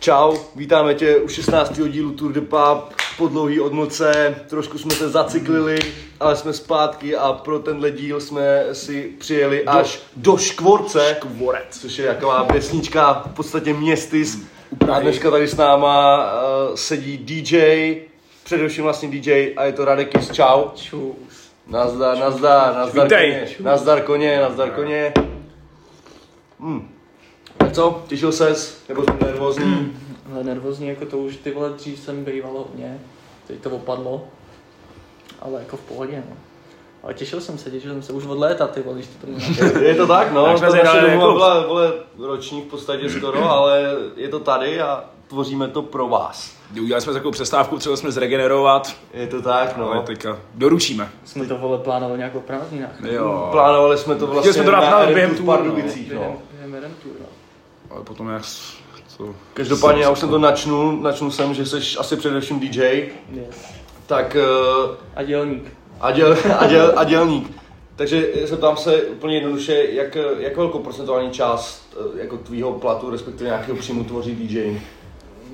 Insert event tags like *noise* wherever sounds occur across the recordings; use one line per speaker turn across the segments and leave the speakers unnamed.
Čau, vítáme tě u 16. dílu Tour de Pub po dlouhý odmoce, trošku jsme se zacyklili, ale jsme zpátky a pro tenhle díl jsme si přijeli až do, do Škvorce,
Škvorec.
což je taková vesnička, v podstatě městys. A dneska tady s náma uh, sedí DJ, především vlastně DJ a je to Radekis, čau.
Čus.
Nazdar, nazdar, nazdar
Vítej.
koně, nazdar koně, nazdar koně. Hmm. Tak co, těšil ses, nebo jsi nervózní?
Ale nervózní jako to už ty vole dřív jsem býval hodně. Teď to opadlo. Ale jako v pohodě, no. Ale těšil jsem se, těšil jsem se už od léta, ty vole, když to *laughs*
Je to tak, no,
Tak
to
jsme
naše domluva
jako-
byla vole, roční v podstatě skoro, ale je to tady a tvoříme to pro vás.
Udělali jsme takovou přestávku, třeba jsme zregenerovat,
Je to tak,
no. ale teďka doručíme.
jsme to vole plánovali nějak o prázdninách.
Jo.
Plánovali jsme to vlastně
jsme to dát na během
v
tour,
Pardubicích,
Během,
no.
během tour, no.
Ale potom jak... s- Co?
Každopádně já už jsem to načnul, načnul jsem, že jsi asi především DJ,
Yes.
tak uh,
A dělník.
a, *laughs* děl, a, děl, a dělník. Takže se ptám se úplně jednoduše, jak, jak velkou procentuální část eh, jako tvýho platu, respektive nějakého příjmu tvoří DJ?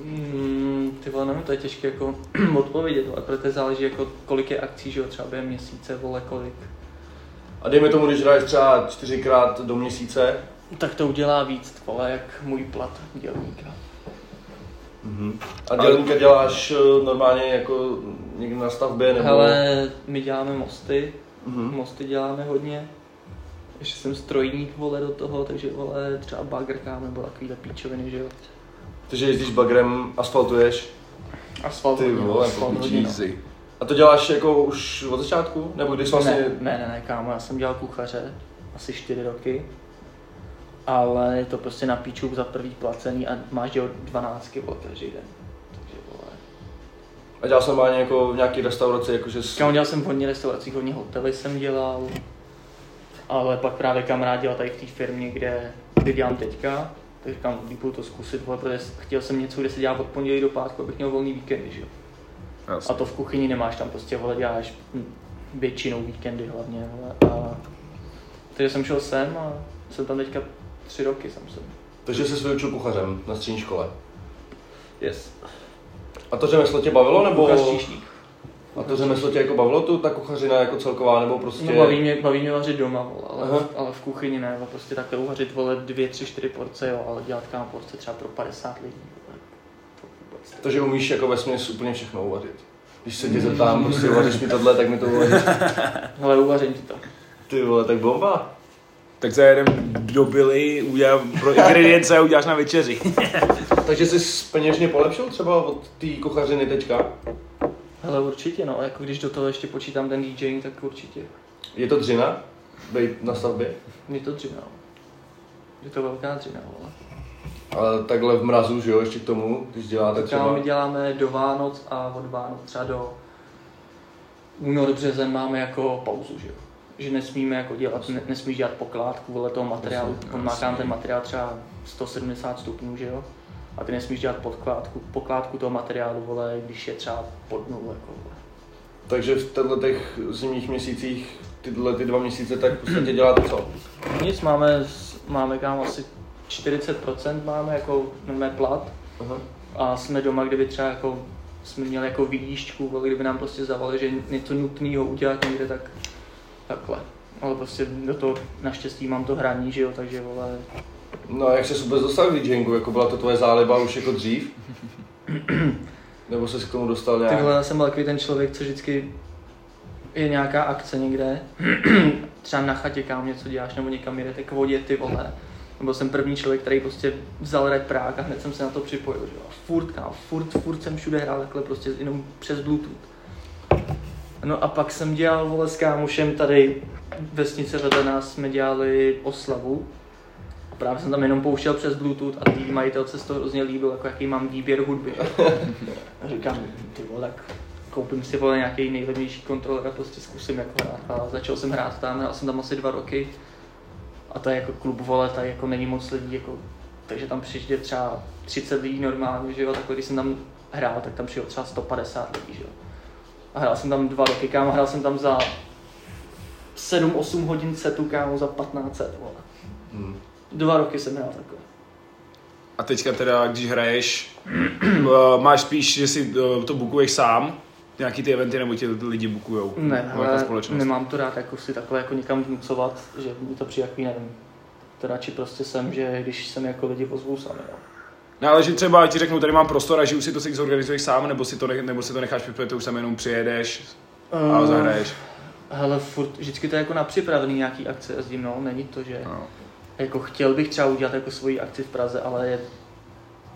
Mm, ty vole, nevím, to je těžké jako *clears throat* odpovědět, ale protože záleží jako kolik je akcí, že jo, třeba během měsíce, vole, kolik.
A dejme tomu, když hraješ třeba čtyřikrát do měsíce,
Tak to udělá víc, vole, jak můj plat dělníka.
A dělníka děláš eh, normálně jako někde na stavbě nebo...
Hele, my děláme mosty,
Mhm.
mosty děláme hodně. Ještě jsem strojník, vole, do toho, takže, vole, třeba bagrkám nebo takovýhle píčoviny, že jo.
Takže jezdíš bagrem, asfaltuješ.
Asfalt,
Ty vole,
asfalt hodně, no.
A to děláš jako už od začátku? Nebo když jsi vlastně...
Ne, ne, ne, ne, kámo, já jsem dělal kuchaře asi 4 roky. Ale je to prostě na píču za prvý placený a máš dělat 12 vole, každý den. Takže vole.
A dělal jsem normálně jako v nějaký restauraci, jakože... S...
Kámo, dělal jsem v hodně restauracích, hodně hotely jsem dělal. Ale pak právě kamarád dělal tady v té firmě, kde, kde dělám teďka. Tak říkám, vypůjdu to zkusit, vole, protože chtěl jsem něco, kde se dělá od pondělí do pátku, abych měl volný víkendy, že jo. A to v kuchyni nemáš, tam prostě vole děláš většinou víkendy hlavně. Vole. A, takže jsem šel sem a jsem tam teďka tři roky jsem sem.
Takže jsi se vyučil kuchařem na střední škole.
Yes.
A to řemeslo tě bavilo, nebo...
Kuchař číšník.
A to řemeslo tě jako bavilo, tu, ta kuchařina jako celková, nebo prostě...
No baví mě, baví mě vařit doma, vole, ale,
Aha.
ale v kuchyni ne, ale prostě takhle uvařit vole dvě, tři, čtyři porce, jo, ale dělat kámo porce třeba pro 50 lidí. Vole. To vůbec ne.
Takže umíš jako ve směs úplně všechno uvařit. Když se tě zeptám, prostě uvaříš mi tohle, tak mi to uvaříš.
Ale *laughs* uvařím ti to.
Ty vole, tak bomba.
Tak zajedem do Billy, udělám pro ingredience a uděláš na večeři. *laughs*
Takže jsi peněžně polepšil třeba od té kuchařiny teďka?
Hele určitě no, jako když do toho ještě počítám ten DJing, tak určitě.
Je to dřina? Bejt na stavbě?
Je to dřina. no. Je to velká dřina, vole.
Ale takhle v mrazu, že jo, ještě k tomu, když děláte
Kámo,
třeba...
my děláme do Vánoc a od Vánoc třeba do únor, březen máme jako pauzu, že jo. Že nesmíme jako dělat, ne, nesmíš dělat pokládku vole toho materiálu. On má tam ten materiál třeba 170 stupňů, že jo. A ty nesmíš dělat podkládku, pokládku toho materiálu, vole, když je třeba pod nulu, jako, vole.
Takže v těchto těch zimních měsících, tyhle ty dva měsíce, tak v podstatě děláte co?
Nic, máme, máme kámo asi 40% máme jako normální plat,
Aha.
a jsme doma, kdyby třeba jako jsme měli jako výjížďku, kdyby nám prostě zavolali, že něco nutného udělat někde, tak takhle. Ale prostě do toho naštěstí mám to hraní, že jo, takže vole,
No a jak se vůbec dostal k DJingu? Jako byla to tvoje záliba už jako dřív? *clears throat* Nebo se k tomu dostal nějak?
Tyhle já jsem byl takový ten člověk, co vždycky je nějaká akce někde, *clears throat* třeba na chatě kam něco děláš, nebo někam jedete k vodě, ty vole. Nebo jsem první člověk, který prostě vzal reprák a hned jsem se na to připojil, že jo. A furt, kámo, furt, furt jsem všude hrál takhle prostě jenom přes Bluetooth. No a pak jsem dělal, vole, s kámošem tady vesnice vedle nás jsme dělali oslavu. Právě jsem tam jenom pouštěl přes Bluetooth a tý majitelce se to hrozně líbil, jako jaký mám výběr hudby. A říkám, ty vole, tak koupím si vole nějaký nejlevnější kontroler a prostě zkusím jako hrát. A začal jsem hrát tam, hrál jsem tam asi dva roky. A to je jako klub vole, tak jako není moc lidí, jako, takže tam přijde třeba 30 lidí normálně, že jo, takhle když jsem tam hrál, tak tam přijde třeba 150 lidí, že jo. A hrál jsem tam dva roky, kámo, hrál jsem tam za 7-8 hodin setu, kámo, za 1500, vole.
Hmm.
Dva roky jsem hrál takhle.
A teďka teda, když hraješ, *clears throat* eh, máš spíš, že si eh, to bukuješ sám, nějaký ty eventy, nebo ti lidi bukujou?
Ne, ale
společnost?
nemám to rád jako si takhle jako někam vnucovat, že mi to přijde nevím. To radši prostě jsem, že když jsem jako lidi pozvu sami. No.
No ale že třeba ti řeknu, tady mám prostor a že už si to si zorganizuješ sám, nebo si to, nech, nebo si to necháš vypět, už tam jenom přijedeš a
Eh,
zahraješ.
Hele, furt, vždycky to je jako na připravený nějaký akce jezdím, no, není to, že
No.
jako chtěl bych třeba udělat jako svoji akci v Praze, ale je,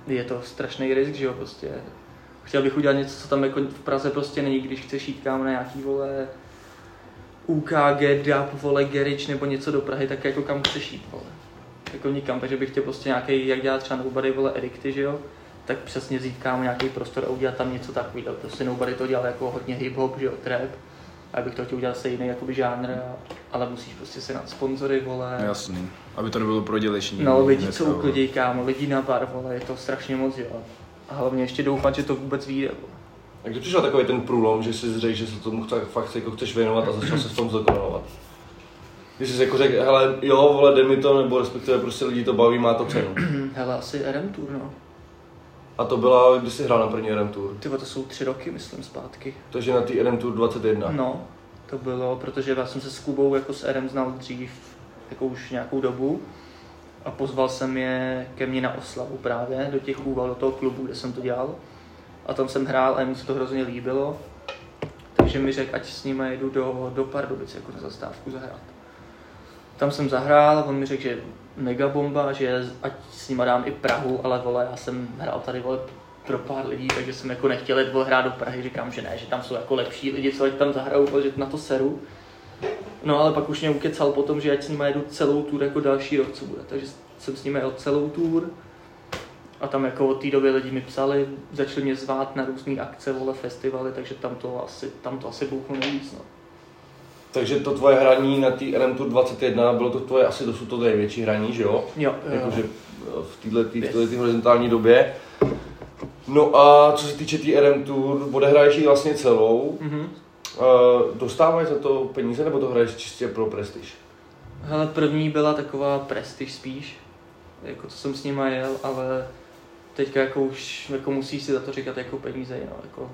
je to strašný risk, že jo, prostě. Chtěl bych udělat něco, co tam jako v Praze prostě není, když chceš jít kam na nějaký, vole, UKG, DAP, vole, Gerič nebo něco do Prahy, tak jako kam chceš jít, vole. Jako nikam, takže bych chtěl prostě nějaký, jak dělat třeba Nobody, vole, edikty, že jo, tak přesně vzít kam nějaký prostor a udělat tam něco takového. Prostě Nobody to dělal jako hodně hip-hop, že jo, trap. A já bych to chtěl udělat zase jiný jakoby žánr, ale musíš prostě si na sponzory, vole.
Jasný. Aby to nebylo prodělečný.
No lidi,
Dneska,
co uklidí, kámo, lidi na bar, vole, je to strašně moc, jo. A hlavně ještě doufat, že to vůbec vyjde.
Jak to přišel takový ten průlom, že jsi řekl, že se tomu tak fakt jako chceš věnovat a začal se v tom zdokonalovat? Když jsi jako řekl, hele, jo, vole, jde mi to, nebo respektive prostě lidi to baví, má to cenu. *clears throat*
Hele, asi RM Tour, no.
A to byla, když jsi hrál na první RM Tour.
Ty to jsou tři roky, myslím, zpátky.
Takže na té RM Tour 21.
No, to bylo, protože já jsem se s Kubou jako s RM znal dřív, jako už nějakou dobu. A pozval jsem je ke mně na oslavu právě, do těch úval, do toho klubu, kde jsem to dělal. A tam jsem hrál a jemu se to hrozně líbilo. Takže mi řekl, ať s nimi jedu do, do Pardubic jako na zastávku zahrát. Tam jsem zahrál, on mi řekl, že mega bomba, že ať s nima dám i Prahu, ale vole, já jsem hrál tady vole pro pár lidí, takže jsem jako nechtěl jít hrát do Prahy, říkám, že ne, že tam jsou jako lepší lidi, co ať tam zahrajou, že na to seru. No ale pak už mě ukecal potom, že ať s nimi jedu celou tour jako další rok, co bude. Takže jsem s nimi jel celou tour. A tam jako od té doby lidi mi psali, začali mě zvát na různé akce, vole, festivaly, takže tam to asi, tam to asi bouchlo nejvíc, no.
Takže to tvoje hraní na té RM Tour 21 bylo to tvoje asi dosud to největší hraní, že jo?
Jo.
Jakože v této v této horizontální době. No a co se týče té RM Tour, odehraješ ji vlastně celou.
Mhm.
Uh, dostáváš za to peníze, nebo to hraješ čistě pro prestiž?
Hele, první byla taková prestiž spíš, jako co jsem s nima jel, ale teďka jako už jako musíš si za to říkat jako peníze, no, jako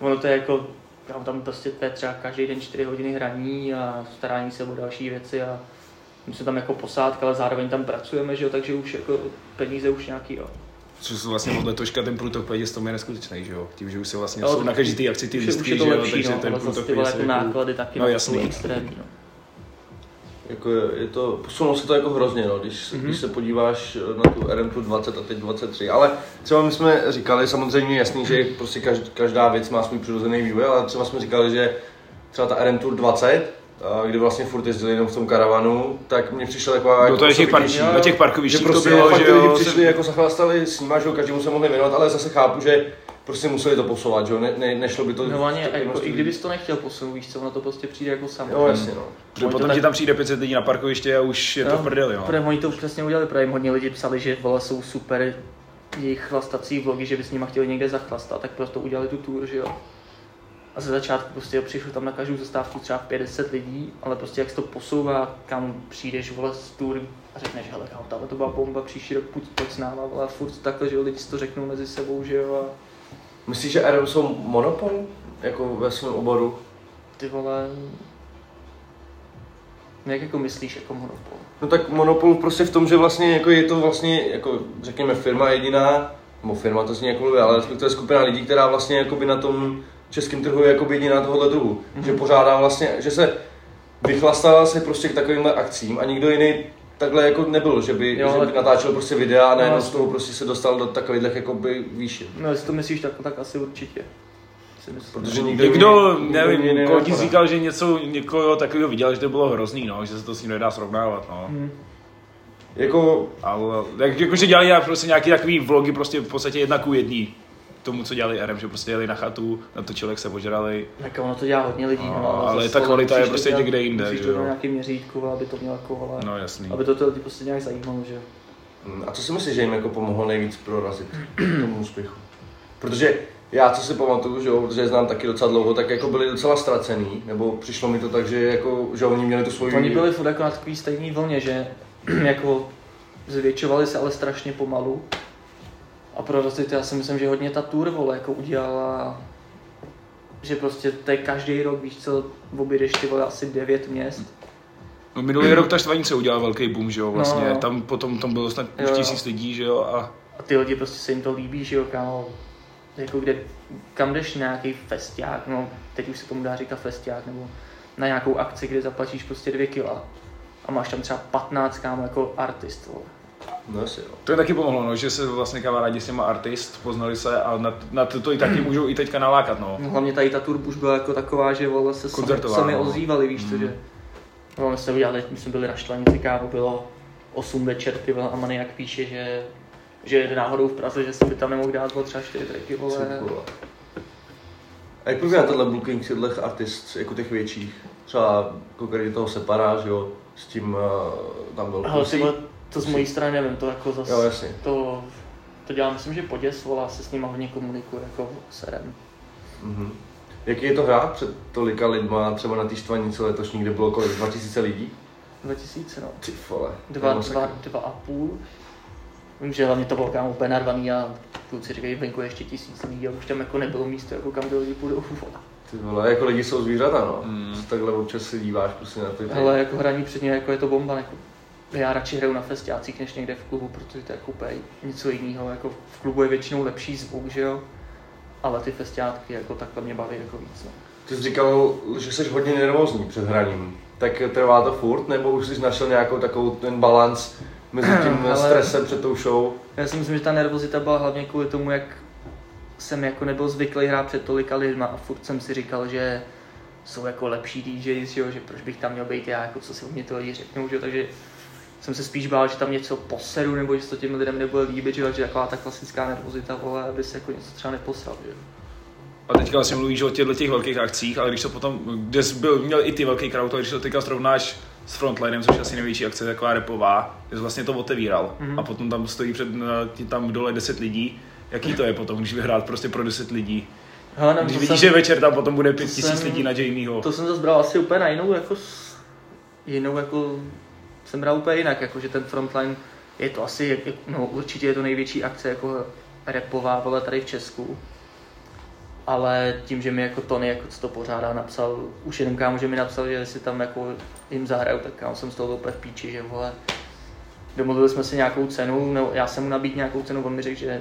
ono to je jako, kámo, tam prostě to je třeba každý den 4 hodiny hraní a starání se o další věci a my jsme tam jako posádka, ale zároveň tam pracujeme, že jo, takže už jako peníze už nějaký, jo.
Což jsou vlastně od letoška ten průtok peněz to je neskutečný, že jo? Tím, že už se vlastně
Jo,
jsou na každý ty akci ty lístky, že jo? Takže
no,
ten průtok peněz
jako
jako-
náklady taky
No, jasný.
jsou extrémní, no.
Jako je, je to, posunulo se to jako hrozně, no, když, mm-hmm. když se podíváš na tu RM Tour 20 a teď 23, ale třeba my jsme říkali, samozřejmě jasný, že prostě každá, věc má svůj přirozený vývoj, ale třeba jsme říkali, že třeba ta RM Tour 20, a kdy vlastně furt jezdili jenom v tom karavanu, tak mně přišlo taková...
Do těch, park,
osobnější-
do těch parkoviští
že
to
prostě
bylo, že
ty lidi
jo?
přišli, jako zachlastali s nima, že jo, každému se mohli věnovat, ale zase chápu, že prostě museli to posouvat, že jo, ne, ne, nešlo by to...
No ani, jako,
množství
i
lidí.
kdybys to nechtěl posunout, víš co, ono to prostě přijde jako samo.
Jo, jasně, no.
Protože
to
potom
tak-
ti tam přijde 500 lidí na parkoviště a už je to v prdeli, no.
Protože oni to přesně udělali, protože jim hodně lidi psali, že vole jsou super jejich chlastací vlogy, že by s nimi chtěli někde zachlastat, tak prostě udělali tu tour, že jo. A ze začátku prostě přišlo tam na každou zastávku třeba 50 lidí, ale prostě jak se to posouvá, kam přijdeš vole z tour a řekneš, hele kámo, tahle to byla bomba, příští rok pojď, pojď s náma, vole, a furt takhle, že jo, lidi si to řeknou mezi sebou, že jo, a
Myslíš, že RM jsou monopol? Jako ve svém oboru?
ty vole, jak jako myslíš jako monopol?
No tak monopol prostě v tom, že vlastně jako je to vlastně, jako řekněme, firma jediná, nebo firma to zní jako ale respektive skupina lidí, která vlastně jakoby na tom českém trhu je jakoby jediná tohohle druhu. Mm-hmm. Že pořádá vlastně, že se vychlastala se prostě k takovýmhle akcím a nikdo jiný takhle jako nebyl, že by,
Jo,
že by natáčel prostě videa a najednou
No,
z toho prostě se dostal do takových jakoby výšin.
No jestli to myslíš tak, tak asi určitě.
Protože nikdo, nikdo jiný
nevím, ti
nenapadá.
říkal, že něco někoho takového viděl, že to bylo hrozný, no, že se to s ním nedá srovnávat, no.
Hm.
Jako,
Ale jak, jakože dělali prostě nějaký takový vlogy, prostě v podstatě jedna ku jedný tomu, co dělali RM, že prostě jeli na chatu, natočili, jak se požrali.
Tak ono to dělá hodně lidí,
No,
no,
ale ta kvalita je prostě
dělat-
někde jinde,
Musíš
že
to
jo.
nějaký měřítku, aby to mělo jako, ale,
No jasný.
aby to ty lidi prostě nějak zajímalo, že
hm, a co si myslíš, že jim jako pomohlo nejvíc prorazit tomu úspěchu? Protože já, co si pamatuju, že jo, protože je znám taky docela dlouho, tak jako byli docela ztracený, nebo přišlo mi to tak, že jako, že oni měli tu svoji...
Oni byli furt jako na takový stejný vlně, že *clears throat* jako zvětšovali se ale strašně pomalu A pro to já si myslím, že hodně ta tour, vole, jako udělala, že prostě to je každý rok, víš co, objedeš ty vole asi devět měst.
No minulý rok ta štvanice udělala velký boom, že jo, vlastně.
No.
Tam potom tam bylo snad už
Jo, jo.
tisíc lidí, že jo, a
A ty lidi prostě se jim to líbí, že jo, kámo. Jako kde, kam jdeš na nějaký festiák, no teď už se tomu dá říkat festiák, nebo na nějakou akci, kde zaplatíš prostě dvě kila. A máš tam třeba 15 kámo jako artist, vole.
No asi jo.
to je taky pomohlo, no, že se vlastně kamarádi s těma artist poznali se a na, na to, to i taky *clears throat* můžou i teďka nalákat, no.
No, hlavně tady ta tour už byla jako taková, že vole se sami, sami
no.
ozývali, víš co,
Mm.
že no, my jsme udělali, my jsme byli na Štvanici, kámo, bylo 8 večer, ty vole, a Maniak píše, že že náhodou v Praze, že si by tam nemohl dát třeba 4 tracky, vole.
A jak probíhá tenhle booking těchto artist, jako těch větších? Třeba konkrétně toho Separa, že jo, s tím uh, tam byl
vole, to z mojí strany nevím, to jako zase,
Jo, jasně.
to, to dělám, myslím, že Poděs volá se s nima hodně komunikuje, jako s RM.
Mhm. Jaký je to hrát před tolika lidma, třeba na té štvanici letošní, kde bylo kolik, 2000 lidí?
2000, no.
Ty vole.
Dva, dva, dva a půl. Vím, že hlavně to bylo kámo úplně narvaný a kluci říkají, venku je ještě tisíc lidí a už tam jako nebylo místo, jako kam ty lidi půjdou. vole. *laughs*
Ty vole, jako lidi jsou zvířata, no.
Mm.
Takhle občas se díváš prostě na ty.
Hele, jako hraní před ně, jako je to bomba, jako já radši hraju na festiácích, než někde v klubu, protože to je jako úplně něco jiného. Jako v klubu je většinou lepší zvuk, že jo? Ale ty festiátky jako takhle mě baví jako víc. No.
Ty jsi říkal, že jsi hodně nervózní před hraním. Tak trvá to furt, nebo už jsi našel nějakou takovou ten balans mezi tím *clears throat*
Ale-
stresem před tou show?
Já si myslím, že ta nervozita byla hlavně kvůli tomu, jak jsem jako nebyl zvyklý hrát před tolika lidma a furt jsem si říkal, že jsou jako lepší DJs, že, jo, že proč bych tam měl být já, jako co si o mě ty lidi řeknou, že jo, takže jsem se spíš bál, že tam něco poseru, nebo že se to těm lidem nebude líbit, že takže taková ta klasická nervozita, vole, aby se jako něco třeba neposral, že.
A teďka vlastně mluvíš o těchto těch velkých akcích, ale když to potom, kde jsi byl, měl i ty velký crowd, ale když to teďka srovnáš s Frontlinem, což je asi největší akce, taková repová, že jsi vlastně to otevíral
Mhm.
a potom tam stojí před ti tam dole 10 lidí, jaký to je potom, když vyhrát prostě pro 10 lidí.
Hele, nevím,
Když
to
vidíš,
jsem-
že večer tam potom bude 5000
jsem-
lidí na Jamieho.
To jsem zase bral asi úplně na jinou, jako jinou, jako jsem bral úplně jinak, jako že ten frontline je to asi, no určitě je to největší akce jako repová, vole, tady v Česku. Ale tím, že mi jako Tony, jako co to pořádá, napsal, už jenom kámo, že mi napsal, že si tam jako jim zahraju, tak kámo jsem z toho byl úplně v píči, že vole, domluvili jsme si nějakou cenu, no, já jsem mu nabídl nějakou cenu, on mi řekl, že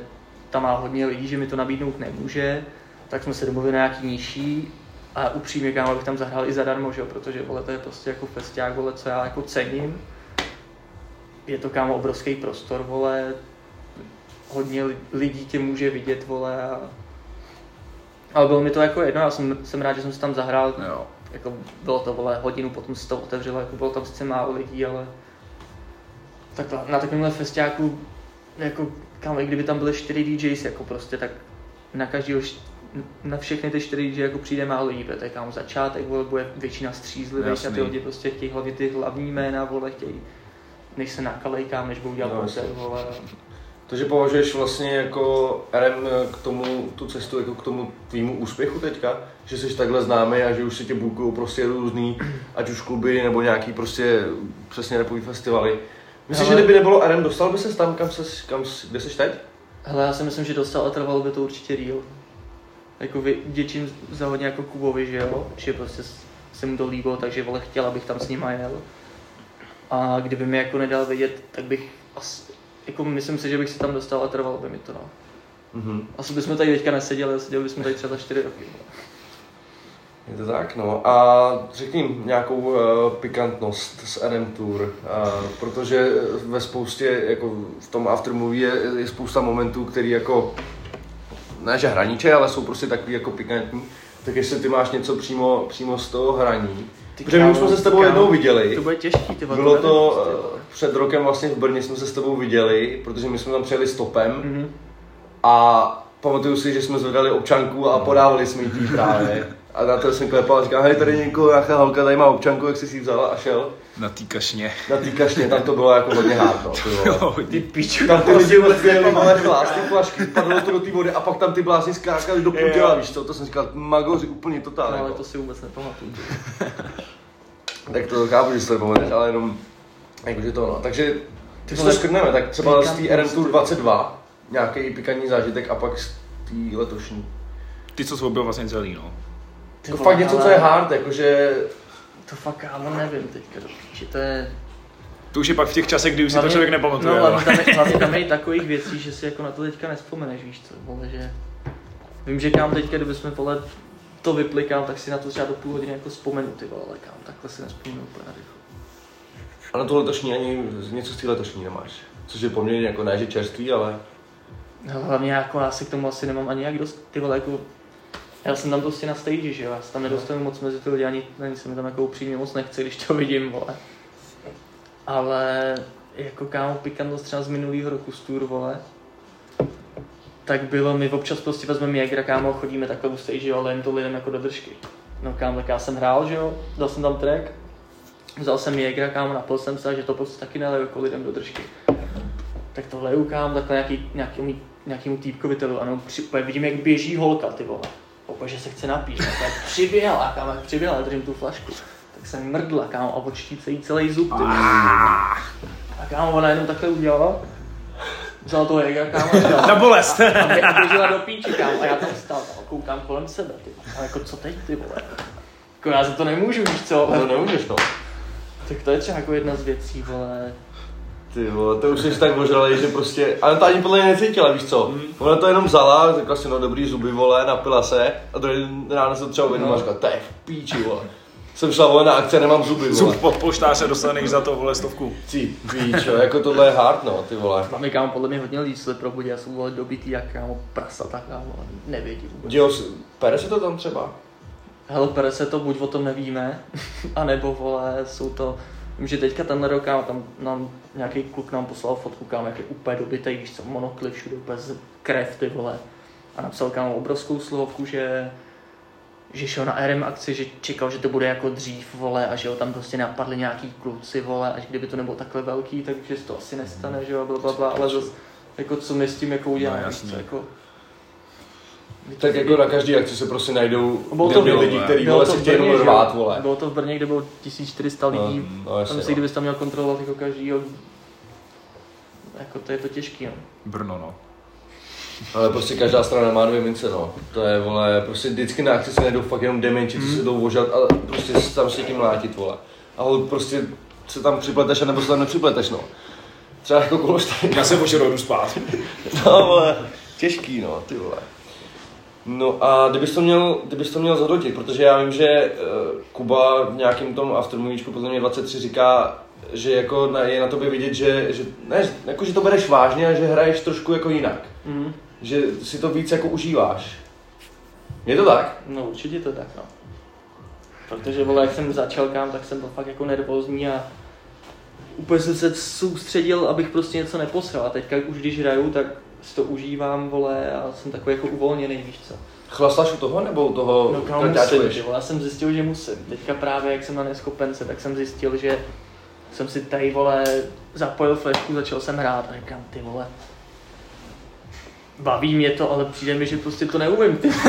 tam má hodně lidí, že mi to nabídnout nemůže, tak jsme se domluvili na nějaký nižší a upřímně kámo bych tam zahrál i zadarmo, že jo, protože vole, to je prostě jako festiák, vole, co já jako cením. Je to kámo obrovský prostor, vole, hodně li- lidí tě může vidět, vole, a... ale bylo mi to jako jedno, já jsem, jsem rád, že jsem se tam zahrál,
Jo.
jako bylo to, vole, hodinu, potom se to otevřelo, jako bylo tam sice málo lidí, ale takhle, na takovémhle festiáku, jako, kámo, i kdyby tam byly čtyři DJs, jako prostě, tak na každýho, št- na všechny ty čtyři DJ jako přijde málo lidí, protože to je kámo začátek, vole, bude většina střízlivých a ty lidi prostě chtějí hlavně ty hlavní jména, vole, chtějí, než se nakalej, kámo, než budou dělat
No,
koncert, vole.
Takže považuješ vlastně jako RM k tomu, tu cestu jako k tomu tvýmu úspěchu teďka? Že jsi takhle známý a že už se tě bukují prostě různý, ať už kluby nebo nějaký prostě přesně repový festivaly. Myslíš,
Ale-
že kdyby nebylo RM, dostal by se tam, kam ses, kam, kde jsi teď?
Hele, já si myslím, že dostal a trvalo by to určitě real. Jako vy- vděčím za hodně jako Kubovi, že jo, že prostě se mu to líbilo, takže vole chtěl, abych tam s nima jel. A kdyby mi jako nedal vědět, tak bych asi, jako myslím si, že bych se tam dostal a trvalo by mi to, no.
Mhm.
Asi bychom tady teďka neseděli, ale seděli bychom tady třeba za čtyři roky. vole.
Je to tak, no. A řekni nějakou uh, pikantnost z RM Tour, uh, protože ve spoustě, jako v tom aftermovie je, je spousta momentů, který jako, ne že hraniče, ale jsou prostě takový jako pikantní. Tak jestli ty máš něco přímo, přímo z toho hraní.
Ty
Protože my už jsme se s tebou jednou viděli.
To bude těžký, ty
Bylo to
vole.
před rokem vlastně v Brně jsme se s tebou viděli, protože my jsme tam přijeli stopem
Mhm.
a pamatuju si, že jsme zvedali občanku a podávali jsme jí právě. A na to jsem klepal a říkal, hej, tady někoho, nějaká holka tady má občanku, jak jsi si ji vzala a šel.
Na té kašně.
Na té kašně, tam to bylo jako hodně hard, no, ty vole.
Jo,
Ty piču,
Tam ty lidi vůbec nepamali flás, ty flašky, padlo to do té vody a pak tam ty blázni skákali do těla, víš co, to jsem říkal, magoři úplně totálně.
no, ale
jako.
to si vůbec nepamatuju. *laughs*
Tak to chápu, že si to nepamatuješ, ale jenom, jakože to no. Takže
Ty
když to
vole,
skrneme, tak třeba z té RM Tour
ty
22, nějaký pikantní zážitek a pak z té letošní.
Ty, co jsou byl vlastně celý, no.
Ty
Jako
vole,
fakt něco,
ale
co je hard, jakože
To fakt kámo nevím teďka píči, to je...
To už je pak v těch časech, kdy už si to člověk nepamatuje.
No,
ale-
hlavně tam, je, hlavně tam je i *laughs* takových věcí, že si jako na to teďka nespomeneš, víš co, vole, že... Vím, že kam teďka, kdybychom vole to vyplikám, tak si na to třeba do půl hodiny jako vzpomenu, ty vole, ale kam, takhle si nespomenu úplně na rychlo.
a na to letošní ani něco z té letošní nemáš. Což je poměrně jako ne, že čerstvý, ale
No, hlavně jako já si k tomu asi nemám ani jak dost, ty vole, jako já jsem tam prostě na stage, že jo, já se tam nedostanu moc mezi ty lidi, ani, ani se mi tam jako upřímně moc nechce, když to vidím, vole. Ale jako kámo pikantnost třeba z minulého roku z tour, vole, tak bylo, my občas prostě vezmeme Jägra, kámo, chodíme takhle u stage, jo, ale jen to lidem jako do držky. No kámo, tak já jsem hrál, že jo, dal jsem tam track, vzal jsem Jägra, kámo, napil jsem se, že to prostě taky neleju jako lidem do držky. Tak to leju, kámo, takhle nějaký, nějakýmu, nějakýmu týpkovi to ano, při, vidím, jak běží holka, ty vole. Opět, že se chce napít, tak přiběhla, kámo, jak přiběhla, já držím tu flašku. Tak jsem mrdla, kámo, a odštíce jí celý zub, ty. A kámo, ona jenom takhle udělala, vzala toho Jägra, kámo, a. *laughs*
Na bolest.
A a běžela do píči, kámo, a já tam stál, kámo, koukám kolem sebe, ty. A jako co teď, ty vole? Jako já za to nemůžu, víš co?
to nemůžeš no.
Tak to je třeba jako jedna z věcí, vole.
Ty vole, to už jsi tak ožralej, že prostě, ale to ani podle mě necítila, víš co? Ona to jenom vzala, řekla si, no dobrý zuby, vole, napila se a druhý ráno se to třeba uvědomila říkala, to je v píči, vole. Jsem šla, vole, na akci a nemám zuby, vole.
Zub pod poštáře dostaneš za to, vole, stovku.
Ty píčo, jako tohle je hard, no, ty vole.
Máme kámo podle mě hodně lidí se probudí, já jsou vole dobitý jak kámo prasata, kámo, nevědí vůbec.
Dělo, pere se to tam třeba?
Hele, pere se to, buď o tom nevíme, *laughs* anebo vole, jsou to, vím, že teďka tenhle rok, kámo, tam nám nějaký kluk nám poslal fotku, kámo, jak je úplně dobitej, víš co, monokly všude, úplně z krev, ty vole. A napsal kámo obrovskou slohovku, že že šel na RM akci, že čekal, že to bude jako dřív, vole, a že ho tam prostě napadli nějaký kluci, vole, až kdyby to nebylo takhle velký, takže se to asi nestane, že jo, bla, bla, bla, ale zase, jako co my s tím jako uděláme,
No,
co, jako...
Tak jako na každý akci se prostě najdou
Bylo to-
lidi, kteří
Bylo
vole
to
se
v
chtějí
Brně,
jenom rvát, vole.
Bylo to v Brně, kde bylo 1400 lidí.
No, no,
Tam si,
no.
kdybys tam měl kontrolovat jako každýho, jako to je to těžký, no.
Brno, no.
Ale prostě každá strana má dvě mince, no. To je, vole, prostě vždycky na akci se najdou fakt jenom demenči, co
Hmm.
se jdou ožat a prostě se tam s někým mlátit, vole. A prostě se tam připleteš, anebo se tam nepřipleteš, no. Třeba jako kološtaj.
Já se pošel jdu spát. *laughs*
No, vole, těžký, no, ty vole. No a kdybys to měl, kdybys to měl zhodnotit, protože já vím, že uh, Kuba v nějakém tom aftermovíčku podle mě 23 říká, že jako na, je na tobě vidět, že, že, ne, jako, že to bereš vážně a že hraješ trošku jako jinak.
Mm.
Že si to víc jako užíváš. Je to tak?
No určitě to tak, no. Protože vole, jak jsem začal kam, tak jsem byl fakt jako nervózní a úplně jsem se soustředil, abych prostě něco neposral. A teďka už když hraju, tak si to užívám, vole, a jsem takový jako uvolněný, víš co.
Chlastaš u toho nebo u toho
No kámo, musím, vole, já jsem zjistil, že musím. Teďka právě, jak jsem na neskopence, tak jsem zjistil, že jsem si tady, vole, zapojil flešku, začal jsem hrát a říkám, ty vole, baví mě to, ale přijde mi, že prostě to neumím, ty. *laughs*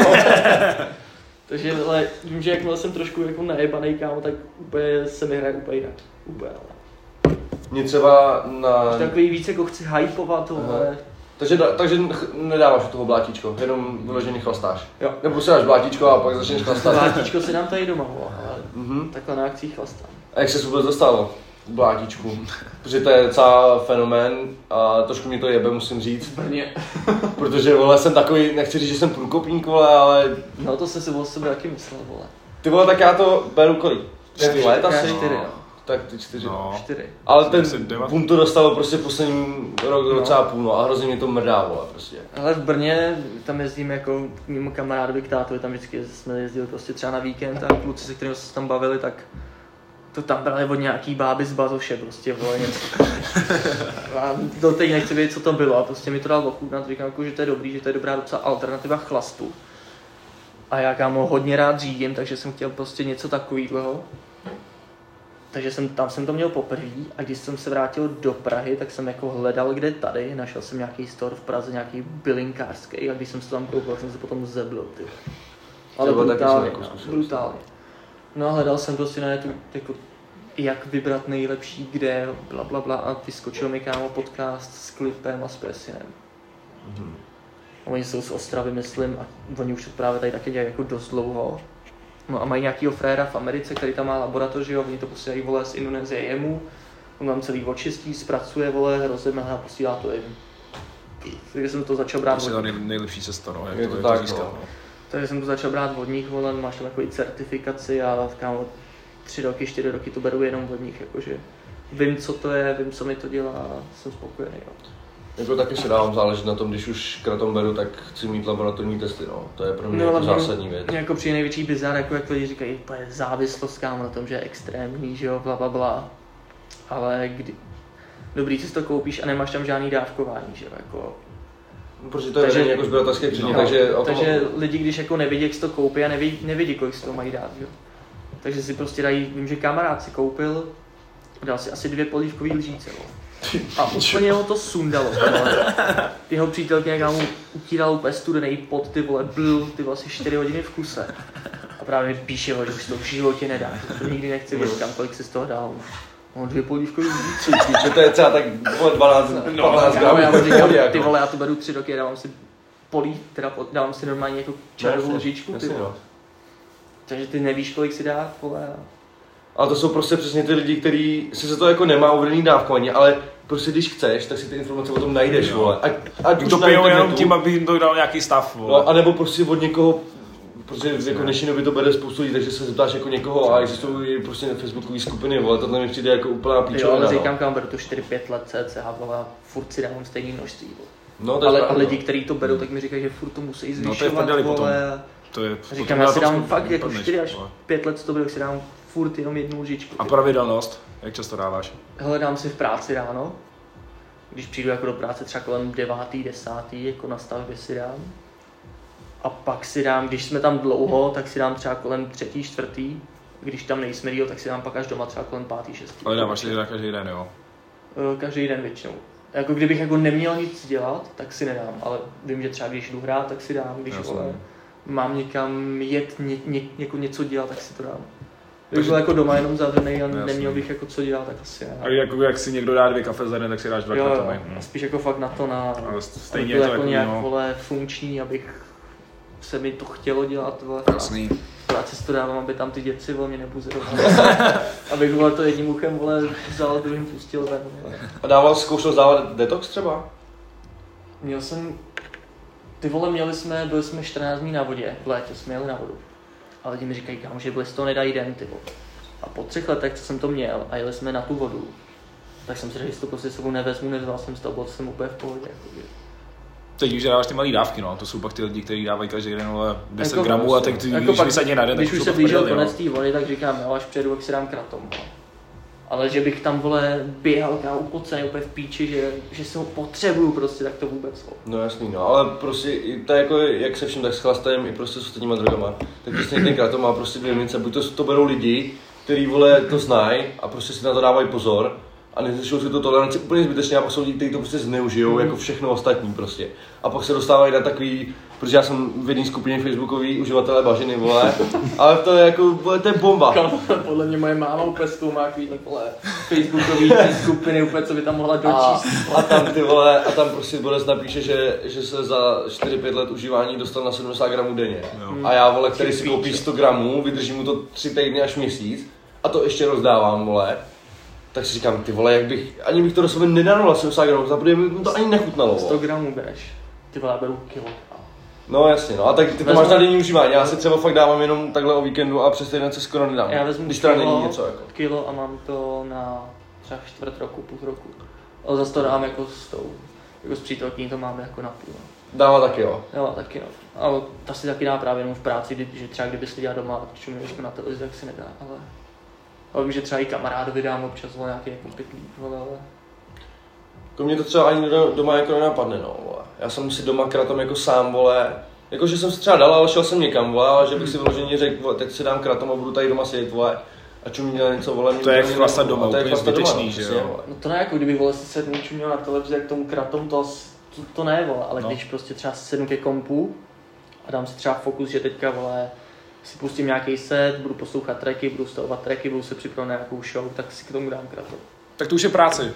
Takže, ale vím, že jakmile jsem trošku jako najebanej, kámo, tak úplně se mi hraje úplně jinak. Úplně, ale.
Mě třeba na...
Takový víc jako chci hypovat, vole.
Takže, takže nedáváš toho blátíčko, jenom vyloženě chlastáš.
Jo.
Nebo si dáš blátíčko a pak začneš chlastat.
Vlátíčko si dám tady doma, ale
Mhm.
takhle na akcích chlastám.
A jak jsi vůbec dostal k blátíčku? Protože to je docela fenomén a trošku mě to jebe, musím říct.
Brně. *laughs*
Protože vole, jsem takový, nechci říct, že jsem průkopník, vole, ale
No to jsem si o sebe taky myslel, vole.
ty vole, tak já to beru kolik?
Čtyři.
let
Já
asi?
čtyři, no.
Tak ty čtyři.
No.
Čtyři.
Ale ten boom to dostalo prostě poslední rok,
No.
docela půl, no, a hrozně mě to mrdá, vole, prostě.
Ale v Brně tam jezdím jako mimo kamarádovi k tátovi, tam vždycky jsme jezdili prostě třeba na víkend a kluci, se kterými jsme se tam bavili, tak to tam brali od nějaký báby z Bazoše prostě, vole, něco. *laughs* A do teď nechci vědět, co to bylo a prostě mi to dal ochutnat, říkám jako, že to je dobrý, že to je dobrá docela alternativa chlastu. A já kámo hodně rád řídím, takže jsem chtěl prostě něco takového. Takže jsem, tam jsem to měl poprvé a když jsem se vrátil do Prahy, tak jsem jako hledal, kde tady, našel jsem nějaký store v Praze, nějaký bylinkárský a když jsem se tam koupil, jsem se potom zeblil, ty. Ale brutálně,
jako
no, brutálně. No a hledal jsem prostě na netu, jako, jak vybrat nejlepší kde, bla bla bla a vyskočil mi kámo podcast s klipem a s presinem. Oni jsou z Ostravy, myslím, a oni už to právě tady taky dělají jako dost dlouho. No a mají nějakýho fréra v Americe, který tam má laboratoř, jo, oni to posílají, vole, z Indonésie jemu, on tam celý očistí, zpracuje, vole, rozjedme a posílá to jim. Takže jsem to začal brát
To je nejlepší cesta, no, jak
Je
to,
to
jak to
tak,
získat.
no.
No.
takže jsem to začal brát od nich, vole, máš tam takový certifikaci a kámo, tři roky, čtyři roky to beru jenom od nich, jakože vím, co to je, vím, co mi to dělá a jsem spokojený, jo.
Jako taky se dávám záležet na tom, když už kratom beru, tak chci mít laboratorní testy, no. To je pro mě
No,
jako zásadní věc.
Mě jako přijde největší bizar, jako jak lidi říkají, to je závislost kámo na tom, že je extrémní, že jo, bla, bla, bla. Ale kdy... Dobrý, si to koupíš a nemáš tam žádný dávkování, že jo, jako...
Protože to je
Takže-
jako sběratelské předmět,
No,
takže... o
Takže lidi, když jako nevědí, jak si to koupí a nevědí, nevědí kolik si to mají dát, jo. Takže si prostě dají, vím, že kamarád si koupil, dal si asi dvě polívkový lžíce, jo. A úplně ho to sundalo, vole. *laughs* Jeho přítelkyně kámo utíral úplně studený pot, ty vole, byl ty asi 4 hodiny v kuse. A právě mi píše, vole, že už to v životě nedá, to nikdy nechci vědět, kam kolik si z toho dal. Mám dvě polívkový lžíce. *laughs*
Že to je třeba tak vole, 12, 15
Kámo,
gramů.
já mu říkám,
pohodě, *laughs* jako.
ty vole, já to beru tři roky, dávám si polí, teda dávám si normálně jako čarovou
No,
lžičku, ty vole.
no.
Takže ty nevíš, kolik si dá, vole. A-
Ale to jsou prostě přesně ty lidi, kteří si se to jako nemá uvedený dávkování, ale prostě když chceš, tak si ty informace o tom najdeš,
Jo.
vole. Ať, ať už
To
na
pijou jenom tím, aby jim to dal nějaký stav, vole.
No, anebo prostě od někoho, protože jako dnešní době to bere spoustu lidí, takže se zeptáš jako někoho a existují prostě na facebookové skupiny, vole, tohle mi přijde jako úplná
Jo,
píčovina.
ale
no.
říkám, kam beru to 4-5 let cca, vole, a furt si dávám stejný množství, vole.
No, to
Ale a lidi,
no.
kteří to berou, tak mi říkají, že furt to musí
No, to je v
zvyšovat,
potom.
vole. a-
To je,
Říkám,
potom
já
na
si dám fakt jako
vypadneš,
4 až
vole.
5 let, to bylo, si dám furt jenom jednu lžičku.
A pravidelnost, jak často dáváš?
Hele, dám si v práci ráno, když přijdu jako do práce třeba kolem 9. 10. jako na stavbě si dám. A pak si dám, když jsme tam dlouho, tak si dám třeba kolem 3. 4. Když tam nejsme díl, tak si dám pak až doma třeba kolem 5. 6.
Ale dáváš si každý den, jo?
Eh, Každý den většinou. Jako kdybych jako neměl nic dělat, tak si nedám, ale vím, že třeba když jdu hrát, tak si dám, když vole, mám někam jet, ně, ně, jako něco dělat, tak si to dám. Kdybych
Takže-
byl jako doma jenom zavřený a
Jasně.
neměl bych jako co dělat, tak asi ne.
A jako, jak si někdo dá dvě kafe za den, tak si dáš dva
Jo, jo,
kartony.
a spíš jako fakt na to, na,
Ale stejně
aby
je
byl
to
jako
jako
nějak
no,
vole, funkční, abych se mi to chtělo dělat, vole,
jasný.
v práci si to dávám, aby tam ty děci vole, mě nebuzerovali. *laughs* abych vole, to jedním uchem vole, vzal a druhým pustil ven. Vole.
A dával, zkoušel dávat detox třeba?
Měl jsem, ty vole, měli jsme, byli jsme 14 dní na vodě, v létě jsme jeli na vodu. A lidi mi říkají, kámo, že byli z toho nedají den, ty vole. A po třech letech, co jsem to měl a jeli jsme na tu vodu, tak jsem si řekl, že si to prostě s sebou nevezmu, nevzal jsem z toho, byl jsem úplně v pohodě. Jako,
Teď už dáváš ty malé dávky, no. To jsou pak ty lidi, kteří dávají každý den vole, 10
Jako-
gramů a tak ty
jako
když
pak-
na den, tak
Když už se blížil konec té vody, tak říkám, jo, až přijedu, jak si dám kratom. no. Ale že bych tam, vole, běhal kámo upocený úplně v píči, že, že se ho potřebuju prostě, tak to vůbec. vole.
No jasný, no, ale prostě to je jako, jak se vším, tak s chlastajem i prostě s ostatníma drogama. Tak přesně ten kratom má prostě dvě mince, buď to, to berou lidi, který vole to znají a prostě si na to dávají pozor a nezvyšují si to toleranci úplně zbytečně a pak jsou lidi, kteří to prostě zneužijou jako všechno ostatní prostě. A pak se dostávají na takový, protože já jsem v jedné skupině facebookový uživatelé bažiny, vole, ale to je jako, vole, to je bomba.
Podle mě moje máma úplně z toho má takový vole, facebookový skupiny, úplně, co by tam mohla
A,
dočíst.
a tam ty vole, a tam prostě Boris napíše, že, že se za 4-5 let užívání dostal na 70 gramů denně.
Jo.
A já vole, který si koupí
píče.
100 gramů, vydrží mu to 3 týdny až měsíc a to ještě rozdávám, vole. Tak si říkám, ty vole, jak bych, ani bych to do sebe nedal na 70 gramů, za protože by mi to ani nechutnalo.
100
vole.
gramů bereš. Ty vole, beru kilo.
No jasně, no a tak ty to máš na denní užívání, já si třeba fakt dávám jenom takhle o víkendu a přes týden se skoro nedám.
Já vezmu
Když teda
kilo,
není něco jako.
kilo a mám to na třeba čtvrt roku, půl roku. Ale zase to dám jako s tou, jako s přítelkyní to máme jako na půl.
Dává taky jo.
Jo, taky no. Ale ta si taky dá právě jenom v práci, kdy, že třeba kdyby si dělal doma čuměčku na televizi, tak si nedá, ale... Ale vím, že třeba i kamarádovi dám občas vole, nějaký jako pytlík, vole, ale...
Jako mě to třeba ani do- doma jako nenapadne, no, vole. Já jsem si doma kratom jako sám, vole, jako že jsem si třeba dal, ale šel jsem někam, vole, ale že bych si vyloženě řekl, vole, teď si dám kratom a budu tady doma sedět, vole, a čumí něco, vole. mě
To je
nebaví,
doma,
to je
úplně
chlastat doma, no,
že jo.
vole.
No to ne jako kdyby vole si sednu čuměl na televizi jak tomu kratom, to, to, to ne vole, ale
No.
když prostě třeba sednu ke kompu a dám si třeba fokus, že teďka vole si pustím nějaký set, budu poslouchat tracky, budu stavovat tracky, budu se připravovat na nějakou show, tak si k tomu dám kratom.
Tak to už je práce.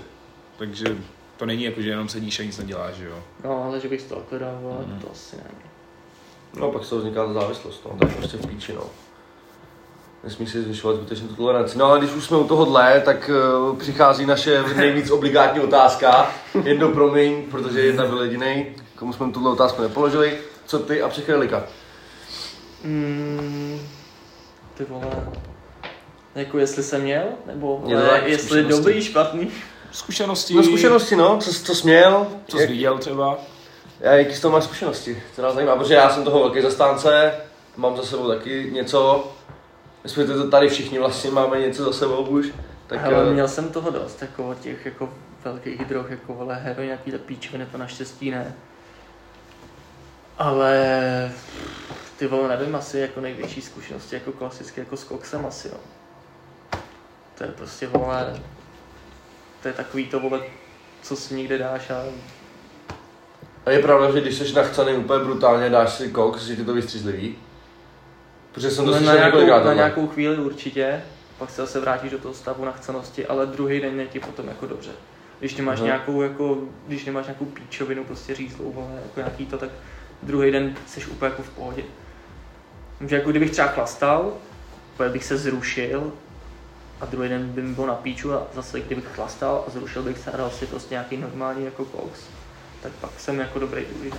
Takže To není jako, že jenom sedíš a nic neděláš, že jo.
No, ale že bych to jako dal, vole, to asi ne.
No, pak z toho vzniká ta závislost, no, tak prostě v píči, no. Nesmí si zvyšovat zbytečně tu toleranci. No ale když už jsme u tohohle, tak uh, přichází naše nejvíc obligátní otázka. Jedno promiň, protože jedna byl jediný, komu jsme tuhle otázku nepoložili. Co ty a psychedelika?
Mm, ty vole. Jako jestli jsem měl, nebo
Je to tak,
jestli
zkušenosti.
dobrý, špatný.
Zkušenosti,
No zkušenosti, no, co, co jsi měl?
co jsi viděl třeba.
Já, jaký z toho máš zkušenosti? To nás zajímá, protože já jsem toho velký zastánce, mám za sebou taky něco. My to tady všichni vlastně máme něco za sebou už. Tak
Ale
eh,
měl jsem toho dost, jako těch jako velkých drog, jako vole, heroin, nějaký píčviny, to naštěstí ne. Ale ty vole, nevím, asi jako největší zkušenosti, jako klasicky, jako s koksem asi, no. To je prostě, vole, to je takový to, vole, co si nikde dáš a
A je pravda, že když jsi nachcený úplně brutálně, dáš si koks, že ti to vystřízlivý? Protože jsem to
No, na,
slyšel
nějakou,
několikrát.
na
tohle.
nějakou chvíli určitě, pak se zase vrátíš do toho stavu nachcenosti, ale druhý den je ti potom jako dobře. Když nemáš
Aha.
nějakou, jako, když nemáš nějakou píčovinu, prostě řízlou, vole, jako nějaký to, tak druhý den jsi úplně jako v pohodě. Takže jako kdybych třeba chlastal, úplně bych se zrušil a druhý den by mi bylo na píču a zase kdybych chlastal a zrušil bych se a dal si prostě nějaký normální jako koks, tak pak jsem jako dobrý druhý den.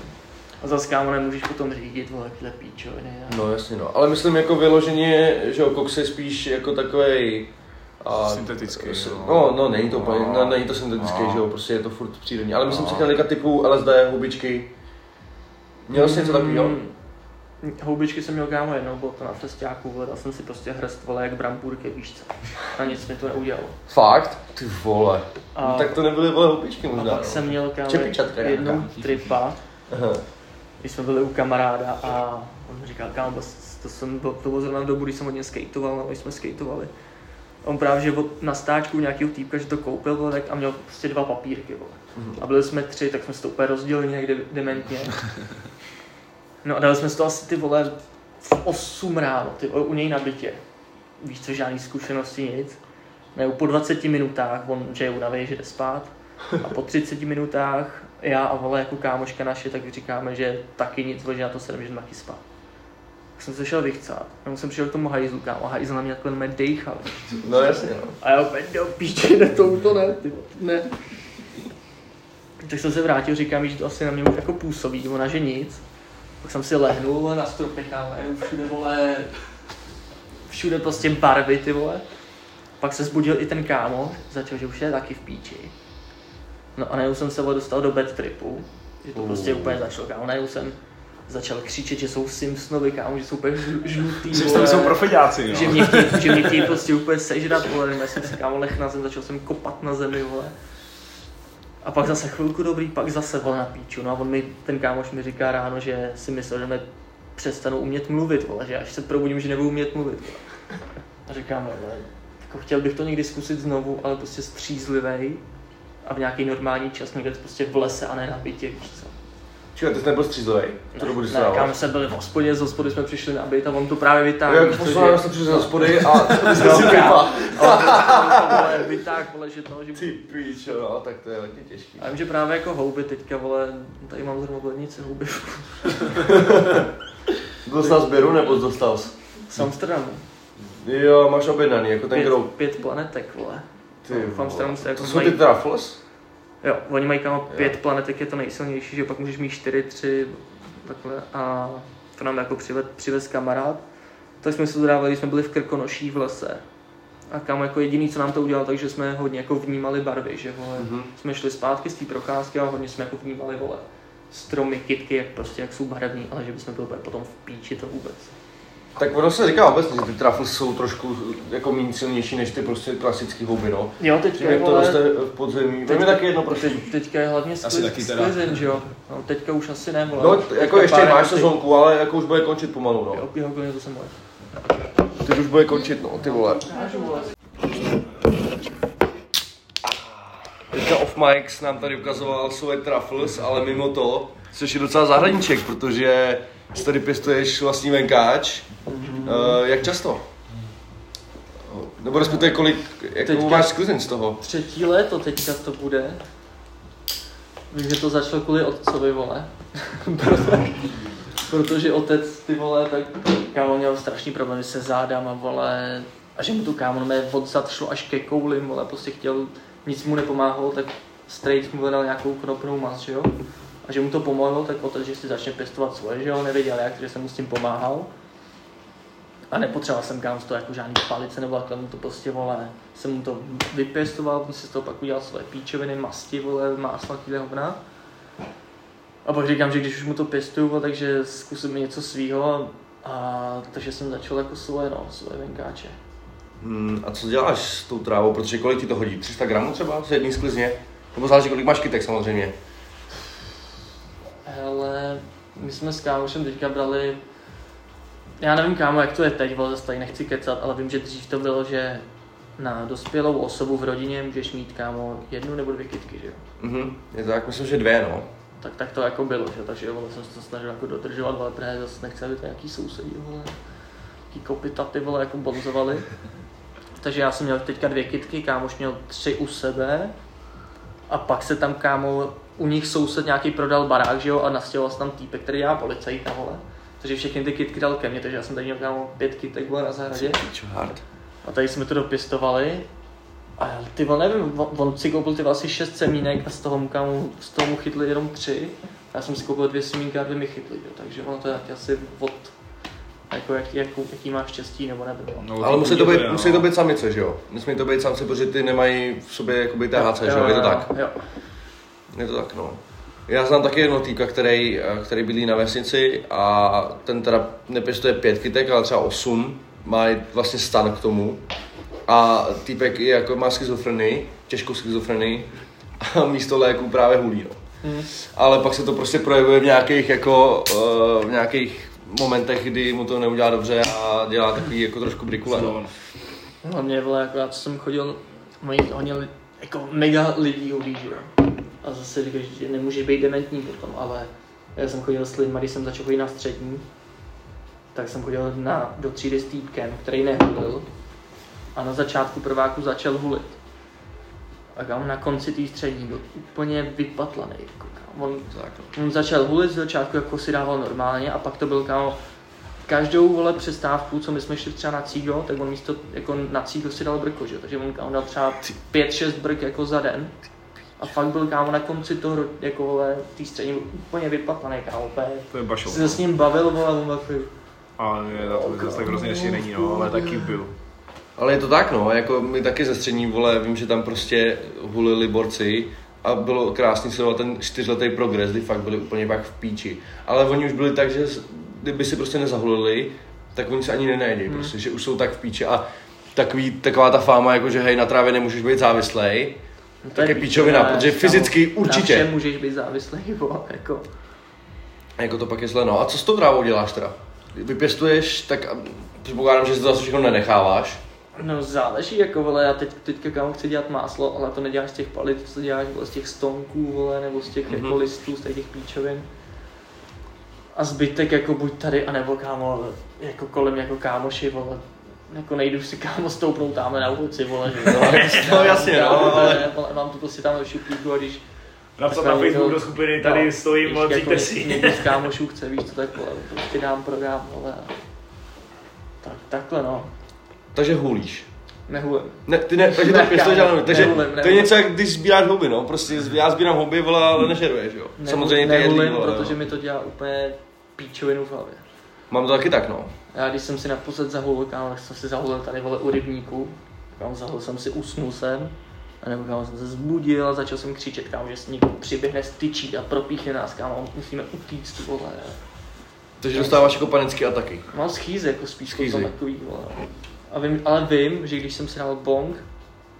A zase kámo nemůžeš potom řídit, vole, tyhle píčoviny. A...
No jasně no, ale myslím jako vyloženě, že jo, koks je spíš jako takovej... A,
Syntetický,
s-
jo.
No, no, není to úplně,
No.
no, není to syntetický,
No.
že jo, prostě je to furt přírodní. Ale myslím
No.
psychedelika typu LSD, hubičky. Měl jsi něco takového?
Mm, Houbičky jsem měl kámo jednou, bylo to na festiáku, vole, dal jsem si prostě hrst, vole, jak brambůrky, víš co. A nic mi to neudělalo.
Fakt? Ty vole.
A,
No, tak to nebyly vole hubičky
a
možná.
pak
no.
jsem měl kámo
Čepičatka
jednou
nějaká.
tripa,
Aha.
když jsme byli u kamaráda a on mi říkal, kámo, to jsem byl, to bylo zrovna v dobu, kdy jsem hodně skateoval, nebo když jsme skateovali. On právě, že od, na stáčku nějakého týpka, že to koupil, vole, tak, a měl prostě dva papírky, vole.
Mhm.
A byli jsme tři, tak jsme si to úplně rozdělili někde dementně. *laughs* No a dali jsme si to asi ty vole v 8 ráno, ty vole, u něj na bytě. Víš co, žádný zkušenosti, nic. Ne, po 20 minutách, on, že je unavý, že jde spát. A po 30 minutách já a vole jako kámoška naše, tak říkáme, že taky nic, vole, že na to že jdeme taky spát. Tak jsem se šel vychcát. Jenom jsem přišel k tomu hajzlu, kámo, a hajzl na mě takhle normálně dejchal.
No jasně no.
A já opět do píči, ne, to, to ne, ty ne. Tak jsem se vrátil, říkám, že to asi na mě jako působí, ona, že nic. Pak jsem si lehnul na stropě, kámo, všude, vole, všude prostě barvy, ty vole. Pak se zbudil i ten kámo, začal, že už je taky v píči. No a najednou jsem se vole, dostal do bad tripu, že to prostě
Uh.
úplně začalo, kámo, najednou jsem začal křičet, že jsou Simpsonovi, kámo, že jsou úplně žlu- žlutý,
Simpsonovi jsou profeďáci, no.
že mě, chtějí, že mě chtějí prostě úplně sežrat, vole, já jsem si kámo leh na zem, začal jsem kopat na zemi, vole. A pak zase chvilku dobrý, pak zase vole na píču, no a on mi, ten kámoš mi říká ráno, že si myslel, že mě přestanu umět mluvit, vole, že až se probudím, že nebudu umět mluvit, vole. A říkám, vole, jako chtěl bych to někdy zkusit znovu, ale prostě střízlivej a v nějaký normální čas, někde prostě v lese a ne na bytě, víš co.
Čekaj, ty jsi nebyl střízlivý? To dobu,
ne, kámo jsme byli v hospodě, z hospody jsme přišli na byt a on to právě vytáhl.
Poslouchám,
že-
jsem přišel z hospody a ty jsi
No,
si vypad.
Ale vole, vole, že to, že...
Ty píčo, no, tak to je hodně těžký.
A vím, že právě jako houby teďka, vole, tady mám zrovna v lednici houby. *laughs*
Dostal sběru nebo dostal jsi?
Z Amsterdamu.
Jo, máš objednaný, jako ten
Pět,
grow.
pět planetek, vole.
Ty
v Amsterdamu se jako
To jsou ty truffles?
Jo, oni mají kámo pět planetek, je to nejsilnější, že pak můžeš mít čtyři, tři, takhle. A to nám jako přivez, přivez kamarád. Tak jsme si to dávali, když jsme byli v Krkonoší v lese. A kámo jako jediný, co nám to udělalo, takže jsme hodně jako vnímali barvy, že vole.
Mhm.
Jsme šli zpátky z té procházky a hodně jsme jako vnímali, vole, stromy, kytky, jak prostě, jak jsou barevný, ale že bychom byli potom v píči, to vůbec.
Tak ono se říká obecně, že ty truffles jsou trošku jako méně silnější než ty prostě klasický houby, no.
Jo, teďka je,
jak to roste v podzemí.
Teď-
je mi taky jedno, prostě.
teď, teďka je hlavně
Asi
skliz,
taky teda.
že jo. No, teďka už asi ne, vole.
No,
Teďka
jako ještě
pár
máš sezónku, ale jako už bude končit pomalu,
Jo,
no.
pihokliny, to jsem moje.
Teď už bude končit, no, ty vole. Teďka off mics nám tady ukazoval svoje truffles, ale mimo to, což je docela zahradníček, protože si tady pěstuješ vlastní venkáč. Uh, jak často? Nebo respektive kolik, jak
Teďka-
máš sklizeň z toho?
Třetí léto teďka to bude. Vím, že to začalo kvůli otcovi, vole. *laughs* Proto, protože otec, ty vole, tak kámo měl strašný problémy se zádama, vole. A že mu tu kámo mé odzad šlo až ke koulim, vole, prostě chtěl, nic mu nepomáhalo, tak straight mu dal nějakou kropnou mas, že jo. A že mu to pomohlo, tak otec, že si začne pěstovat svoje, že jo, nevěděl jak, že jsem mu s tím pomáhal. A nepotřeboval jsem z toho jako žádný palice nebo takhle mu to prostě vole, jsem mu to vypěstoval, on si z toho pak udělal svoje píčoviny, masti, vole, másla, chvíle hovna. A pak říkám, že když už mu to pěstuju, vole, takže zkusím něco svýho a takže jsem začal jako svoje, no, svoje venkáče.
Hmm, a co děláš s tou trávou, protože kolik ti to hodí? 300 gramů třeba z jedný sklizně? Nebo záleží, kolik máš kytek samozřejmě.
Hele, my jsme s kámošem teďka brali, já nevím kámo, jak to je teď, vole, zase tady nechci kecat, ale vím, že dřív to bylo, že na dospělou osobu v rodině můžeš mít kámo jednu nebo dvě kytky, že jo?
Mhm, je to tak, myslím, že dvě, no.
Tak, tak to jako bylo, že? takže vole, jsem se to snažil jako dodržovat, ale protože zase nechci, aby to nějaký sousedí, vole, nějaký kopita ty vole, jako bonzovali. *laughs* Takže já jsem měl teďka dvě kytky, kámoš měl tři u sebe a pak se tam kámo, u nich soused nějaký prodal barák, že jo, a nastěhoval se tam týpek, který dělá policajta, vole. Takže všechny ty kytky dal ke mně, takže já jsem tady měl kámo pět kytek vole, na zahradě.
Hard.
A tady jsme to dopěstovali. A ty vole, nevím, on, si koupil ty asi šest semínek a z toho mu, kámo, z toho mu chytli jenom tři. Já jsem si koupil dvě semínka a dvě mi chytli, jo. takže ono to je asi od, jako jak, jak, jaký máš štěstí, nebo nevím. No.
No,
Ale musí to, být,
no.
musí to být samice, že jo? Nesmí to být samci, protože ty nemají v sobě jakoby THC, že jo? Je to tak?
Jo.
Je to tak, no. Já znám taky jednoho týka, který, který bydlí na vesnici a ten teda nepěstuje pět kytek, ale třeba osm. Má vlastně stan k tomu. A týpek je jako má schizofrenii, těžkou schizofrenii *laughs* a místo léku právě hulí, no.
Hmm.
Ale pak se to prostě projevuje v nějakých jako, uh, v nějakých momentech, kdy mu to neudělá dobře a dělá takový jako trošku brikule. No.
Hlavně, vole, jako já co jsem chodil, mají hodně li, jako mega lidí hulí, že jo. A zase říkáš, že nemůže být dementní potom, ale já jsem chodil s lidmi, když jsem začal chodit na střední, tak jsem chodil na, do třídy s týpkem, který nehulil a na začátku prváku začal hulit. A kam na konci té střední byl úplně vypatlaný. Jako, on, on začal hulit z začátku, jako si dával normálně a pak to byl kámo, každou vole přestávku, co my jsme šli třeba na cígo, tak on místo jako na cígo si dal brko, že? takže on, kámo, dal třeba 5-6 brk jako za den. A fakt byl kámo na konci toho, jako vole, tý střední byl úplně vypatlaný, kámo, úplně.
To je bašo.
Se s ním bavil, vole, a on takový,
Ale je, to zase tak hrozně ještě není, no, ale taky byl.
Ale je to tak, no, jako my taky ze střední vole, vím, že tam prostě hulili borci a bylo krásný sledovat ten čtyřletý progres, kdy fakt byli úplně pak v píči. Ale oni už byli tak, že kdyby si prostě nezahulili, tak oni se ani nenajedí, hmm. prostě, že už jsou tak v píči a takový, taková ta fáma, jako že hej, na trávě nemůžeš být závislej,
no to
Tak je píčovina, protože fyzicky
Na
určitě.
všem můžeš být závislý, *laughs* vole, jako.
jako to pak je zle, no. A co s tou trávou děláš teda? Vypěstuješ, tak předpokládám, že si to zase všechno nenecháváš.
No záleží, jako vole, já teď, teďka kámo chci dělat máslo, ale to neděláš z těch palit, to děláš vole, z těch stonků, vole, nebo z těch
Mhm.
mm-hmm. jako listů, z těch píčovin. A zbytek jako buď tady, anebo kámo, jako kolem jako kámoši, vole, jako nejdu si kámo stoupnout tamhle na ulici, vole, že jo. *laughs*
No, jasně,
Kámo,
no, ale-
mám to prostě tam ve šuplíku a když
Napsat na Facebook do skupiny, tady
no,
stojím,
když
vole,
jako
přijďte si.
Někdo z kámošů *laughs* chce, víš co, tak vole, prostě dám, prodám, vole. Tak, takhle no,
Takže hulíš.
nehulím.
Ne, ty ne, takže to
Ne, *laughs*
pěstuješ,
kámo,
ale takže
nehulím,
to je
nehulím.
něco, jak když sbíráš houby, no. Prostě já sbírám houby, vole, ale nežeruješ, jo.
Nehu-
Samozřejmě ty jedlí,
nehulím,
vole,
protože
no.
mi to dělá úplně píčovinu v hlavě.
Mám to taky tak, no.
Já když jsem si naposled zahulil, kámo, tak jsem si zahulil tady vole u rybníku. Kámo, zahulil jsem si, usnul jsem. A nebo kámo, jsem se zbudil a začal jsem křičet, kámo, že si někdo přiběhne styčí a propíchne nás, kámo, musíme utíct, vole.
Takže dostáváš jako panické ataky.
Mám schýzy, jako spíš
Schýzy.
potom takový, vole. A vím, ale vím, že když jsem si dal bong,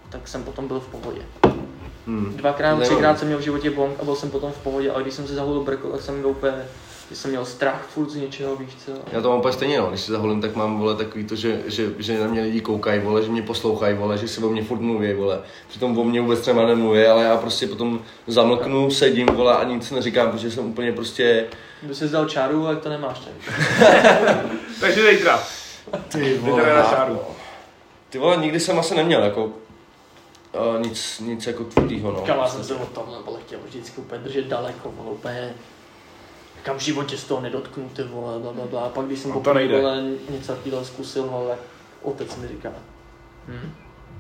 tak jsem potom byl v pohodě.
Hmm.
Dvakrát, třikrát jsem měl v životě bong a byl jsem potom v pohodě, ale když jsem si zahulil brko, tak jsem byl úplně, že jsem měl strach furt z něčeho, víš co.
Já to mám úplně stejně, no. Když si zahulím, tak mám, vole, takový to, že, že, že na mě lidi koukají, vole, že mě poslouchají, vole, že si o mě furt mluví, vole. Přitom o mě vůbec třeba nemluví, ale já prostě potom zamlknu, sedím, vole, a nic neříkám, protože jsem úplně prostě...
Kdyby jsi dal čáru, ale to nemáš tak. *laughs*
Takže zítra.
Ty
vole, na šáru.
Ty vole, nikdy jsem asi neměl, jako... Uh, nic, nic jako tvrdýho, no.
Já jsem se od tohle vole chtěl vždycky úplně držet daleko, vole, úplně kam v životě z toho nedotknu, ty vole, bla, bla, bla. A pak když jsem
No to
poprvé, vole, něco takového zkusil, vole, otec mi říká, hm,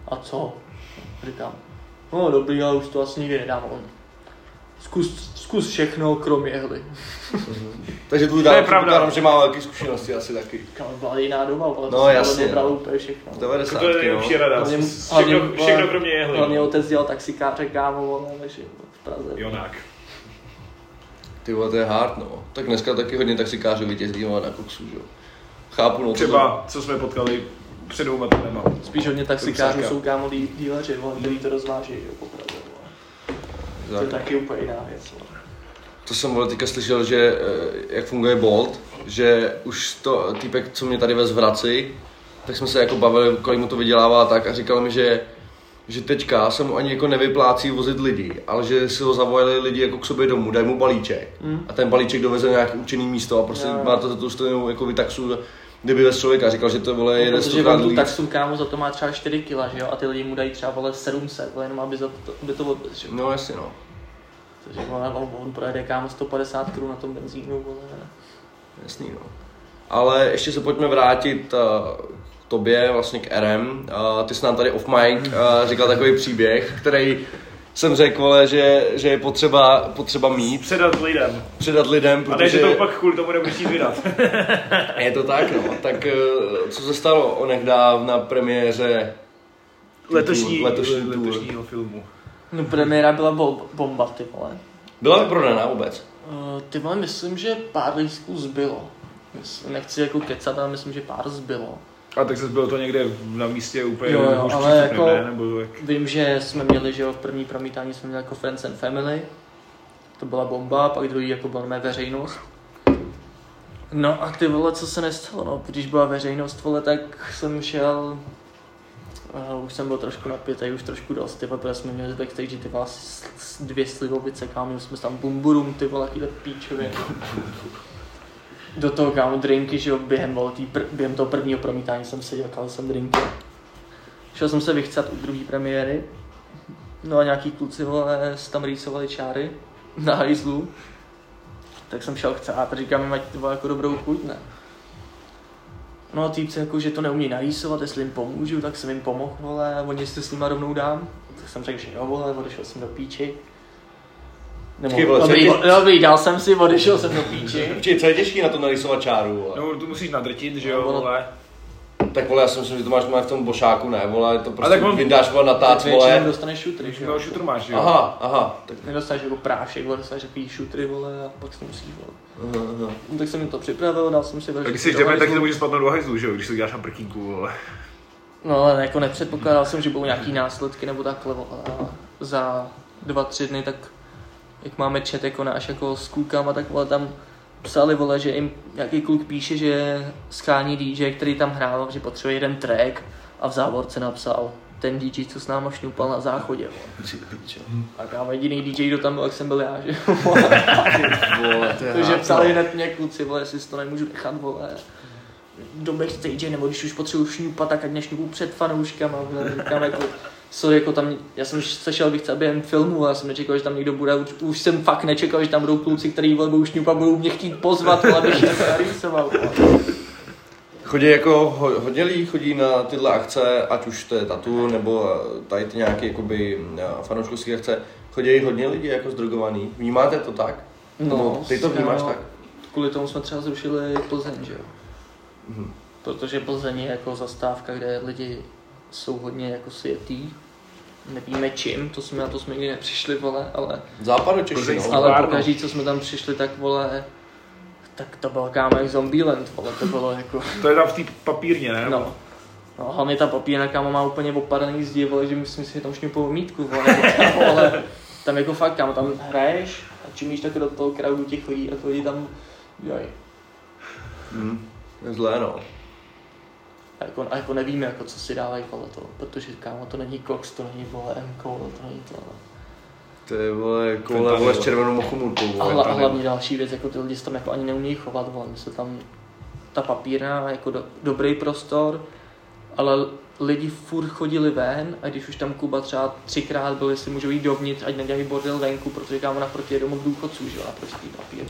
a co? Říkám, no dobrý, ale už to asi nikdy nedám, on. Zkus, zkus všechno, kromě jehly. *laughs*
Takže tvůj
To je pravda.
předpokládám, že má velké zkušenosti asi taky.
Říkám, byla jiná doba, ale
No,
to jsem
jasně,
nebral
no.
úplně všechno.
V 90.
To je nejlepší
no.
rada.
Hlavně-
Všechno, všechno kromě jehly.
Hlavně
no.
otec dělal taxikáře, kámo, vole, než v Praze.
Jonák.
Ty vole, to je hard, no. Tak dneska taky hodně taxikářů vítězí vole, na koksu, že jo. Chápu, no. to
Třeba, co jsme potkali před dvouma týdnema.
Spíš hodně taxikářů
Rusáka.
jsou kámo dí- díleři, vole, který to rozváží, jo, po Praze, vole. To je
Tak.
taky úplně jiná věc, vole.
To jsem vole teďka slyšel, že eh, jak funguje Bolt, že už to týpek, co mě tady vez v Hradci, tak jsme se jako bavili, kolik mu to vydělává tak a říkal mi, že že teďka se mu ani jako nevyplácí vozit lidi, ale že si ho zavolali lidi jako k sobě domů, dají mu balíček
Mm.
a ten balíček doveze na nějaký určený místo a prostě
Jo, jo.
má to za tu stejnou jako vytaxu, kdyby vez člověka, říkal, že to vole jede
Protože
stokrát
on tu taxu kámo za to má třeba 4 kg, že jo, a ty lidi mu dají třeba vole 700, vole, jenom aby, za to, aby to odvez, že.
No jasně no,
Takže vole, on, on projede kámo 150 kg na tom benzínu, vole.
jasný no. Ale ještě se pojďme vrátit k tobě, vlastně k RM. Uh, ty jsi nám tady off mic uh, říkal takový příběh, který jsem řekl, vole, že, že je potřeba, potřeba mít,
Předat lidem.
předat lidem,
A ne, že
protože
to pak kvůli tomu nebudeš chtít vydat. *laughs*
je to tak, no. Tak uh, co se stalo onehda na premiéře
Letošní,
letošní
letošního filmu.
No premiéra byla bomba, ty vole.
Byla vyprodaná vůbec?
Uh, ty vole, myslím, že pár lístků zbylo. Myslím, nechci jako kecat, ale myslím, že pár zbylo.
A tak se bylo to někde na místě úplně
Jo, jo,
hůř
ale jako-
ne? Nebo jak...
Vím, že jsme měli, že jo, v první promítání jsme měli jako Friends and Family. To byla bomba, pak druhý jako byla mé veřejnost. No a ty vole, co se nestalo, no, když byla veřejnost, vole, tak jsem šel, uh, už jsem byl trošku napětej, už trošku dost, ty protože jsme měli backstage ty vole, s- s- dvě slivovice, kámo, měli jsme tam bumburum, ty vole, takýhle píčově. Do toho, kámo, drinky, že jo, během, vole, tý, pr- během toho prvního promítání jsem seděl, kal jsem drinky. Šel jsem se vychcat u druhé premiéry. No a nějaký kluci vole tam rýsovali čáry na hajzlu. Tak jsem šel chcát a říkám jim, ať to jako dobrou chuť, ne? No a týpci jako, že to neumí narýsovat, jestli jim pomůžu, tak jsem jim pomohl, vole, oni si s nima rovnou dám. Tak jsem řekl, že jo, vole, odešel jsem do píči. Nebo,
vole, co
dobrý,
je
dobrý, dal jsem si, odešel jsem do píči.
Počkej, co je těžký na to narysovat čáru? Vole?
No, tu musíš nadrtit, že
No,
jo,
ono-
vole.
Tak vole, já si myslím, že to máš má v tom bošáku, ne, vole, to prostě
tak on-
vyndáš vole na tác,
Většinou
vole.
dostaneš šutry, že
No,
jo.
šutr máš, že jo.
Aha, aha, tak
Nedostaneš jako prášek, vole, dostaneš takový šutry, vole, a pak se musíš, vole.
aha, aha.
No, tak jsem jim to připravil, dal jsem si
Tak
vršky
když jsi
do
jdeme, tak to může spadnout do hajzlu, že jo, když to děláš na prkínku, vole.
No ale jako nepředpokládal jsem, že budou nějaký následky nebo takhle. vole. A za dva, tři dny tak jak máme chat jako náš jako s klukama, tak vole tam psali, vole, že jim nějaký kluk píše, že schání DJ, který tam hrál, že potřebuje jeden track a v závorce napsal ten DJ, co s náma šňupal na záchodě. A kámo, jediný DJ, kdo tam byl, jak jsem byl já, že? *laughs*
Vole, to je
Takže psali hned mě kluci, vole, jestli si to nemůžu nechat, vole. Do backstage, nebo když už potřebuji šňupat, tak ať nešňupu před fanouškama, vole. Říkám jako, sorry, jako tam, já jsem se šel bych během filmu, ale já jsem nečekal, že tam někdo bude, už, už jsem fakt nečekal, že tam budou kluci, který budou šňupat, budou mě chtít pozvat, vole, abych je zarýsoval, vole.
Chodí jako ho, hodně lidí chodí na tyhle akce, ať už to je tatu, nebo tady ty nějaké jakoby eh, fanouškovské akce. Chodí hodně lidí jako zdrogovaný. Vnímáte to tak? Nebo ty to vnímáš
no,
tak?
Kvůli tomu jsme třeba zrušili Plzeň, že jo.
Mhm.
Protože Plzeň je jako zastávka, kde lidi jsou hodně jako sjetý. Nevíme čím, to jsme na to jsme nikdy nepřišli, vole, ale,
Západu Češi, no.
ale
Párno.
pokaždý, co jsme tam přišli, tak vole, tak to byl kámo jak Zombieland, vole, to bylo jako, *laughs*
To je tam v té papírně, ne?
no. No, hlavně ta papírna kámo má úplně opadaný zdi, vole, že myslím si, že tam šňupou mítku, vole, kámo, ale *laughs* tam jako fakt, kámo, tam hraješ a čumíš tak do toho crowdu těch lidí a to lidi tam, joj,
Hm, je zlé, no.
A jako, a jako nevíme, jako, co si dávají vole to, protože kámo, to není Cox, to není vole MK, to není to. no.
To je vole, koule,
Fentanyl.
vole s červenou mochomurkou,
A,
vole.
hla, a
tady.
hlavně další věc, jako ty lidi se tam jako ani neumějí chovat, vole, my se tam ta papírna, jako do, dobrý prostor, ale lidi furt chodili ven a když už tam Kuba třeba třikrát byl, jestli můžou jít dovnitř, ať nedělají bordel venku, protože kámo naproti je domov důchodců, že jo, naproti té papíru.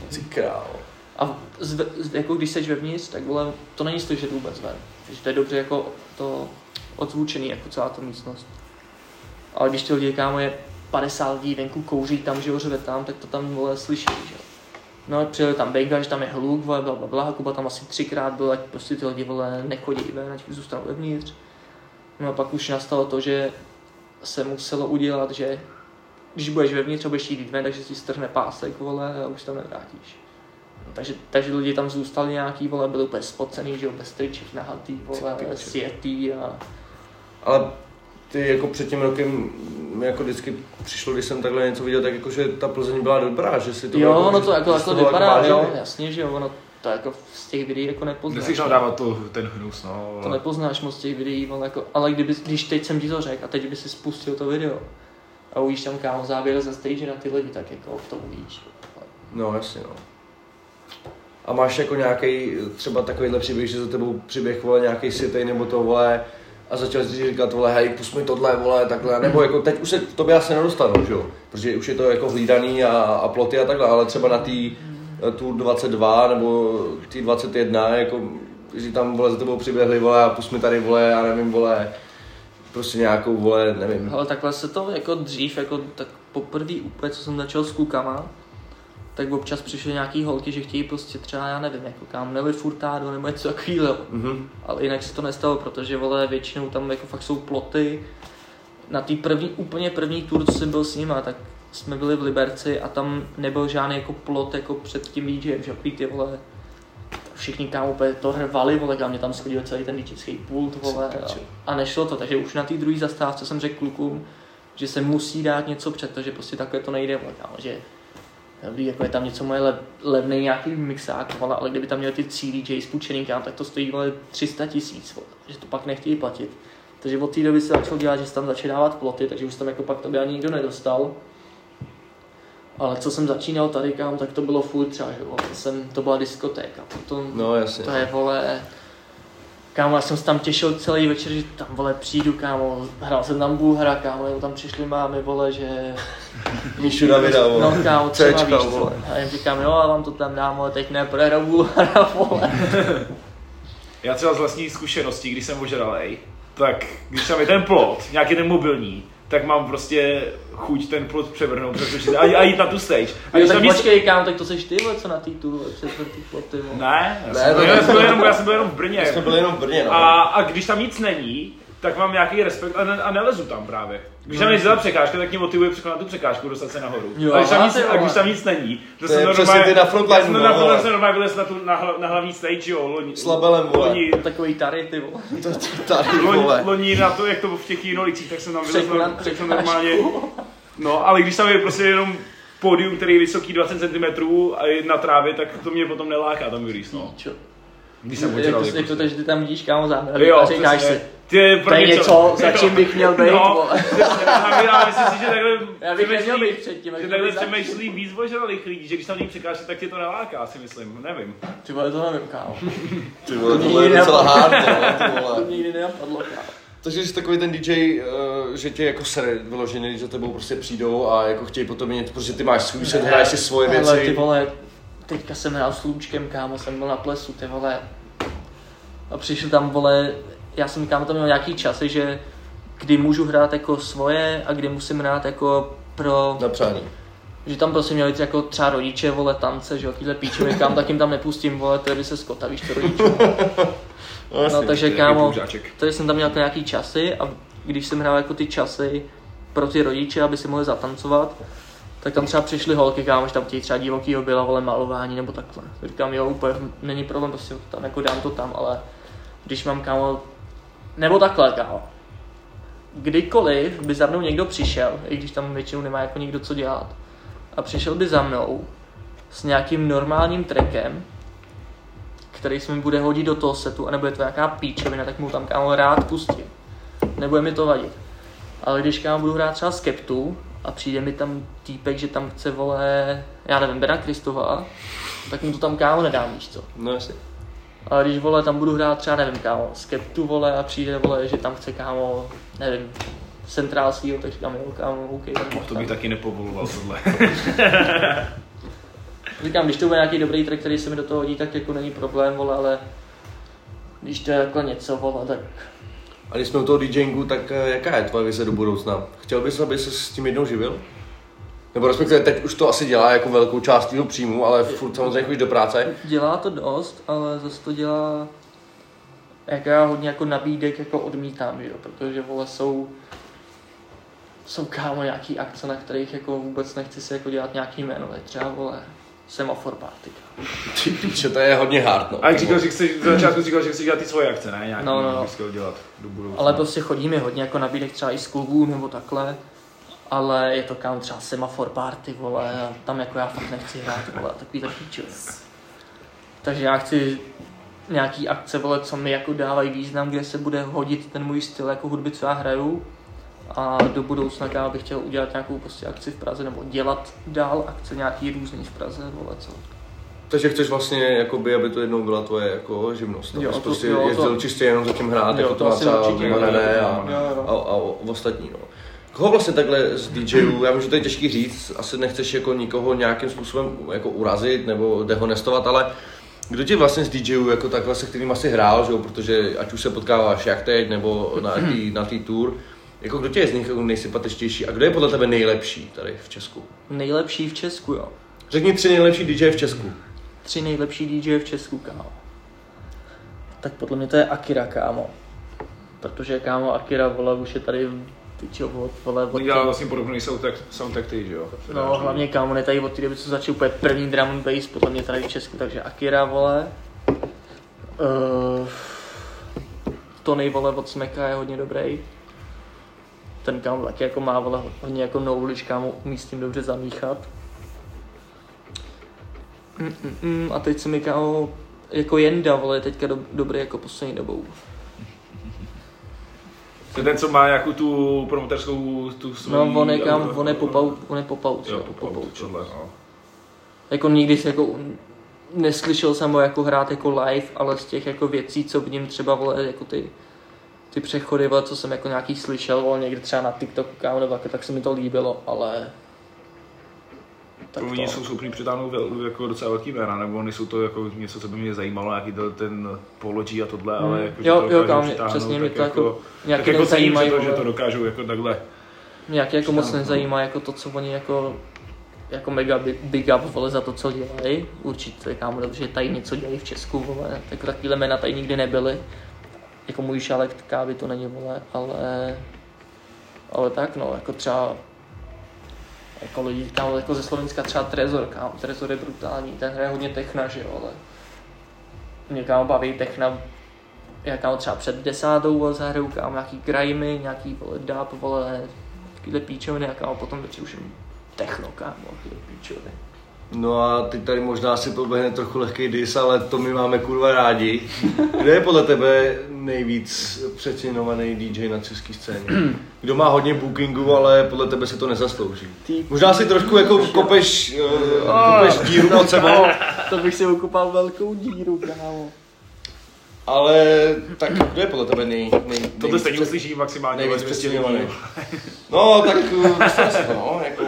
A z, z, jako když seš vevnitř, tak vole, to není slyšet vůbec ven. Takže to je dobře jako to odzvučený, jako celá ta místnost. Ale když ty lidi, kámo, je 50 lidí venku kouří tam, že jo, řve tam, tak to tam, vole, slyší, že. No, přijeli tam Bejga, že tam je hluk, vole, bla, bla, bla, Kuba tam asi třikrát byl, ať prostě ty lidi, vole, nechodí ven, ať zůstanou vevnitř. No a pak už nastalo to, že se muselo udělat, že když budeš vevnitř a budeš jít ven, takže si strhne pásek, vole, a už tam nevrátíš. No, takže, takže lidi tam zůstali nějaký, vole, byli úplně spocený, že jo, bez triček, nahatý, vole, sjetý a...
Ale ty jako před tím rokem jako vždycky přišlo, když jsem takhle něco viděl, tak jako, že ta Plzeň byla dobrá, že si to
Jo,
jako,
no
že-
to jako, jako
to
vypadá,
vážili.
jo, jasně, že jo, ono to jako z těch videí jako nepoznáš.
Tam dávat to, ten hnus, no.
To nepoznáš moc těch videí, ale, jako, ale kdyby, když teď jsem ti to řekl a teď by si spustil to video a uvidíš tam kámo záběr ze stage na ty lidi, tak jako to uvidíš.
No, jasně, no. A máš jako nějaký třeba takovýhle příběh, že za tebou přiběh vole nějaký sitej nebo to vole a začal si říkat vole, hej, pust mi tohle, vole, takhle, nebo jako teď už se k tobě asi nedostanu, že jo, protože už je to jako hlídaný a, a ploty a takhle, ale třeba na tý tu 22 nebo tý 21, jako, že tam vole za tebou přiběhli, vole, a pust mi tady, vole, já nevím, vole, prostě nějakou, vole, nevím.
Ale takhle se to jako dřív, jako tak poprvé úplně, co jsem začal s klukama, tak občas přišly nějaký holky, že chtějí prostě třeba, já nevím, jako kam Nelly Furtado nebo něco takového.
Mhm.
Ale jinak se to nestalo, protože vole, většinou tam jako fakt jsou ploty. Na té první, úplně první tour, co jsem byl s nima, tak jsme byli v Liberci a tam nebyl žádný jako plot jako před tím DJem, že ty vole, všichni kámo úplně to hrvali, vole, kam mě tam schodil celý ten DJský pult, vole, a, a nešlo to, takže už na té druhé zastávce jsem řekl klukům, že se musí dát něco před to, že prostě takhle to nejde, vole, že Dobrý, jako je tam něco moje lev, levný nějaký mixák, vole, ale kdyby tam měli ty CDJ spůjčený kam, tak to stojí vole 300 tisíc, že to pak nechtějí platit. Takže od té doby se začal dělat, že se tam začali dávat ploty, takže už tam jako pak to by ani nikdo nedostal. Ale co jsem začínal tady kam, tak to bylo furt třeba, že vole, jsem, to byla diskotéka, potom
No, jasně.
to je vole, kámo, já jsem se tam těšil celý večer, že tam vole přijdu, kámo, hrál jsem tam Bulhara, kámo, jenom tam přišli mámy, vole, že... *laughs*
Míšu Davida, vole.
No kámo, třeba
Cčka,
víš
vole.
A jim říkám, jo, já vám to tam dám, ale teď ne, prohraju *laughs* Bulhara, vole.
Já třeba z vlastní zkušeností, když jsem ožralej, tak když tam je ten plot, nějaký ten mobilní, tak mám prostě chuť ten plot převrhnout, přetočit a, a jít na tu stage. A když
tak
tam nic...
počkej, kámo, tak to seš ty, vole, co na té tu, vole, čtvrtý ploty, vole.
Ne, já
Ne,
jsem,
to
byl, já,
ne.
jsem byl jenom, já jsem byl jenom v Brně.
My jsme byli jenom v Brně, no.
A, a když tam nic není, tak mám nějaký respekt a, ne, a nelezu tam právě. Když tam je ta překážka, tak mě motivuje překonat tu překážku, dostat se nahoru.
Jo,
a, když tam nic,
ty
a když tam nic není, to,
To
jsem
je přesně
normálně,
ty na frontline,
já jsem,
no,
na,
vole.
já jsem normálně vylez na, tu, na, hla- na hlavní stage, jo, loni,
S labelem, vole.
loni,
Takový tary, ty, vole.
To, to, tady,
loni,
vole.
loni, na to, jak to bylo v těch jinolicích, tak jsem tam vylez, tak jsem
překážku.
normálně, no, ale když tam je prostě jenom pódium, který je vysoký 20 cm a je na trávě, tak to mě potom neláká tam vylíz, no.
Čo?
Když jsem
Jak
ožralý,
to, jak to,
prostě.
že ty tam vidíš, kámo,
Jo,
a říkáš si,
Ty je pro
to je
mě
něco, za čím bych měl *laughs* být,
No, já myslím si, že takhle *laughs*
Já bych neměl
přemýšlí-
být předtím,
že
jak
takhle přemýšlí víc ožralých lidí, že když tam není překážky, tak tě to neláká, si myslím, nevím.
Ty vole, to nevím, kámo.
Ty vole,
To
je
nikdy
docela hard, ty
To
vole.
mě nikdy nenapadlo, kámo.
Takže jsi takový ten DJ, eh, že tě jako sere vyložený, když za tebou prostě přijdou a jako chtějí potom něco, protože ty máš svůj set, hraješ si svoje
Ale ty
věci.
vole, teďka jsem hrál s Lůčkem, kámo, jsem byl na plesu, ty vole. A přišel tam, vole, já jsem kámo tam měl nějaký časy, že kdy můžu hrát jako svoje a kdy musím hrát jako pro,
Na přání.
Že tam prostě měli jako třeba rodiče, vole, tance, že jo, tyhle píčoviny, kam tak jim tam nepustím, vole, to je by se skota, víš, *laughs* to rodiče. No, takže kámo, takže jsem tam měl jako nějaký časy a když jsem hrál jako ty časy pro ty rodiče, aby si mohli zatancovat, tak tam třeba přišly holky, kámo, že tam chtějí třeba divokýho byla, vole, malování nebo takhle. Říkám, jo, úplně není problém, prostě tam jako dám to tam, ale když mám, kámo, nebo takhle, kámo. Kdykoliv by za mnou někdo přišel, i když tam většinou nemá jako nikdo co dělat, a přišel by za mnou s nějakým normálním trackem, který se mi bude hodit do toho setu a nebude to nějaká píčovina, tak mu tam kámo rád pustím. Nebude mi to vadit. Ale když kámo budu hrát třeba Skeptu a přijde mi tam týpek, že tam chce vole, já nevím, Bena Kristova, tak mu to tam kámo nedám, víš co.
No jasně.
Ale když vole, tam budu hrát třeba, nevím, kámo, Skeptu vole a přijde vole, že tam chce kámo, nevím, Central Steel, tak říkám, jo, kámo, OK, tak
To bych taky nepovoloval tohle. *laughs*
Říkám, když to bude nějaký dobrý track, který se mi do toho hodí, tak jako není problém, vole, ale když to je takhle něco, vole, tak
A když jsme u toho DJingu, tak eh, jaká je tvoje vize do budoucna? Chtěl bys, aby se s tím jednou živil? Nebo respektive teď už to asi dělá jako velkou část tvého příjmu, ale furt samozřejmě chodíš do práce.
dělá to dost, ale zase to dělá, jak já hodně jako nabídek jako odmítám, že jo, protože vole jsou, jsou kámo nějaký akce, na kterých jako vůbec nechci si jako dělat nějaký jméno, je třeba vole Semafor Party.
Ty píče, to je hodně hard, no.
A jak říkal, že chceš, v začátku říkal, že chceš dělat ty svoje akce, ne? Nějaký,
No, no, no.
dělat do budoucna.
Ale prostě chodí mi hodně jako nabídek třeba i z klubů nebo takhle, ale je to kámo třeba Semafor Party, vole, a tam jako já fakt nechci hrát, vole, takový tak píčoviny. Takže já chci nějaký akce, vole, co mi jako dávají význam, kde se bude hodit ten můj styl jako hudby, co já hraju. A do budoucna já bych chtěl udělat nějakou prostě akci v Praze, nebo dělat dál akce nějaký různý v Praze, vole, co.
Takže chceš vlastně, jakoby, aby to jednou byla tvoje jako živnost.
Jo, to-
prostě
jo, to-
jezdil čistě jenom za tím hrát,
Jo,
jako
to
to má
asi
třeba
určitě,
a, a, a, a ostatní. No. Koho vlastně takhle z DJů, já vím, že to je těžký říct, asi nechceš jako nikoho nějakým způsobem jako urazit nebo dehonestovat, ale kdo ti vlastně z DJů jako takhle, se kterým asi hrál, že jo? protože ať už se potkáváš jak teď, nebo na tý, na tý tour, jako kdo tě je z nich nejsympatičtější a kdo je podle tebe nejlepší tady v Česku?
Nejlepší v Česku, jo.
Řekni tři nejlepší DJ v Česku.
Tři nejlepší DJ v Česku, kámo. Tak podle mě to je Akira, kámo. Protože, kámo, Akira, vole, už je tady pičo, od, vole, od
dělal vlastně podobný soundtrack, soundtrack ty, že jo?
No, hlavně kámo, ne tady od té doby, co začal úplně první drum and bass, podle mě tady v Česku, takže Akira, vole. Uh, Tony, vole, od Smeka je hodně dobrý. Ten kámo taky jako má, vole, hodně jako knowledge, kámo, umí s tím dobře zamíchat. Mm, mm, mm, a teď se mi kámo, jako Jenda, vole, je teďka do, dobrý jako poslední dobou.
To je ten, co má nějakou tu promoterskou, tu svoji...
No, on je,
auto-
on je popau, on je popauč,
Jo,
jako popauč.
tohle, no.
jako nikdy se jako neslyšel jsem ho jako hrát jako live, ale z těch jako věcí, co v něm třeba vole, jako ty, ty přechody, vole, co jsem jako nějaký slyšel, vole, někde třeba na TikToku, kámo, nebo jako, tak se mi to líbilo, ale tak to,
jsou schopní přitáhnout vel, jako docela velký jména, nebo oni jsou to jako něco, co by mě zajímalo, nějaký to, ten Pology a tohle, ale jako,
Jo,
to
jo, kámo, přesně,
tak
to jako nějaký
tak jako cením, to, že to dokážou jako takhle.
mě jaký jako moc
přitáhnout, no.
nezajímá jako to, co oni jako jako mega big, big up vole za to, co dělají. Určitě, kámo, dobře, že tady něco dělají v Česku, vole, tak takovýhle jména tady nikdy nebyly. Jako můj šálek kávy to není, vole, ale ale tak no, jako třeba jako lidi, kámo, jako ze Slovenska třeba Trezor, kámo, Trezor je brutální, ten hraje hodně techna, že jo, ale mě kámo baví techna, já kámo třeba před desátou vole, zahraju kámo nějaký grimy, nějaký vole dub, vole, takovýhle píčoviny a kámo potom večer už jen techno, kámo, takovýhle píčoviny.
No a teď tady možná si proběhne trochu lehký dis, ale to my máme kurva rádi. Kdo je podle tebe nejvíc přecenovaný DJ na české scéně? Kdo má hodně bookingu, ale podle tebe se to nezaslouží? Možná si trošku jako kopeš, uh, kopeš díru pod sebou, *laughs*
to bych si ukopal velkou díru, kámo.
ale tak kdo je podle tebe nej, nej,
Tohle stejně uslyší maximálně
nejvíc
200
přecenovaný?
lidí. *laughs*
No, tak to, no, jako...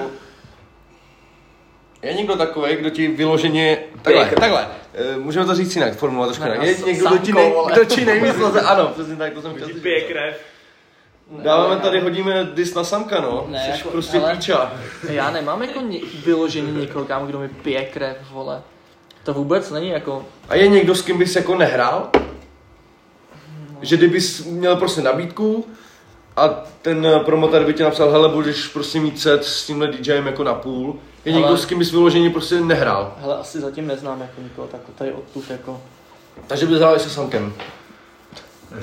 Je někdo takový, kdo ti vyloženě... Takhle,
Pěk.
takhle. eh, Můžeme to říct jinak, formulovat trošku
Ne,
jinak. Je někdo, kdo ti, nej, kdo ti nejvíc leze, ano, přesně tak, to jsem chtěl říct.
pije krev.
Dáváme tady, hodíme dis na Samka, no.
Ne,
Jsi
jako-
prostě
hele.
píča.
Já nemám jako ně, vyloženě někoho, kámo, kdo mi pije krev, vole. To vůbec není jako,
A je někdo, s kým bys jako nehrál? Že kdybys měl prostě nabídku a ten eh, promotor by ti napsal, hele, budeš prostě mít set s tímhle DJem jako na půl. Je
Ale-
někdo, s kým bys vyloženě prostě nehrál.
hele, asi zatím neznám jako nikoho, tak tady odtud jako.
Takže bys hrál se Samkem.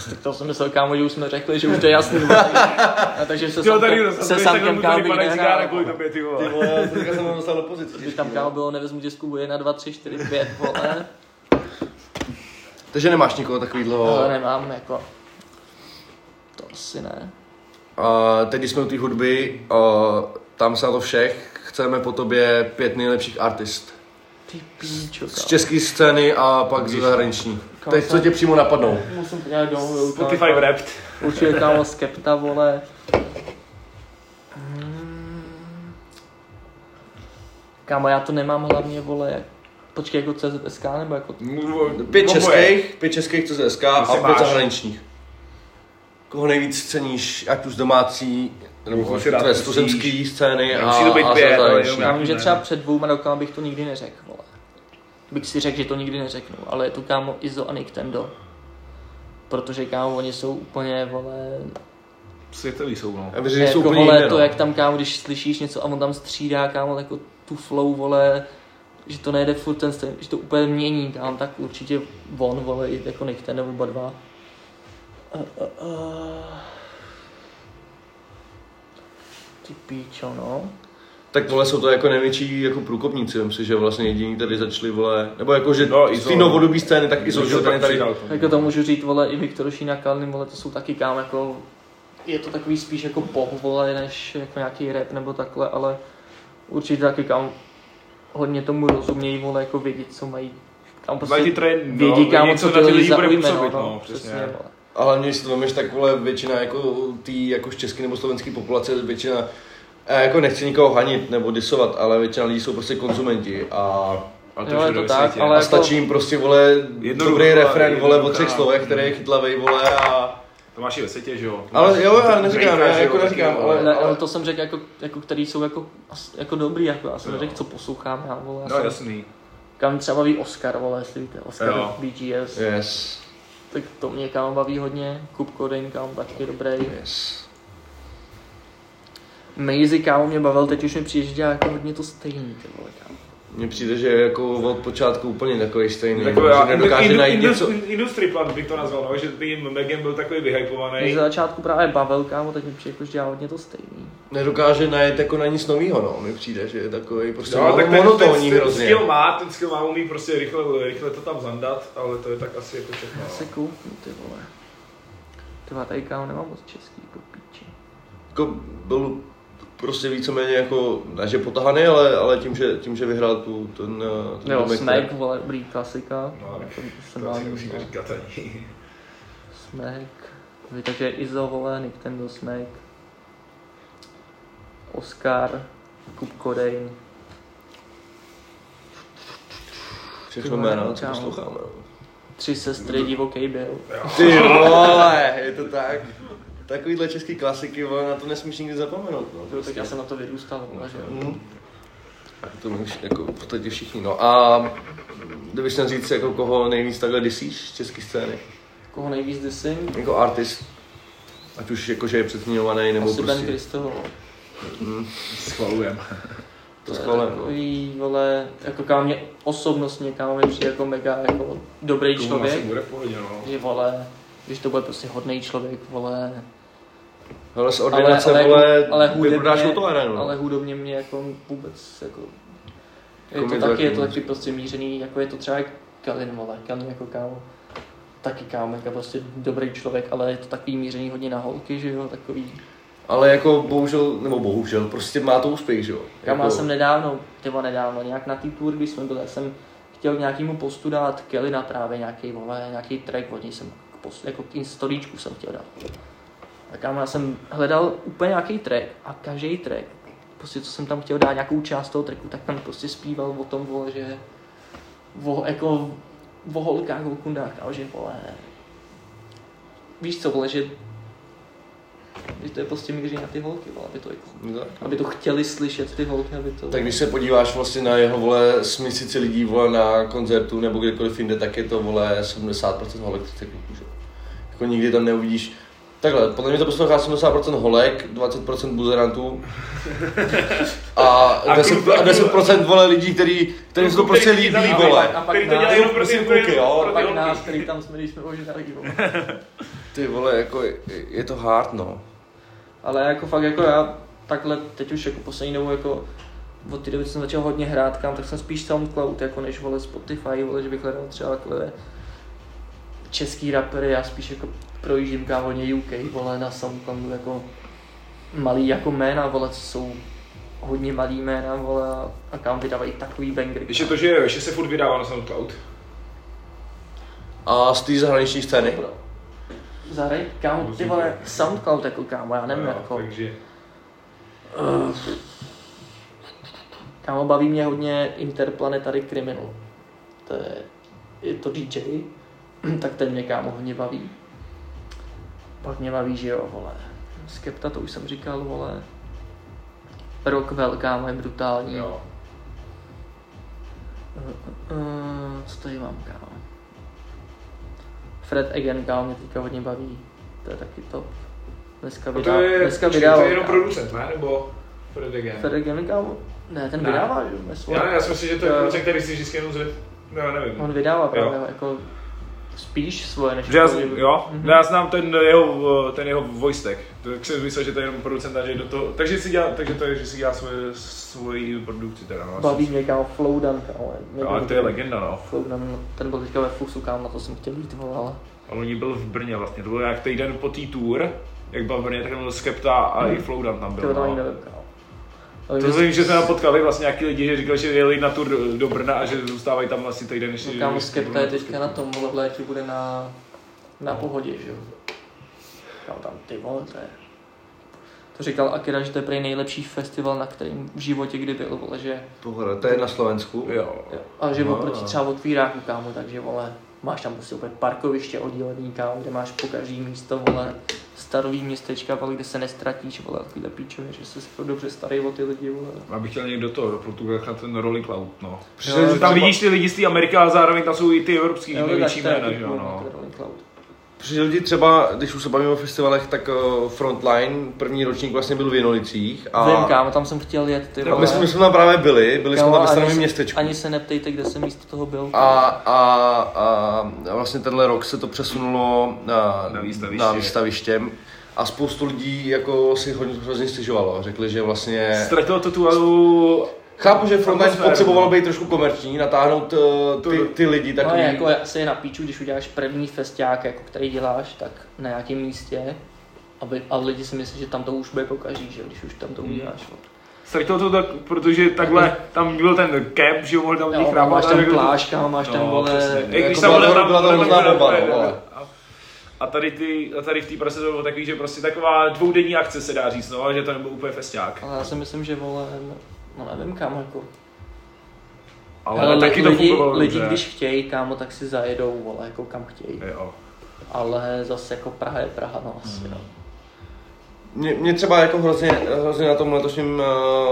Tak to jsem myslel, kámo, že už jsme řekli, že už to je jasný. vole. a takže se,
jo, tady
samkem, se samkem kámo bych nehrál.
kvůli tobě, ty
Ty
vole.
vole, teďka jsem ho dostal do pozice.
Kdyby tam kámo bylo, nevezmu tě z klubu 1, 2, 3, 4, 5, vole.
Takže nemáš nikoho takovýhleho.
Ale nemám jako. To asi ne.
A teď když jsme u té hudby, a tam se na to všech, chceme po tobě pět nejlepších artist.
Ty píčo,
Z české scény a pak z zahraniční. Teď co tě přímo napadnou?
Musím podívat domů.
Spotify Wrapped.
Určitě kámo Skepta, vole. Kámo, já to nemám hlavně, vole, jak... Počkej, jako CZSK nebo jako...
Pět českých, pět českých CZSK a pět zahraničních. Koho nejvíc ceníš, ať už domácí, nebo tvé
musíš.
tuzemský scény a,
Nemusí to být
a
pět,
zahraniční.
Já vím, že třeba před dvouma rokama bych to nikdy neřekl, vole. Bych si řekl, že to nikdy neřeknu, ale je tu kámo Izo a Nintendo. Protože kámo, oni jsou úplně, vole,
Světový jsou, no.
Já věřím, že jsou
jako,
úplně
vole,
jinde,
to
no.
jak tam kámo, když slyšíš něco a on tam střídá kámo, jako tu flow, vole, že to nejde furt ten stejný, že to úplně mění, kámo, tak určitě on, vole, jako Nintendo oba dva. Uh, uh, uh. Ty píčo, no.
Tak vole, jsou to jako největší jako průkopníci, myslím si, že vlastně jediní tady začali, vole, nebo jako, že
No,
z té
no.
novodobí scény, tak Izo, že tady,
přidal.
Jako to můžu říct, vole, i Viktor Šína Kalny, vole, to jsou taky kámo, jako, je to takový spíš jako pop, vole, než jako nějaký rap nebo takhle, ale určitě taky kam hodně tomu rozumějí, vole, jako vědět, co mají. Tam
Mají ty
prostě
trend,
vědí, kámo,
něco
co ty lidi zaujme, no,
no,
no,
přesně.
přesně, vole.
Ale když si to vemeš, tak vole, většina jako tý, jako z české nebo slovenské populace, většina, já jako nechci nikoho hanit nebo disovat, ale většina lidí jsou prostě konzumenti a
Ale
Jo, je to tak,
světě.
ale-
A
jako-
stačí jim prostě, vole, dobrý refren, vole, o třech slovech, který je chytlavej, vole, a...
To máš i ve světě, že jo?
Ale jo, já neříkám, já jako neříkám, ale-
Ale, ale to jsem řekl, jako, jako který jsou jako, jako dobrý, jako já jsem
Jo.
řekl, co poslouchám, já, vole, já
No
jsem,
jasný.
kam třeba baví Oscar, vole, jestli víte, Oscar
Jo.
BGS,
Yes,
tak to mě kam baví hodně, Kup Codein, kam taky dobrý.
yes.
Mazy, kámo, mě bavil, teď už mi přijde, že dělá jako hodně to stejný, ty vole, kámo.
Mně přijde, že je jako od počátku úplně takový stejný,
Takový,
že nedokáže
indu-
najít
indu-
něco...
Industry plant bych to nazval, no, že tým Megan byl takový vyhypovaný.
ze začátku právě bavil, kámo, teď mi přijde, jako, že dělá hodně to stejný.
Nedokáže najít jako na nic novýho, no, mi přijde, že je takový prostě
No, tak ten, ten,
monotónní
ten
hrozně.
skill má, ten skill má, umí prostě rychle, rychle to tam zandat, ale to je tak asi jako všechno.
Já
no.
se kouknu, ty vole. Ty vole, tady kámo nemám moc český, po píči.
Jako byl prostě víceméně jako, ne že potahaný, ale, ale tím, že, tím, že vyhrál tu, ten, eh, ten
Jo,
domek,
Smack, vole, dobrý klasika.
No,
to jsem
To
dál
si musíme říkat ani.
Smack. Vy, takže Izo, vole, Nintendo Smack. Oscar, Kup Codein.
Všechno jména, co posloucháme.
Tři sestry, divoký byl.
Ty vole, je to tak. *laughs* Takovýhle český klasiky, vole, na to nesmíš nikdy zapomenout. No,
Jo, tak
prostě.
já jsem na to vyrůstal, že jo.
Mhm. To my už jako v podstatě všichni. No a kdybych měl říct, jako koho nejvíc takhle disíš z české scény?
Koho nejvíc dissing?
Jako artist. Ať už jako, že je předzměňovaný, nebo
Asi Ben
prostě...
Kristoval.
Mm,
Schvalujem.
to
je
schválem.
takový, vole, jako kámo mě osobnostně, kámo mě přijde jako mega, jako dobrý
Tomu
člověk.
asi bude pohodě, no.
Že vole, když to bude prostě hodný člověk, vole,
Ale z ordinace,
ale,
vole,
ale
vyprodáš
hudebně,
tu arénu.
ale hudobně mě jako vůbec jako, je
Jako
to
mě to
taky, je to
taky
prostě mířený, jako je to třeba jak Kalin, vole, Kalin jako kámo, taky kámo, jako prostě dobrý člověk, ale je to takový mířený hodně na holky, že jo, takový.
Ale jako bohužel, nebo bohužel, prostě má to úspěch, že jo? Jako,
já jsem nedávno, tyvo nedávno, nějak na té tour, když jsme byli, já jsem chtěl k nějakému postu dát Kelly na právě nějaký, vole, nějaký track od něj jsem post, jako k storíčku jsem chtěl dát. Kámo, já jsem hledal úplně nějaký track a každý track, prostě co jsem tam chtěl dát, nějakou část toho tracku, tak tam prostě zpíval o tom, vole, že o, jako o holkách, o kundách, a že vole, víš co, vole, že že to je prostě míří na ty holky, vole, aby to, jako,
No tak.
aby to chtěli slyšet ty holky, aby to...
Tak když se podíváš vlastně na jeho vole smysici lidí vole na koncertu nebo kdekoliv jinde, tak je to vole 70% holek, 30 kluků, že? jo. Jako nikdy tam neuvidíš Takhle, podle mě to poslouchá 70% holek, 20% buzerantů *laughs* a
A
10%,
kluk-
a 10% vole lidí, který, kterým se to prostě líbí, vole.
A pak nás-
jenom
kluky, jo,
pak který tam jsme, když jsme ožrali, vole.
Ty vole, jako je, je to hard, no.
Ale jako fakt jako já takhle teď už jako poslední dobou jako od té doby co jsem začal hodně hrát kam, tak jsem spíš Soundcloud jako než vole Spotify, vole, že bych hledal třeba takhle český rapery, já spíš jako projíždím ká hodně UK, vole, na Soundcloudu jako malý jako jména, vole, co jsou hodně malý jména, vole, a- kam vydávají takový bangry.
Ještě to, že, ještě se furt vydává na SoundCloud.
A z té zahraniční scény?
Zahraj, kámo, ty vole, Soundcloud jako kámo, já nevím,
Jo,
jako,
Takže,
uh, kámo, baví mě hodně Interplanetary Criminal. To je, je to DJ, *clears throat* tak ten mě kámo hodně baví. Pak mě baví, že jo, vole, Skepta, to už jsem říkal, vole, Rockwell, kámo, je brutální.
jo.
Uh, co tady mám, kámo? Fred Again, kámo, mě teďka hodně baví. To je taky top. Dneska,
No
vydá,
to je,
dneska vydával.
to je jenom producent, ne? Nebo Fred again?
Fred Again, kámo? Ne, ten
Ne.
vydává, že
Já, já si myslím, že to je
Jo.
producent, který si vždycky jenom zve... No, já nevím.
On vydává právě
Jo.
jako spíš svoje, než
já,
že-
jo,
Mhm.
já znám ten jeho, ten jeho voice tag, tak jsem myslel, že to je jenom producent a že do toho, takže si dělá, takže to je, že si dělá svoje, svoji produkci teda, no.
Baví mě, kámo,
No, ale
baví.
to je legenda, no.
Flowdan, ten byl teďka ve Fusu, kámo, na to jsem chtěl jít, vole, ale...
A oni byl v Brně vlastně, to byl jak týden po té tour, jak byl v Brně, tak tam byl Skepta a i Flowdan tam byl,
to ani
no.
nevím, kámo. Ale
To
vím,
že jsme tam potkali vlastně nějaký lidi, že říkali, že jeli na tour do, Brna a že zůstávají tam asi týden, než...
No, kámo, Skepta je teďka na tom, vole, v létě bude na, na pohodě, že jo. Kámo, tam ty vole, to je... To říkal Akira, že to je prej nejlepší festival, na kterým v životě kdy byl, vole, že...
Tohle, to je na Slovensku.
Jo.
Jo. A že
No.
oproti třeba otvíráku, kámo, takže vole, máš tam prostě úplně parkoviště oddělený, kámo, kde máš po každý místo, vole, starový městečka, vole, kde se nestratíš, vole, takovýhle píčově, že se jako dobře starí o ty lidi, vole.
Já bych chtěl někdo do toho, do Portugalska na ten Rolling Cloud, no.
Přišel,
Jo,
že
Že tam
třeba-
vidíš ty lidi z té Ameriky, ale zároveň tam jsou i ty evropský
Jo,
největší jména, že jo, no.
to je Rolling Cloud.
Přišel ti třeba, když už se bavíme o festivalech, tak uh, Frontline, první ročník vlastně byl v Jenolicích. A
Vím, kámo, tam jsem chtěl jet, ty
Tak
vole.
my, jsme, my jsme tam právě byli, byli jsme
Kámo,
tam ve stanovém
se-
městečku.
Ani se neptejte, kde jsem místo toho byl.
A, a, a vlastně tenhle rok se to přesunulo na,
Na výstaviště.
na výstaviště. A spoustu lidí jako si hodně hrozně stěžovalo. Řekli, že vlastně...
Ztratilo to tu alu...
Chápu, že Frontline
Atmosféru,
potřeboval
no.
být trošku komerční, natáhnout uh, ty, ty lidi
No
takový...
jako asi je na píču, když uděláš první festiák, jako který děláš, tak na nějakém místě, aby, a lidi si myslí, že tam to už bude pokaží, že když už tam to
Hmm.
uděláš. jo.
Ztratilo to tak, protože takhle, tam byl ten camp, že jo, mohli tam
Jo,
chrápat.
máš tam kámo, máš tam, vole,
přesně. I
jako
když tam
byla
tam,
byla to hrozná doba, no, vole.
A, tady, ty, a tady v té prase to bylo takový, že prostě taková dvoudenní akce se dá říct, no, že to nebyl úplně festiák.
Ale já si myslím, že vole, no nevím kam, jako.
Ale,
Ale
taky to
lidi,
fungovalo
lidi,
dobře.
když chtějí, kámo, tak si zajedou, vole, jako kam chtějí.
Jo.
Ale zase jako Praha je Praha, no asi,
Hmm.
no.
Mě, mě třeba jako hrozně, hrozně na tom letošním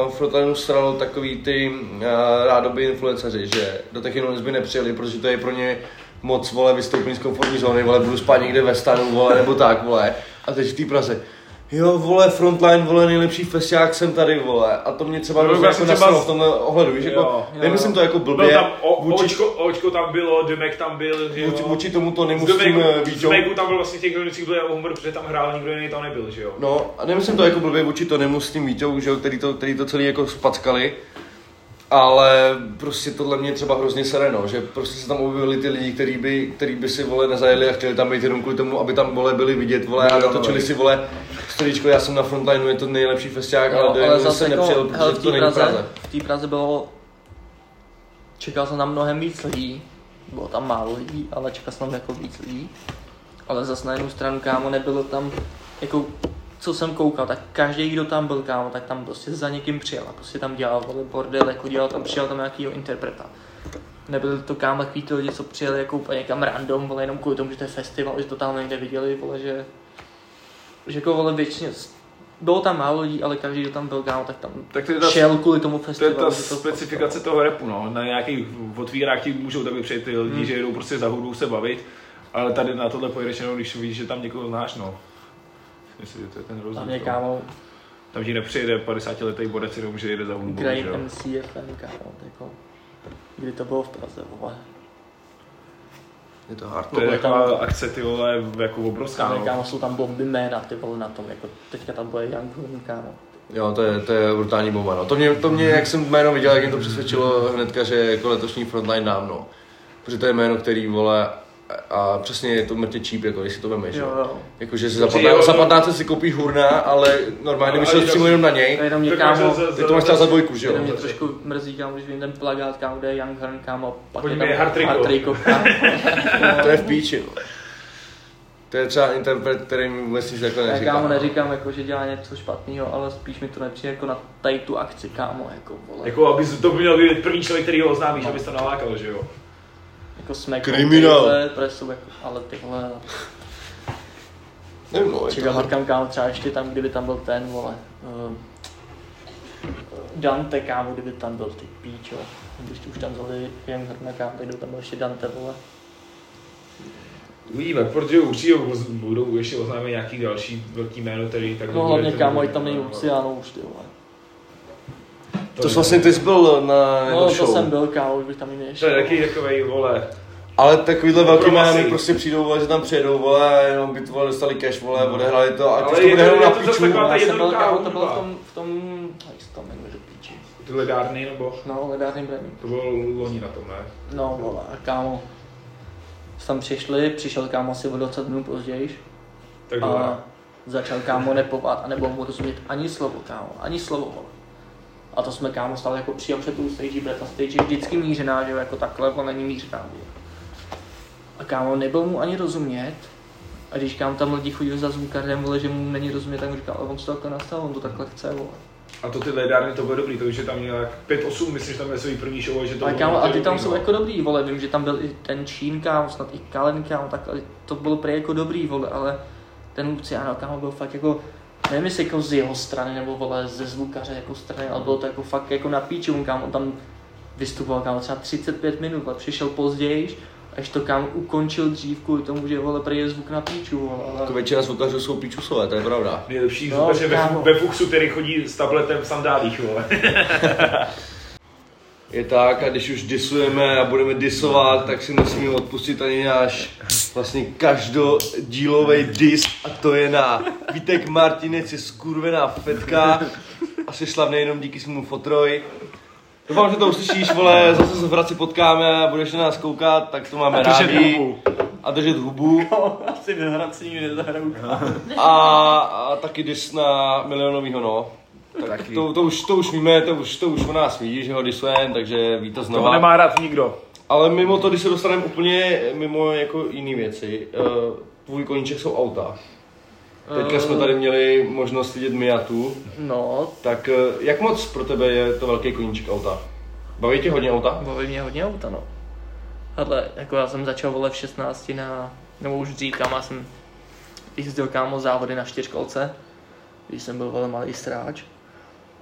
uh, Frontlineu stralo takový ty uh, rádoby influenceři, že do těch by nepřijeli, protože to je pro ně moc, vole, vystoupení z komfortní zóny, vole, budu spát někde ve stanu, vole, nebo tak, vole. A teď v té Praze. Jo, vole, Frontline, vole, nejlepší festiák jsem tady, vole. A to mě třeba
No,
jako
třeba z-
v tomhle ohledu, víš,
Jo,
jako,
jo,
nemyslím
jo.
to jako
Byl
blbě,
tam o,
vůči,
očko, očko tam bylo, Dymek tam byl, že jo.
vůči, vůči tomuto
Z
nemu s tím
Dymeku-
eh,
z
Víťou.
Dymeku tam byl vlastně těch kronicích byl humor, protože tam hrál, nikdo jiný tam nebyl, že jo.
No, a nemyslím to jako blbě vůči to nemu s tím že jo, který to, který to celý jako spackali. Ale prostě tohle mě třeba hrozně sere, no, že prostě se tam objevili ty lidi, kteří by, který by si vole nezajeli a chtěli tam být jenom kvůli tomu, aby tam vole byli vidět, vole, a natočili
no.
si vole storičko, já jsem na frontlineu, je to nejlepší festiák,
Jo,
ale, ale zase nepřijel,
hele,
protože
v
to
té
není v
Praze,
Praze.
v té Praze bylo, čekal jsem tam mnohem víc lidí, bylo tam málo lidí, ale čekal jsem tam jako víc lidí. Ale zase na jednu stranu, kámo, nebylo tam, jako, co jsem koukal, tak každý, kdo tam byl, kámo, tak tam prostě za někým přijel a prostě tam dělal, vole, bordel, jako dělal tam, přijel tam nějakýho interpreta. Nebyli to kámo takový ty lidi, co přijeli jako úplně někam random, vole, jenom kvůli tomu, že to je festival, že to tam někde viděli, vole, že, že jako, vole, většině, bylo tam málo lidí, ale každý, kdo tam byl, kámo, tak tam
Tak to je ta,
šel kvůli tomu
to je
festivalu.
ta
to
specifikace toho repu, no. Na nějaký otvírák ti můžou takhle přijet ty lidi,
Hmm.
že jedou prostě za hudbou se bavit, ale tady na tohle pojedeš jenom, když víš, že tam někoho znáš, no. Myslím, že to je ten rozdíl.
Tam je
no.
kámo
Tam ti nepřijede 50 letý borec, jenom že jede za
Great
jo.
MCFM, kámo, jako, kdy to bylo v Praze, vole.
Je to hard.
To je taková
tam-
akce, ty vole, jako obrovská,
Tam,
no.
kámo, jsou tam bomby jména, ty vole, na tom, jako, teďka tam bude Young Horn, kámo.
Jo, to je, to je brutální bomba, no. To mě, to mě, jak jsem jméno viděl, jak mě to přesvědčilo hnedka, že jako letošní frontline dám, no. Protože to je jméno, který, vole, A přesně je to mrtě cheap, jako když si to vemeš.
Jo,
Jo,
jo.
Jakože si za,
Protože
15,
jo,
za
no.
15 si koupíš hurna, ale normálně, šel
i
přímo jenom na
A
něj,
jenom mě kámo,
ty to máš třeba za dvojku, že jo?
jenom mě trošku mrzí, kámo, když vidím ten plagát, kámo, kde je Young Horn, kámo, pak
Pojďme,
je tam
Hard Trico.
Hard Trico, kámo. *laughs*
To je v píči, no. To je třeba interpret, který mi vůbec nic jako
Já
neříká.
kámo neříkám, jako, že dělá něco špatného, ale spíš mi to nepřijde jako na tady tu akci, kámo, jako vole.
Jako, aby to by měl být první člověk, který ho oznámí, že bys to nalákal, že jo?
Jako jsme
Kriminál.
Tyhle, protože jsou jako, ale tyhle,
Nevím, no,
říkám, kámo, třeba ještě tam, kdyby tam byl ten, vole, uh, Dante, kámo, kdyby tam byl ty píčo. Když už tam vzali Young Horna, kámo, tak jdou tam byl ještě Dante, vole.
Uvidíme, protože určitě budou ještě oznámit nějaký další velký jméno, který tak
No hlavně, kámo, ať tam není Luciano už, ty vole.
To jsi vlastně ty jsi byl na
No,
no,
to
show.
jsem byl, kámo, už bych tam jiný
To je taky takovej, vole,
Ale takovýhle velký jmény prostě přijdou, vole, že tam přijedou, vole, a jenom by to vole, dostali cash, vole, odehráli to, a
Ale
teď to bude
to- je
na
to
piču.
taková ta
Já jsem byl, kámo, to bylo v tom, v tom, jak se to jmenuje do píči.
ty ledárny, nebo
No, ledárný brand.
to bylo loni na tom, ne?
No, vole, a kámo. Tam přišli, přišel kámo asi o 20 minut později
Tak
a začal kámo nepovat a nebyl mu rozumět ani slovo, kámo, ani slovo, vole. A to jsme kámo stále jako přijel před tu stage, protože ta stage je vždycky mířená, že jo, jako takhle, ona není mířená. A kámo, nebyl mu ani rozumět. A když kámo tam lidi chodili za zvukarem, vole, že mu není rozumět, tak mu říkal, ale on to takhle nastavil, on to takhle chce, vole.
A to ty ledárny, to bylo dobrý, to už je tam měl jak 5-8, myslím, že tam je svůj první show, že to
Ale
bylo
kámo, a ty tam jsou
no.
jako dobrý, vole, vím, že tam byl i ten Čín, kámo, snad i Kalen, kámo, tak to bylo prý jako dobrý, vole, ale ten Luciano, kámo, byl fakt jako, nevím jestli jako z jeho strany, nebo vole, ze zvukaře jako strany, ale bylo to jako fakt jako na píču, kámo, on tam vystupoval, kámo, třeba 35 minut, ale přišel později, až to kámo ukončil dřív kvůli tomu, že vole, prý je zvuk na píču, vole, ale...
Jako většina zvukařů jsou píčusové, to je pravda.
Nejlepší
No,
že ve, ve Fuchsu, který chodí s tabletem v sandálích, vole. *laughs*
Je tak a když už disujeme a budeme disovat, tak si musíme odpustit ani náš vlastně každodílový dis a to je na Vítek Martinec je skurvená fetka a jsi slavný jenom díky svému fotroj. Doufám, že to uslyšíš, vole, zase se v Hradci potkáme a budeš na nás koukat, tak to máme
A držet
rádi.
hubu.
A držet hubu.
Asi ve Hradci nikdy nezahraju.
A, a taky dis na milionovýho, no. Tak
Taky.
to, to, už, to už víme, to už, to už o nás ví, že ho disujeme, takže ví to
Toho
znova.
nemá rád nikdo.
Ale mimo to, když se dostaneme úplně mimo jako jiné věci, uh, tvůj koníček jsou auta. Teďka jsme tady měli možnost vidět Miatu,
No,
tak uh, jak moc pro tebe je to velký koníček auta? Baví tě hodně auta?
Baví mě hodně auta, no. Ale jako já jsem začal vole v 16 na, nebo už dřív, kámo, já jsem jezdil kámo závody na čtyřkolce, když jsem byl vole malý stráč.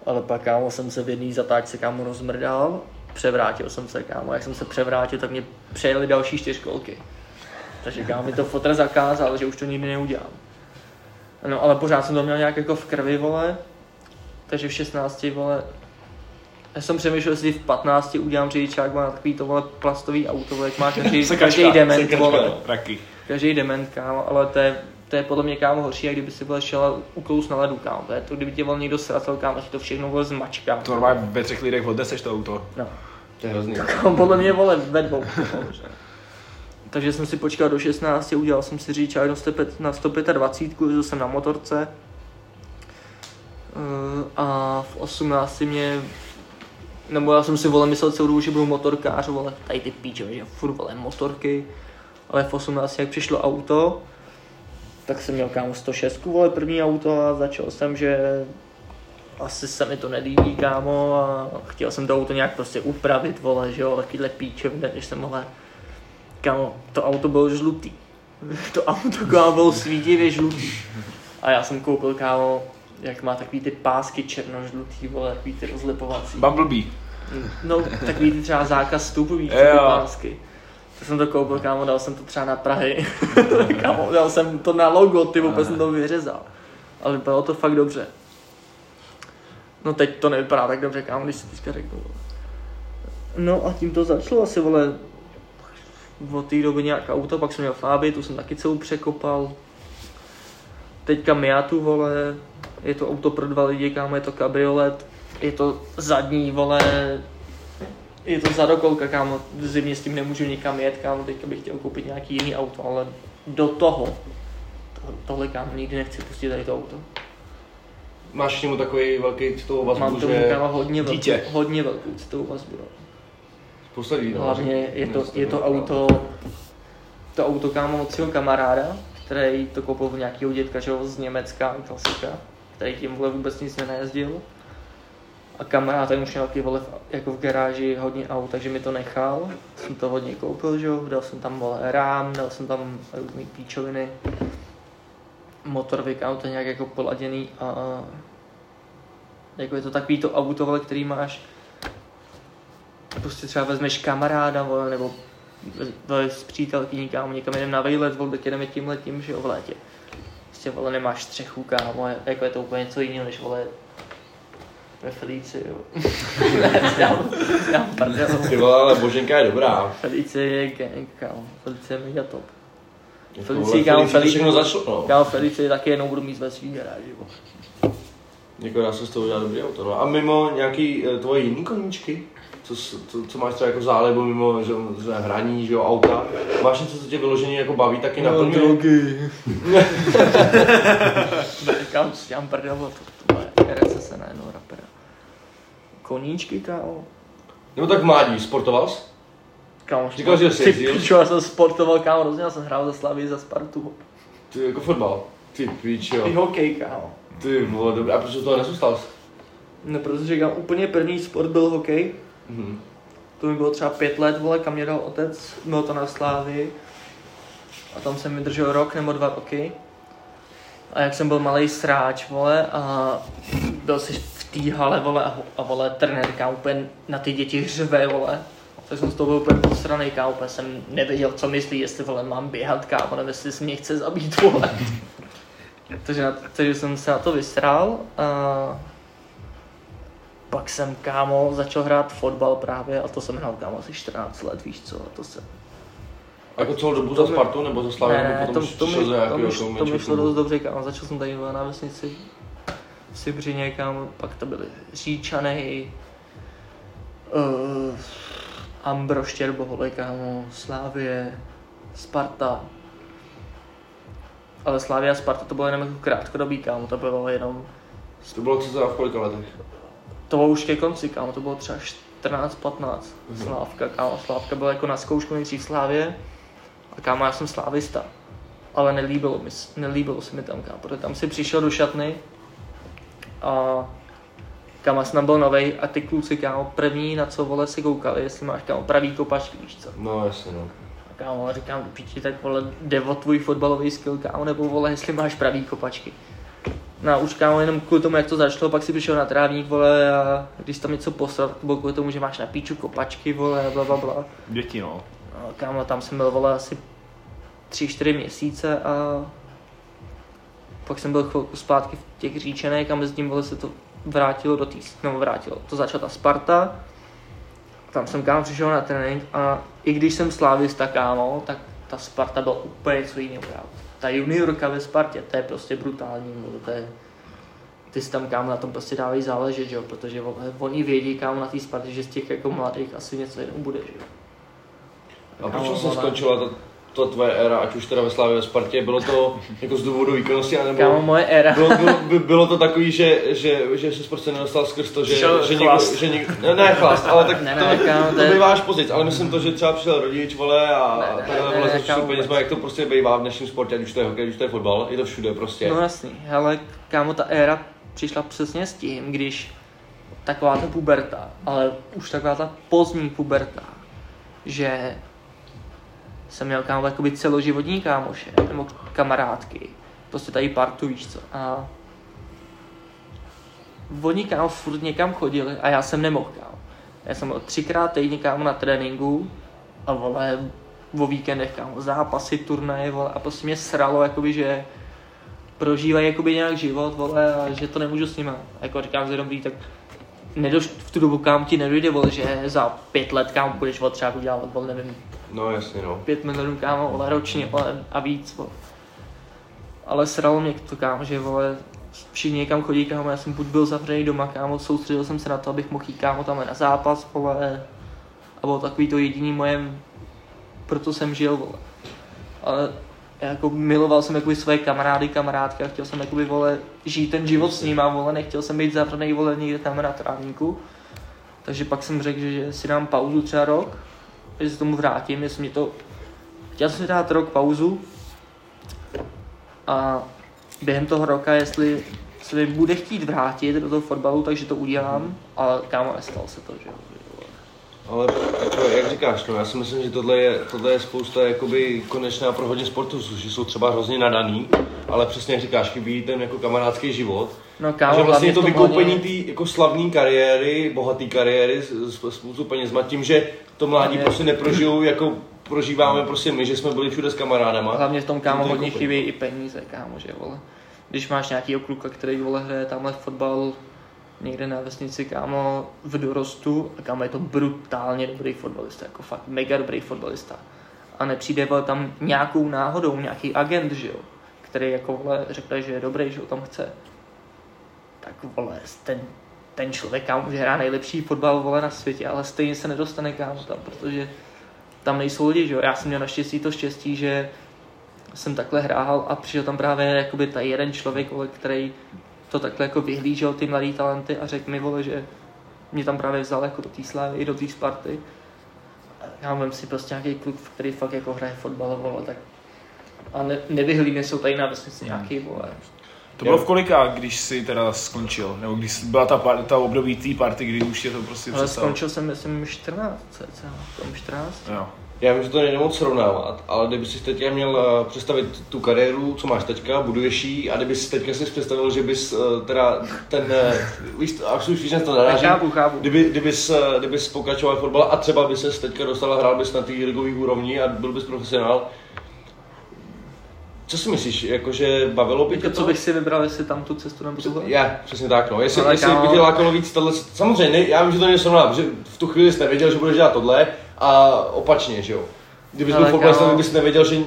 Ale pak kámo jsem se v jedné zatáčce kámo rozmrdal, převrátil jsem se kámo, jak jsem se převrátil, tak mě přejeli další čtyřkolky. Takže kámo mi to fotr zakázal, že už to nikdy neudělám. No ale pořád jsem to měl nějak jako v krvi, vole. Takže v 16, vole, já jsem přemýšlel, jestli v 15 udělám řidičák na takový to vole plastový auto, vole, jak má *laughs* každý, každý dement, vole.
Raky.
každý dement, kámo, ale to je, to je podle mě kámo horší, jak kdyby si vole šel uklous na ledu, kámo, to je to, kdyby tě vole někdo srazil, kámo, ti to všechno vole zmačká.
To normálně ve třech lidech odneseš to auto.
No.
To je hrozný.
Kámo, podle mě vole ve dvou. Takže jsem si počkal do 16, udělal jsem si na 105 na 125, jezdil jsem na motorce. Eh, A v 18 mě nebo já jsem si vole myslel celou dobu, že budu motorkář, vole, tady ty píče, že furt vole motorky. Ale v 18, jak přišlo auto, tak jsem měl kámo 106, vole, první auto a začal jsem, že asi se mi to nelíbí, kámo, a chtěl jsem to auto nějak prostě upravit, vole, že jo, takovýhle píčovně, když jsem, vole, kámo, to auto bylo žlutý. *laughs* to auto, kámo, bylo svítivě žlutý. A já jsem koupil, kámo, jak má takový ty pásky černožlutý, vole, takový ty rozlepovací.
Bumblebee.
No, takový ty třeba zákaz vstupu, víš, ty pásky. Jsem to koupil, kámo, dal jsem to třeba na Prahy. *laughs* kámo, dal jsem to na logo, ty vůbec jsem to vyřezal. Ale vypadalo to fakt dobře. No teď to nevypadá tak dobře, kámo, když si teďka řeknu. No a tím to začalo asi, vole, od té doby nějak auto, pak jsem měl Fabii, tu jsem taky celou překopal. Teďka Miatu, vole, je to auto pro dva lidi, kámo, je to kabriolet, je to zadní, vole, je to zadokolka, kámo, v zimě s tím nemůžu nikam jet, kámo, teďka bych chtěl koupit nějaký jiný auto, ale do toho, to, tohle kámo, nikdy nechci pustit tady to auto.
Máš k němu takový velký citovou vazbu,
Mám tomu
že
kámo hodně velkou,
Dítě.
hodně velkou citovou vazbu. no.
lidí, no,
Hlavně je to, je to auto, to auto kámo od svého kamaráda, který to koupil v nějakého dětka, že jo, z Německa, klasika, který tím vůbec nic nenajezdil. A kamarád ten už měl taky vole v- jako v garáži hodně aut, takže mi to nechal. Jsem to hodně koupil, že jo, dal jsem tam vole rám, dal jsem tam různý píčoviny. Motor kámo, to je nějak jako poladěný a a jako je to takový to auto, vole, který máš prostě třeba vezmeš kamaráda, vole, nebo vole, s přítelkyní, kámo, někam jdem na vejlet, vole, tak jedeme tím letím, že jo, v létě. Prostě, vole, nemáš střechu, kámo, jako je to úplně něco jiného, než, vole, ve Felici, jo. ne, *laughs* prdel.
Ty vole, ale Boženka je dobrá.
Felici je gang, kámo, Felici je mega top.
Jako,
Felici, kámo,
Felici všechno začalo, no.
Kámo, Felici taky jednou budu mít ve svým garáži, vole.
Jako já jsem z toho udělal dobrý auto, no. A mimo nějaký eh, tvoje jiný koníčky? Co, s- co, co máš třeba jako zálibu mimo že, že hraní, že jo, auta? Máš něco, co tě vyloženě jako baví, taky
No,
naplňuje?
drogy. Kámo, si dělám prdel, to, to bude RSS na jednoho rapera. Koníčky, kámo.
Nebo tak mládí, sportoval jsi?
Kámo,
Říkal, že jsi
ty
jezdil?
pičo, já jsem sportoval, kámo, já jsem hrál za Slavii, za Spartu.
Ty jako fotbal? Ty píč, jo.
I hokej, kámo.
Ty vole, dobrý. A proč toho nezůstal jsi?
No, protože říkám, úplně první sport byl hokej.
Mhm.
To mi bylo třeba pět let, vole, kam mě dal otec, bylo to na Slávii. A tam jsem vydržel rok nebo dva roky. A jak jsem byl malý sráč, vole, a byl si té hale, vole, a, vole, trenérka úplně na ty děti hřve, vole. Tak jsem z toho byl úplně posranej, kámo, úplně jsem nevěděl, co myslí, jestli, vole, mám běhat, kámo, nebo jestli si mě chce zabít, vole. *laughs* takže, na, takže jsem se na to vysral a pak jsem, kámo, začal hrát fotbal právě a to jsem hrál, kámo, asi 14 let, víš co, a to se...
A jako celou dobu za Spartu nebo za Slavii,
Ne,
potom
to, to, mi, to, mi, to mi šlo dost dobře, kámo. Začal jsem tady na vesnici Sibřině, kámo, pak to byly Říčany, uh, Ambro, Štěrbohole, kámo, Slávie, Sparta. Ale Slávia a Sparta to bylo jenom jako krátkodobý, kámo, to bylo jenom,
To bylo co za v kolika letech?
to bylo už ke konci, kámo, to bylo třeba 14-15,
Mhm.
Slávka, kámo, Slávka byla jako na zkoušku nejdřív Slávě, a kámo, já jsem slávista. Ale nelíbilo, mi, nelíbilo se mi tam, kámo, protože tam si přišel do šatny a jsem tam byl novej a ty kluci, kámo, první na co vole si koukali, jestli máš, kámo, pravý kopačky, víš co.
No jasně, no.
A kámo, a říkám, píči, tak vole, jde o tvůj fotbalový skill, kámo, nebo vole, jestli máš pravý kopačky. No a už kámo, jenom kvůli tomu, jak to začalo, pak si přišel na trávník, vole, a když tam něco poslal, tak to bylo kvůli tomu, že máš na píču kopačky, vole, bla, bla, bla.
Děti, no.
No, kámo, tam jsem byl, vole, asi tři, čtyři měsíce a pak jsem byl chvilku zpátky v těch říčenek a mezi tím, vole, se to vrátilo do té, nebo vrátilo, to začala ta Sparta, tam jsem kámo přišel na trénink a i když jsem slávista kámo, tak ta Sparta byla úplně něco jiného. Ta juniorka ve Spartě, to je prostě brutální, to je, ty si tam kámo na tom prostě dávají záležet, že jo, protože oni vědí kámo na té Spartě, že z těch jako mladých asi něco jednou bude, že jo.
A proč
vole.
skončila ta, ta tvoje éra, ať už teda ve Slávě ve Spartě, bylo to *laughs* jako z důvodu výkonnosti, anebo...
Kámo, moje éra.
Bylo, bylo, by- bylo to takový, že, že, že jsi prostě nedostal skrz to, že,
Přišel
že, někdo,
chlast.
že někdo, ne, ne chlast, ale tak *laughs*
Ne,
to,
ne, kámo,
to,
to je-
býváš pozic, ale myslím to, že třeba přišel rodič, vole, a
Ne, ne,
takhle,
ne,
vole,
ne, vůbec.
jak to prostě bývá v dnešním sportě, ať už to je hokej, ať už to je fotbal, je to všude prostě.
No jasný, ale kámo, ta éra přišla přesně s tím, když taková ta puberta, ale už taková ta pozdní puberta, že jsem měl kámo jakoby celoživotní kámoše, nebo kamarádky, prostě tady partu, víš co, a oni kámo furt někam chodili a já jsem nemohl kámo. Já jsem byl třikrát týdně kámo na tréninku a vole o víkendech kámo zápasy, turnaje vole a prostě mě sralo jakoby, že prožívají jakoby nějak život, vole, a že to nemůžu s nima. Jako říkám si dobrý, tak nedoš, v tu dobu kam ti nedojde, vole, že za pět let kam budeš třeba vydělávat, vole, nevím,
No jasně, no.
pět milionů kámo, vole, ročně, vole, a víc, vole. Ale sralo mě to, kámo, že, vole, všichni někam chodí, kámo, já jsem buď byl zavřený doma, kámo, soustředil jsem se na to, abych mohl jít, kámo, tam na zápas, vole, A bylo takový to jediný moje, proto jsem žil, vole. Ale jako miloval jsem jakoby své kamarády, kamarádky a chtěl jsem jakoby, vole, žít ten život s nima, vole, nechtěl jsem být zavřený, vole, někde tam na trávníku. Takže pak jsem řekl, že, že si dám pauzu třeba rok, že se tomu vrátím, jestli mě to... Chtěl jsem si dát rok pauzu a během toho roka, jestli se mi bude chtít vrátit do toho fotbalu, takže to udělám, ale kámo, nestalo se to, že jo.
Ale jako, jak říkáš, no, já si myslím, že tohle je, tohle je spousta jakoby konečná pro hodně sportovců, že jsou třeba hrozně nadaný, ale přesně jak říkáš, chybí ten jako kamarádský život.
No kámo,
že vlastně je to vykoupení té jako slavné kariéry, bohaté kariéry spoustu penězma, tím, že to mládí
Je.
prostě neprožijou, jako prožíváme prostě my, že jsme byli všude s kamarádama.
Hlavně v tom kámo
je
hodně chybí i peníze, kámo, že vole. Když máš nějakýho kluka, který vole hraje tamhle fotbal někde na vesnici, kámo, v dorostu, a kámo je to brutálně dobrý fotbalista, jako fakt mega dobrý fotbalista. A nepřijde vole tam nějakou náhodou, nějaký agent, že jo, který jako vole řekne, že je dobrý, že ho tam chce. Tak vole, ten, ten člověk, kámo, může hrát nejlepší fotbal vole na světě, ale stejně se nedostane kámo tam, protože tam nejsou lidi, že jo. Já jsem měl naštěstí to štěstí, že jsem takhle hrál a přišel tam právě jakoby ta jeden člověk, který to takhle jako vyhlížel ty mladý talenty a řekl mi, vole, že mě tam právě vzal jako do té slávy i do té Sparty. Já mám si prostě nějaký kluk, který fakt jako hraje fotbal, vole, tak a ne, nevyhlídne jsou tady na vesnici nějaký, vole.
To bylo v kolika, když jsi teda skončil? Nebo když byla ta, par- ta období té party, kdy už tě to prostě
Ale
přestalo?
skončil jsem, myslím, 14, cca, tam 14.
Jo.
Já vím, že to nejde moc srovnávat, ale kdyby si teďka měl eh, představit tu kariéru, co máš teďka, buduješ ji, a kdyby si teďka si představil, že bys eh, teda ten, eh, víš, až už víš, to narážím,
Chápu, chápu.
Kdyby, kdybys, kdybys pokračoval v fotbal a třeba by se teďka dostal a hrál bys na té ligové úrovni a byl bys profesionál, co si myslíš, jakože bavilo by tě
Jako,
to?
co bych si vybral, jestli tam tu cestu nebo tuhle?
Já, přesně tak, no. Jestli,
Ale
jestli
kámo-
by tě lákalo víc tohle, samozřejmě, ne, já vím, že to není srovnat, že v tu chvíli jsi nevěděl, že budeš dělat tohle a opačně, že jo. Kdybys byl
Ale
fotbalista, tak bys nevěděl, že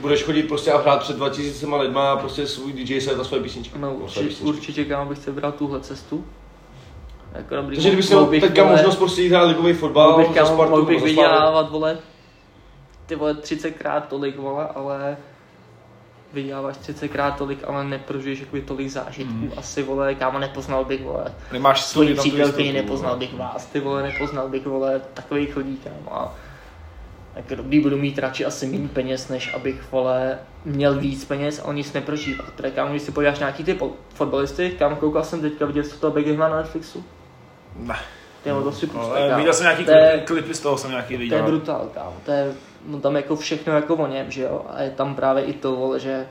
budeš chodit prostě a hrát před 2000 lidma prostě svůj DJ set a svoje písničky.
No, určitě,
písničky.
určitě kámo bych si vybral tuhle cestu. Jako dobrý,
Takže kdybys měl teďka možnost prostě jít hrát ligový fotbal,
mohl bych, kámo,
Spartu,
mohl bych vydělávat, vole, ty vole 30 krát tolik, vole, ale vyděláváš 30 krát tolik, ale neprožiješ jakoby tolik zážitků. Mm. Asi, vole, kámo, nepoznal bych, vole,
Nemáš
svoji
tu
přítelkyni, nepoznal bych vás, ty vole, nepoznal bych, vole, takových lidí, kámo. A jako dobrý budu mít radši asi méně peněz, než abych, vole, měl víc peněz a nic neprožívat. Protože, kámo, když si podíváš nějaký ty fotbalisty, kámo, koukal jsem teďka viděl, co to Beckhama na Netflixu.
Ne.
Ty to si puste,
Ale
kámo.
viděl jsem nějaký klipy, klipy z toho, jsem nějaký
To je
viděl.
brutál, kámo. To je no, tam jako všechno jako o něm, že jo. A je tam právě i to, vole, že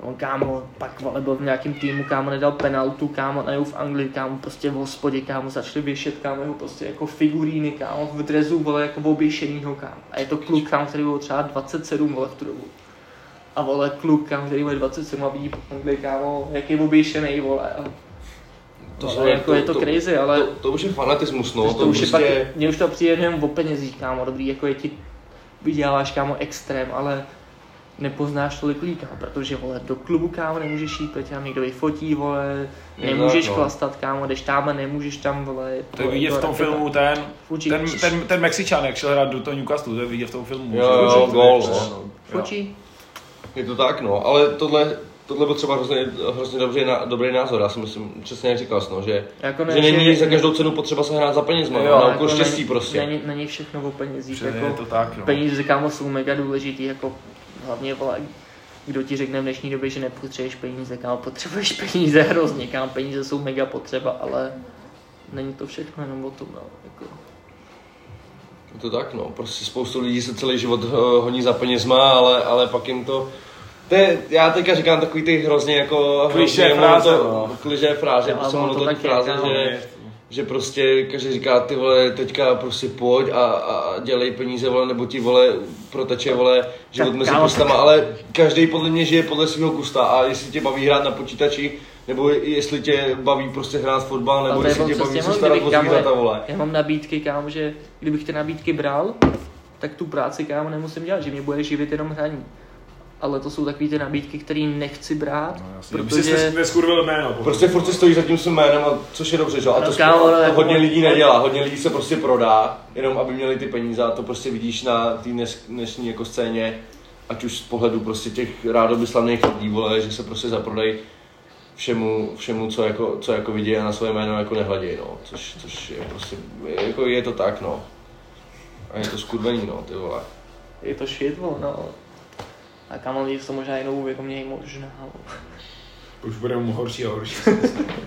on kámo, pak vole, byl v nějakém týmu, kámo, nedal penaltu, kámo, nejou v Anglii, kámo, prostě v hospodě, kámo, začali věšet, kámo, jeho prostě jako figuríny, kámo, v drezu, vole, jako oběšenýho, kámo. A je to kluk, kámo, který byl třeba 27, vole, v tu dobu. A vole, kluk, kámo, který byl 27 a vidí Anglii, kámo, jak je oběšený, vole. A,
To
to,
jsou-
jako je to,
to-
crazy, ale
To, to už je fanatismus, no.
to, to už je
prostě...
pak, mně už to přijde jenom o penězích, kámo, dobrý, jako je ti, vyděláváš, kámo, extrém, ale nepoznáš tolik lidí, kámo, protože, vole, do klubu, kámo, nemůžeš jít, protože tam někdo vyfotí, vole, nemůžeš
tak, no.
chlastat, kámo, jdeš tam, nemůžeš tam, vole.
To je vidět v tom filmu ten,
Fuji,
ten, ten, ten Mexičan, jak šel hrát do toho Newcastle, to je vidět v tom filmu.
Jo,
že-
jo,
že-
no.
Fuji.
Je to tak, no, ale tohle, tohle byl třeba hrozně, hrozně dobrý, na, dobrý názor, já si myslím, přesně jak říkal jsi, no, že,
Jako
že není za každou cenu potřeba se hrát za penězma,
Jo,
no, na
jako
úkor štěstí
není,
prostě.
Není, není všechno o penězích,
Přesně
jako,
je to tak, no.
peníze, kámo, jsou mega důležitý, jako hlavně, vole, kdo ti řekne v dnešní době, že nepotřebuješ peníze, kámo, potřebuješ peníze hrozně, kámo, peníze jsou mega potřeba, ale není to všechno jenom o tom, no, jako.
Je to tak, no, prostě spoustu lidí se celý život uh, honí za penězma, ale, ale pak jim to, to je, já teďka říkám takový ty hrozně jako hrozně
fráze, no.
klišé fráze, prostě
to
monotónní
tak je,
fráze, že, že prostě každý říká, ty vole, teďka prostě pojď a, a dělej peníze, vole, nebo ti, vole, proteče, vole, život
Tak,
mezi
kámo,
prstama, ale každý podle mě žije podle svého gusta a jestli tě baví hrát na počítači, nebo jestli tě baví prostě hrát fotbal, nebo jestli tě baví se starat o zvířata, vole.
Já mám nabídky, kámo, že kdybych ty nabídky bral, tak tu práci, kámo, nemusím dělat, že mě bude živit jenom hraní. Ale to jsou takové ty nabídky, které nechci brát,
No, jasně. Protože... Kdyby
protože...
si neskurvil jméno. pokud-
Prostě furt si stojí za tím svým jménem, a což je dobře, že? jo? A
No,
to,
kámo, ale
to
jako-
hodně lidí nedělá, hodně lidí se prostě prodá, jenom aby měli ty peníze a to prostě vidíš na té dnes, dnešní jako scéně, ať už z pohledu prostě těch rádoby slavných lidí, vole, že se prostě zaprodají všemu, všemu co, jako, co jako vidí a na své jméno jako nehledějí, no. Což, což je prostě, jako je to tak, no. A je to skurvený, no, ty vole.
Je to shit, vole, no. A kámo, lidi to možná jinou jako mě možná.
Už bude mu horší a horší.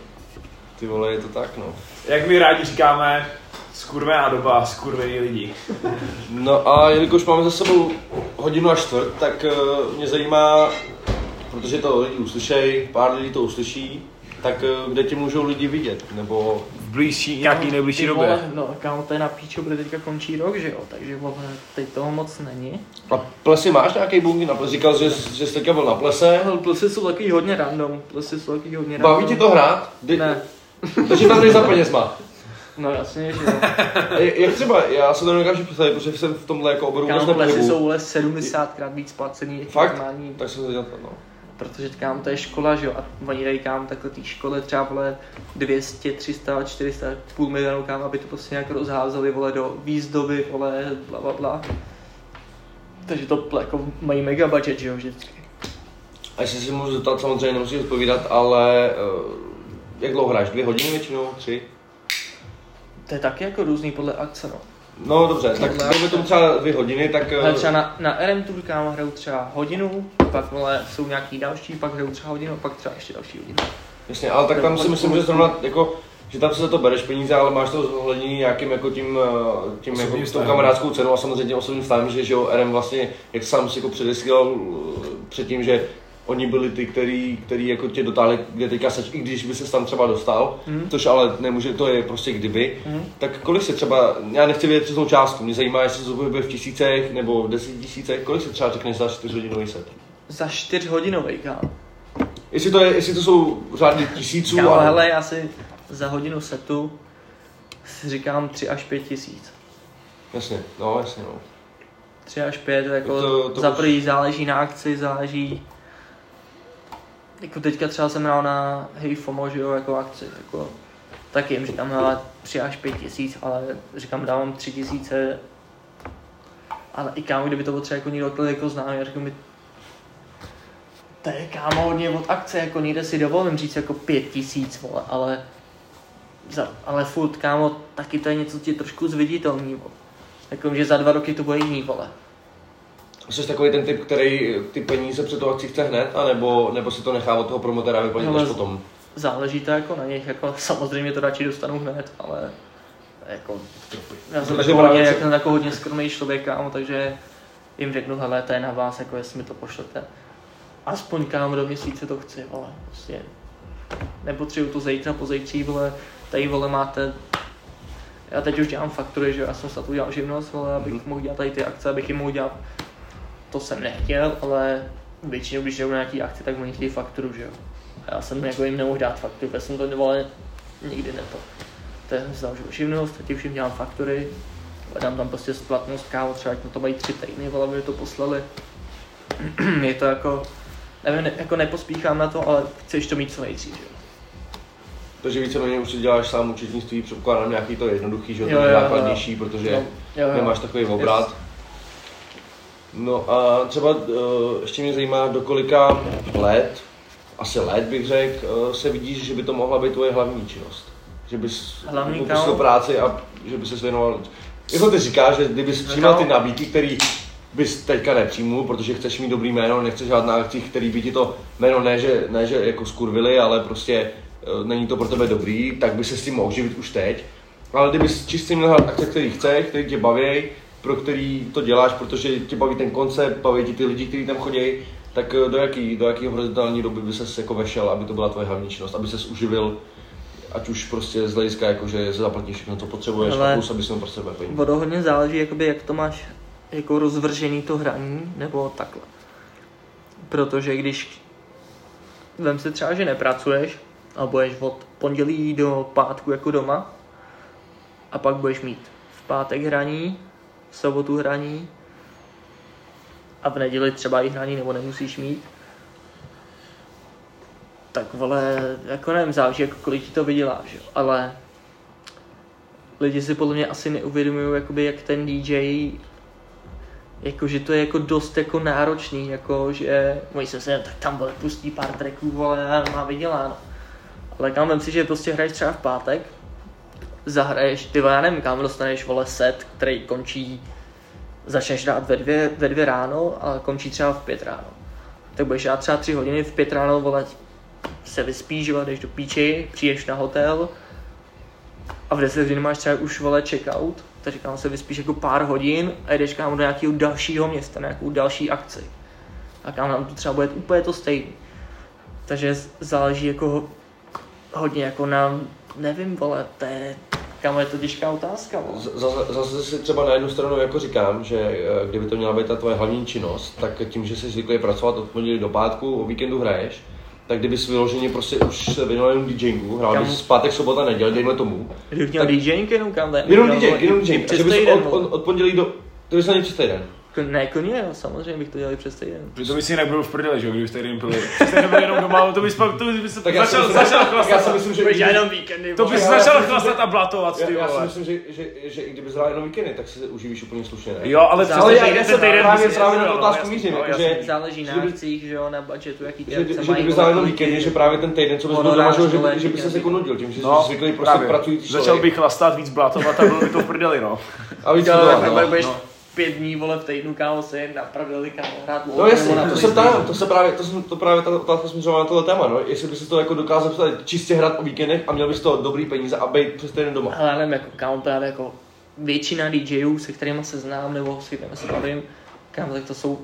*laughs*
Ty vole, je to tak, no.
Jak my rádi říkáme, skurvená doba, skurvený lidi.
No a jelikož máme za sebou hodinu a čtvrt, tak uh, mě zajímá, protože to lidi uslyšejí, pár lidí to uslyší, tak uh, kde tě můžou lidi vidět, nebo
Blížší, nějaký nejbližší době.
Vole, no, kámo, to je na píčo, bude teďka končí rok, že jo, takže vole, teď toho moc není.
a plesy máš nějaký bunky na plesi? Říkal, že, že jsi teďka byl na plese,
plesy jsou takový hodně random, plesy jsou takový hodně random.
baví tě to hrát? Kdy,
Ne,
Takže tam jdeš za penězma.
no jasně, že jo. *laughs*
Jak třeba, já se to nedokážu představit, protože jsem v tomhle jako oboru vůbec
Kámo, plesy jsou vole 70 krát víc placený, než
Fakt?
normální.
Tak jsem se dělal, no.
Protože kámo, to je škola, že jo, a oni dají kámo takhle té škole třeba vole 200, 300, 400, půl milionu kámo, aby to prostě nějak rozházeli vole do výzdoby, vole, bla bla bla. Takže to jako mají mega budget, že jo, vždycky.
A jestli si můžu zeptat, samozřejmě nemusíš odpovídat, ale uh, jak dlouho hraješ? Dvě hodiny většinou? Tři?
To je taky jako různý podle akce, no.
No dobře, tak dejme tomu třeba dvě hodiny, tak...
Ale
eh,
třeba na, na RM Tour kámo hrajou třeba hodinu, pak vole, jsou nějaký další, pak hrajou třeba hodinu, pak třeba ještě další hodinu.
Jasně, ale tak tam si myslím, že zrovna jako že tam se za to bereš peníze, ale máš to zohlednění nějakým jako tím, eh, tím
Osobním
jako tou kamarádskou cenou a samozřejmě osobním vztahem, že, že jo, RM vlastně, jak sám si jako předesílal eh, předtím, že oni byli ty, který, který jako tě dotáhli, kde teďka seš, i když by se tam třeba dostal,
Mhm.
což ale nemůže, to je prostě kdyby,
Mhm.
tak kolik se třeba, já nechci vědět přesnou částku, mě zajímá, jestli to bude v tisícech nebo v desetitisícech, kolik se třeba řekneš za 4 hodinový set?
Za 4 hodinový, kámo.
Jestli to, je, jestli to jsou řády tisíců,
Kámo,
a-
hele, já si za hodinu setu si říkám 3 až 5 tisíc.
Jasně, no jasně, no.
3 až 5, jako
To- to
za
už-
prvý záleží na akci, záleží jako teďka třeba jsem hrál na Hey FOMO, že jo, jako akci, jako tak jim říkám, hele, 3 až 5 tisíc, ale říkám, dávám 3 tisíce, ale i kámo, kdyby to bylo třeba jako někdo jako známý, já řekl mi, to je kámo hodně od akce, jako někde si dovolím říct jako 5 tisíc, vole, ale za, ale furt, kámo, taky to je něco, co ti trošku zviditelný, vole. Jako, že za dva roky to bude jiný, vole.
Jsi takový ten typ, který ty peníze před tou akcí chce hned, anebo, nebo si to nechá od toho promotéra vyplatit
Hele,
až potom?
Záleží to jako na nich, jako samozřejmě to radši dostanu hned, ale jako, já jsem jako hodně, jako, jako hodně skromný člověk, kámo, takže jim řeknu, hele, to je na vás, jako jestli mi to pošlete. Aspoň kámo do měsíce to chci, vole, prostě nepotřebuju to zítra, pozítří, vole, tady, vole, máte já teď už dělám faktury, že já jsem se tu udělal živnost, vole, abych
Mhm.
mohl dělat tady ty akce, abych jim mohl dělat, to jsem nechtěl, ale většinou, když jdou na nějaký akci, tak oni chtějí fakturu, že jo. A já jsem jako jim nemohl dát fakturu, já jsem to vole, nikdy ne to. To jsem si že živnost, teď všim dělám faktury, dám tam prostě splatnost kámo, třeba ať na to mají tři týdny, vole, aby mi to poslali. *clears throat* je to jako, nevím, ne, jako nepospíchám na to, ale chceš to mít co nejdřív, že jo.
Takže víceméně už si děláš sám účetnictví, předpokládám nějaký to jednoduchý, že jo,
Jo,
to je
jo, jo.
nákladnější, protože
No, jo, jo.
nemáš takový obrat. No a třeba uh, ještě mě zajímá, do kolika let, asi let bych řekl, uh, se vidíš, že by to mohla být tvoje hlavní činnost. Že bys
Hlavní,
práci a že by se věnoval. Jako ty říkáš, že kdybys přijímal ty nabídky, který bys teďka nepřijmul, protože chceš mít dobrý jméno, nechceš hrát na akcích, který by ti to jméno ne, že, ne, že jako skurvili, ale prostě eh, není to pro tebe dobrý, tak by se s tím mohl živit už teď. Ale kdyby čistě měl hrát akce, který chceš, který tě baví, pro který to děláš, protože tě baví ten koncept, baví ti ty lidi, kteří tam chodí, tak eh, do jaký, do jaký horizontální doby by ses jako vešel, aby to byla tvoje hlavní činnost, aby ses uživil, ať už prostě z hlediska, jako, že se zaplatíš všechno, co potřebuješ,
Ale-
a plus, aby si pro sebe peníze.
Vodo hodně záleží, jakoby, jak to máš jako rozvržený to hraní, nebo takhle. Protože když vem si třeba, že nepracuješ a budeš od pondělí do pátku jako doma a pak budeš mít v pátek hraní, v sobotu hraní a v neděli třeba i hraní nebo nemusíš mít, tak vole, jako nevím, záleží, jako kolik ti to vyděláš, ale lidi si podle mě asi neuvědomují, jakoby, jak ten DJ jako, že to je jako dost jako náročný, jako, že oni se se, tak tam vole, pustí pár tracků, vole, a má vyděláno. Ale kam vem si, že prostě hraješ třeba v pátek, zahraješ, ty vole, já nevím, kam dostaneš, vole, set, který končí, začneš dát ve dvě, ve dvě ráno a končí třeba v pět ráno. Tak budeš dát třeba tři hodiny, v pět ráno, vole, se vyspíš, vole, jdeš do píči, přijdeš na hotel a v 10 hodin máš třeba už, vole, checkout, tak říkám, se vyspíš jako pár hodin a jdeš kam do nějakého dalšího města, na nějakou další akci. A kam nám to třeba bude úplně to stejný. Takže záleží jako hodně jako na, nevím, vole, to je, kam je to těžká otázka,
zase si třeba na jednu stranu jako říkám, že eh, kdyby to měla být ta tvoje hlavní činnost, tak tím, že jsi zvyklý pracovat od pondělí do pátku, o víkendu hraješ, tak kdybys vyloženě prostě už se věnoval jenom DJingu, hrál
Kam-
bys pátek, sobota, neděle, dejme tomu.
Kdybych měl
Tak-
DJing jenom kam jde?
Jenom
No,
DJ,
vole,
jenom
i
DJ. A
Přes
od,
vole.
od, od, pondělí do... To bys ani přes týden.
Ne, klidně, jo, samozřejmě bych to dělal i přes týden.
Že to by si jinak byl v prdeli, že jo, kdybyste jeden pili. Kdybyste nebyli jenom doma, to bys pak, to bys
Tak já si
začal,
myslím,
začal
tak já si
chlastat.
myslím, že...
Budeš jenom víkendy,
To bys
Já- já
začal
si myslím,
chlastat a blatovat, ty
Já, já si myslím, že, že, že, i kdyby hrál jenom víkendy, tak se uživíš úplně slušně, ne?
Jo, ale přes
já,
týden-
já
ten
se
týden
právě,
bys si
právě na
no,
otázku mířím,
no,
že,
Záleží na akcích, že jo, na budgetu, jaký ty
že,
akce
že,
mají,
kdyby vzal jenom víkendy, že právě ten týden, co bys byl doma, že, by, se
víkendy.
jako tím, že jsi
No,
zvyklý prostě pracující
Začal bych chlastat, víc blatovat a bylo by to v prdeli, no.
A víc
Pět dní, vole, v týdnu, kámo, se jen na prdeli, kámo, hrát
No jasně, to se ptám, to se právě, to, jsem, to právě ta otázka směřovala na tohle téma, no. Jestli bys to jako dokázal představit čistě hrát o víkendech a měl bys to dobrý peníze a být přes týden doma.
Ale já nevím, jako kámo, právě jako většina DJů, se kterými se znám, nebo s kterými se bavím, kámo, tak to jsou...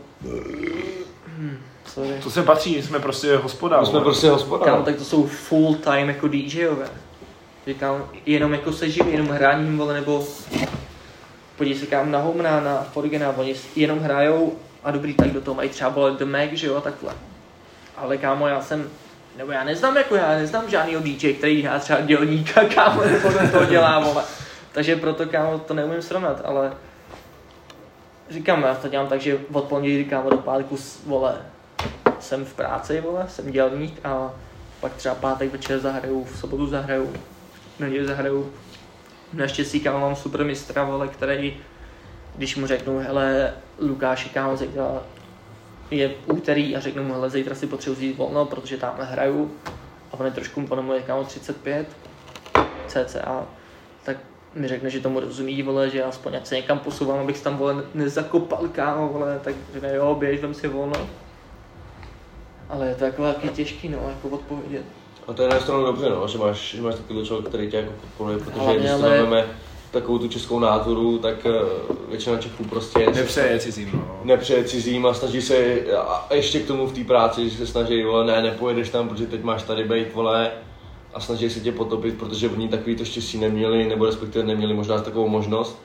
Hmm, sorry.
To se patří, jsme prostě hospoda.
My jsme prostě hospoda.
Kámo, tak to jsou full time jako DJové. Říkám, jenom jako se živí, jenom hráním, vole, nebo podívej se kam na Homna, na Forgena, oni jenom hrajou a dobrý, tak do toho mají třeba vole The Mac, že jo, a takhle. Ale kámo, já jsem, nebo já neznám jako já, neznám žádnýho DJ, který dělá třeba dělníka, kámo, nebo do toho dělá, vole. Takže proto, kámo, to neumím srovnat, ale říkám, já to dělám tak, že od pondělí, kámo, do pátku, vole, jsem v práci, vole, jsem dělník a pak třeba pátek večer zahraju, v sobotu zahraju, neděli zahraju. Naštěstí kámo mám super mistra, vole, který, když mu řeknu, hele, Lukáši, kámo, zítra je úterý a řeknu mu, hele, zítra si potřebuji vzít volno, protože tamhle hraju a on je trošku, mu kámo 35, cca, tak mi řekne, že tomu rozumí, vole, že aspoň ať se někam posouvám, abych se tam, vole, nezakopal, kámo, vole, tak řekne, jo, běž, vem si volno. Ale je to jako těžký, no, jako odpovědět.
A to je na jednu stranu dobře, no, že máš, že máš takový člověk, který tě jako podporuje, protože
Hlavně,
když
ale-
vezmeme takovou tu českou náturu, tak eh, většina Čechů prostě
Nepřeje cizím, no.
nepřeje cizím a snaží se, a ještě k tomu v té práci, že se snaží, vole, ne, nepojedeš tam, protože teď máš tady být, vole, a snaží se tě potopit, protože oni takový to štěstí neměli, nebo respektive neměli možná takovou možnost,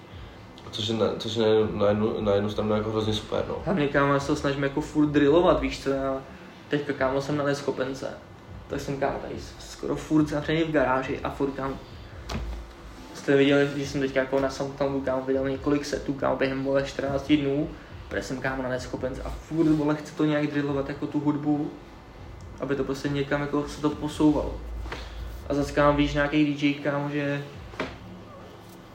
což je na, což je na, jednu, na jednu stranu jako hrozně super, no.
Hlavně kámo, já se to snažím jako furt drillovat, víš co, já teďka kámo jsem na neschopence, tak jsem kámo tady skoro furt zavřený v garáži a furt kámo jste viděli, že jsem teďka jako na Soundcloudu kámo vydal několik setů kámo během vole 14 dnů, protože jsem kámo na neschopence a furt vole chci to nějak drillovat jako tu hudbu, aby to prostě někam jako se to posouvalo. A zase kámo víš nějaký DJ kámo, že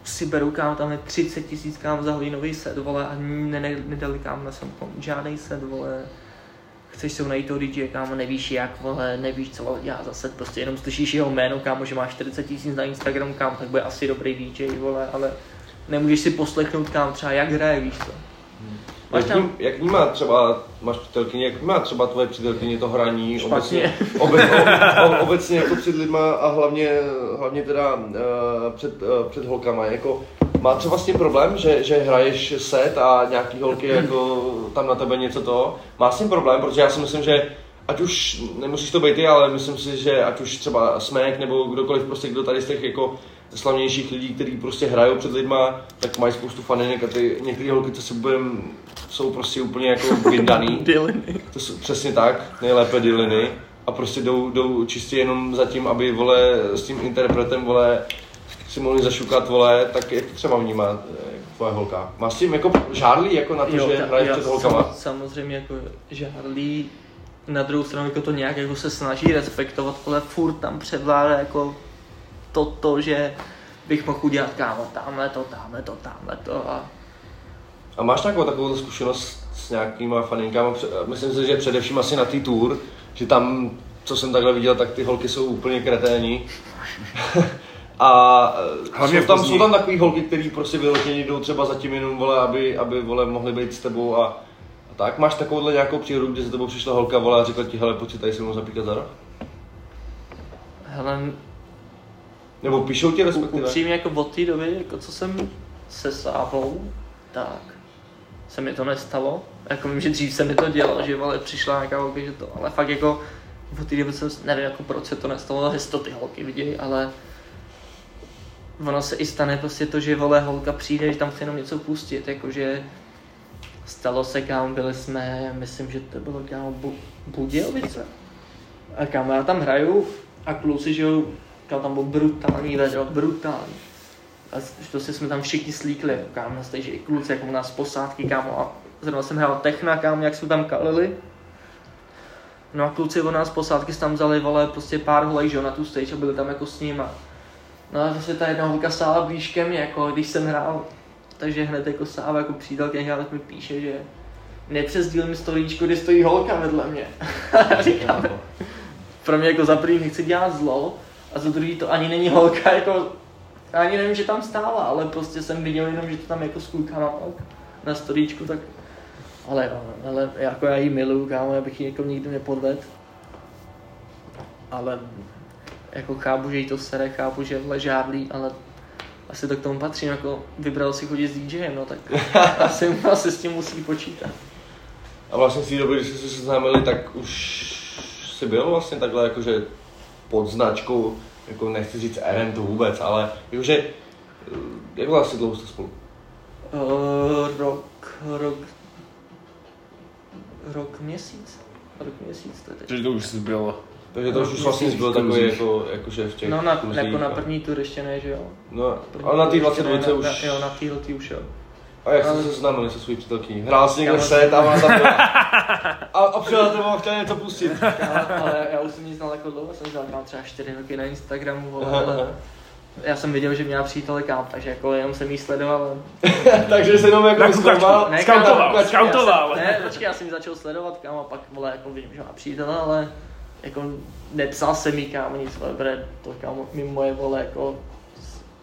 si berou kámo tam je 30 tisíc kámo za hodinový set, vole, a ne, nedali kámo na SoundCloud žádný set, vole. Chceš se najít toho DJ, kámo, nevíš jak, vole, nevíš co vole, dělá za set, prostě jenom slyšíš jeho jméno, kámo, že má 40 tisíc na Instagramu, kámo, tak bude asi dobrý DJ, vole, ale nemůžeš si poslechnout, kámo, třeba jak hraje, víš co. Máš
Jak,
tam-
jak vnímá třeba, máš přítelkyně, jak vnímá třeba tvoje přítelkyně to hraní
Špatně.
obecně, obe, o, o, obecně jako před lidma a hlavně, hlavně teda uh, před, uh, před holkama, jako má třeba s tím problém, že, že hraješ set a nějaký holky jako tam na tebe něco to, má s tím problém, protože já si myslím, že ať už, nemusíš to být ty, ale myslím si, že ať už třeba Smek nebo kdokoliv prostě, kdo tady z těch jako slavnějších lidí, kteří prostě hrajou před lidma, tak mají spoustu faninek a ty některé holky, co si budem, jsou prostě úplně jako vyndaný. *laughs* To jsou přesně tak, nejlépe dyliny. A prostě jdou, jdou čistě jenom za tím, aby vole s tím interpretem vole si mohli zašukat vole, tak jak to třeba vnímá eh, tvoje holka? Máš s tím jako žádlí jako na to, jo, že hraješ před holkama?
Sam, samozřejmě jako žádlí, na druhou stranu jako to nějak jako se snaží respektovat, ale furt tam převládá jako to, to že bych mohl udělat kámo, tamhle to, tamhle to, tamhle to a...
A máš takovou takovou zkušenost s nějakýma faninkama, myslím si, že především asi na té tour, že tam, co jsem takhle viděl, tak ty holky jsou úplně kreténi. *laughs* A Hlavně jsou tam, jsou tam takový holky, který prostě vyloženě jdou třeba za tím jenom, vole, aby, aby vole, mohli být s tebou a, a tak. Máš takovouhle nějakou příhodu, kde se tebou přišla holka, vole, a řekla ti, hele, pojď si tady se mnou zapíkat za roh?
Hele,
nebo píšou ti respektive?
Upřímně jako od té doby, jako co jsem se Sávou, tak se mi to nestalo. Jako vím, že dřív se mi to dělalo, že vole, přišla nějaká holka, že to, ale fakt jako od té doby jsem, nevím jako proč se to nestalo, jestli to ty holky vidějí, ale ono se i stane prostě to, že vole holka přijde, že tam chce jenom něco pustit, jakože stalo se kam, byli jsme, myslím, že to bylo Bu- Budějovice. A kam já tam hraju a kluci, že jo, tam byl brutální vedro, brutální. A to si jsme tam všichni slíkli, kámo, na stage, i kluci, jako u nás posádky, kámo, a zrovna jsem hrál techna, kámo, jak jsme tam kalili. No a kluci od nás posádky tam vzali, vole, prostě pár holej, že jo, na tu stage a byli tam jako s nima. No a zase ta jedna holka stála blíž ke mně, jako když jsem hrál. Takže hned jako sáva jako přítelkyně, tak mi píše, že nepřezdíl mi storíčko, kde stojí holka vedle mě. *laughs* Říkám, pro mě jako za první nechci dělat zlo, a za druhý to ani není holka, jako ani nevím, že tam stála, ale prostě jsem viděl jenom, že to tam jako skůká na, na storíčku, tak ale, ale jako já ji miluju, kámo, já bych ji jako nikdy nepodvedl. Ale jako chápu, že jí to sere, chápu, že je žádlí, ale asi to k tomu patří, jako vybral si chodit s DJem, no tak *laughs* asi, asi s tím musí počítat.
A vlastně v té době, když jste se seznámili, tak už jsi byl vlastně takhle jakože pod značkou, jako nechci říct eventu vůbec, ale jakože, eh, jak vlastně dlouho jste spolu?
Uh, rok, rok, rok měsíc. Rok měsíc to je
teď. Takže to už bylo
takže to už vlastně byl takový jako, jakože v těch
No na, jako na první tur ještě ne, že jo?
No, ale na té 22 už...
Na, jo, na téhle už jo.
A jak jste se seznámili se svojí přítelkyní? Hrál jsi někde set a ona tam byla. *laughs* A, a přijel tebou a chtěl něco pustit.
ale, ale, já už jsem ji znal jako dlouho, jsem znal třeba 4 roky na Instagramu, vole, ale já jsem viděl, že měla přítel kam, takže jako jenom jsem jí sledoval. *laughs*
takže se jenom jako
zkoumal, skautoval, skautoval.
Ne, počkej, já jsem ji začal sledovat kam a pak vole, jako vidím, že má přítele, ale jako nepsal jsem jí kámo nic, ale to kámo mimo moje vole jako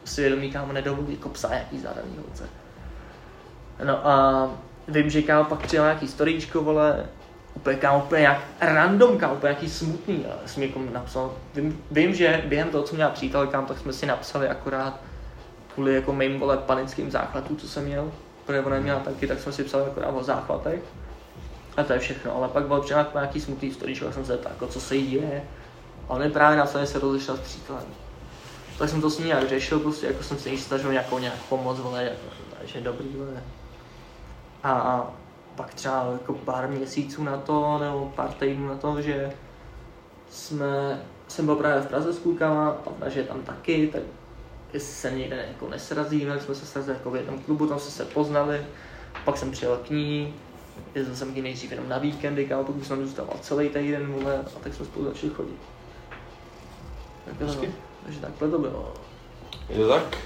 svědomí kámo nedovolí jako psa jaký zadaný holce. No a vím, že kámo pak přijel nějaký storíčko, vole, úplně kámo, úplně jak random, kámo, úplně nějaký smutný, ale jsem jako napsal, vím, vím, že během toho, co měla přítel, kámo, tak jsme si napsali akorát kvůli jako mým, vole, panickým záchvatům, co jsem měl, protože ona měla taky, tak jsme si psali akorát o záchvatech. A to je všechno, ale pak byl třeba nějaký smutný storíčko, jak jsem se jako co se jí děje. A on je právě následně se rozešel s přítelem. Tak jsem to s ní nějak řešil, prostě jako jsem se jí snažil nějakou nějak pomoc, vole, jako, takže dobrý, vole. A, a pak třeba jako pár měsíců na to, nebo pár týdnů na to, že jsme, jsem byl právě v Praze s klukama, a Praže je tam taky, tak jestli se někde jako nesrazíme, jsme se srazili jako v jednom klubu, tam jsme se poznali, pak jsem přijel k ní, jezdil jsem k ní nejdřív jenom na víkendy, kámo, pokud jsem zůstával celý týden, vole, a tak jsme spolu začali chodit. Tak no, takže takhle to bylo.
Je to tak?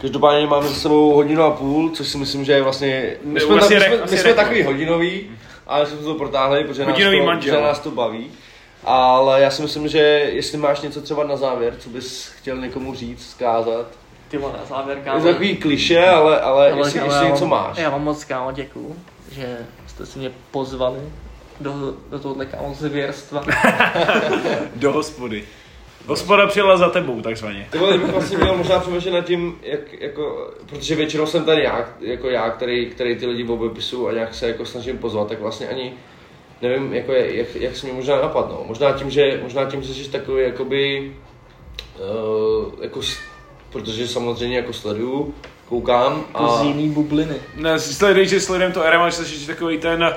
Každopádně máme za sebou hodinu a půl, což si myslím, že je vlastně... My jsme,
vlastně
ta, my jsme, my jsme takový hodinový, ale jsme to protáhli, protože nás to, protože nás to baví. Ale já si myslím, že jestli máš něco třeba na závěr, co bys chtěl někomu říct, zkázat.
Ty na závěr, kámo.
Je to takový kliše, ale, ale, ale jestli, jestli něco máš.
Já vám moc kámo děkuju, že jste si mě pozvali do, do tohohle kámo zvěrstva. *laughs*
do hospody. Hospoda přijela za tebou, takzvaně.
Ty vole, bych vlastně měl možná přemýšlet nad tím, jak, jako, protože většinou jsem tady já, jako já, který, který ty lidi obepisu a nějak se jako snažím pozvat, tak vlastně ani nevím, jako je, jak, jak se mě možná napadnou. Možná tím, že, možná tím, že jsi takový, jakoby, uh, jako, protože samozřejmě jako sleduju, koukám
a... Jako z jiný bubliny.
Ne, sleduj, že sledujem to RM, že jsi takový ten,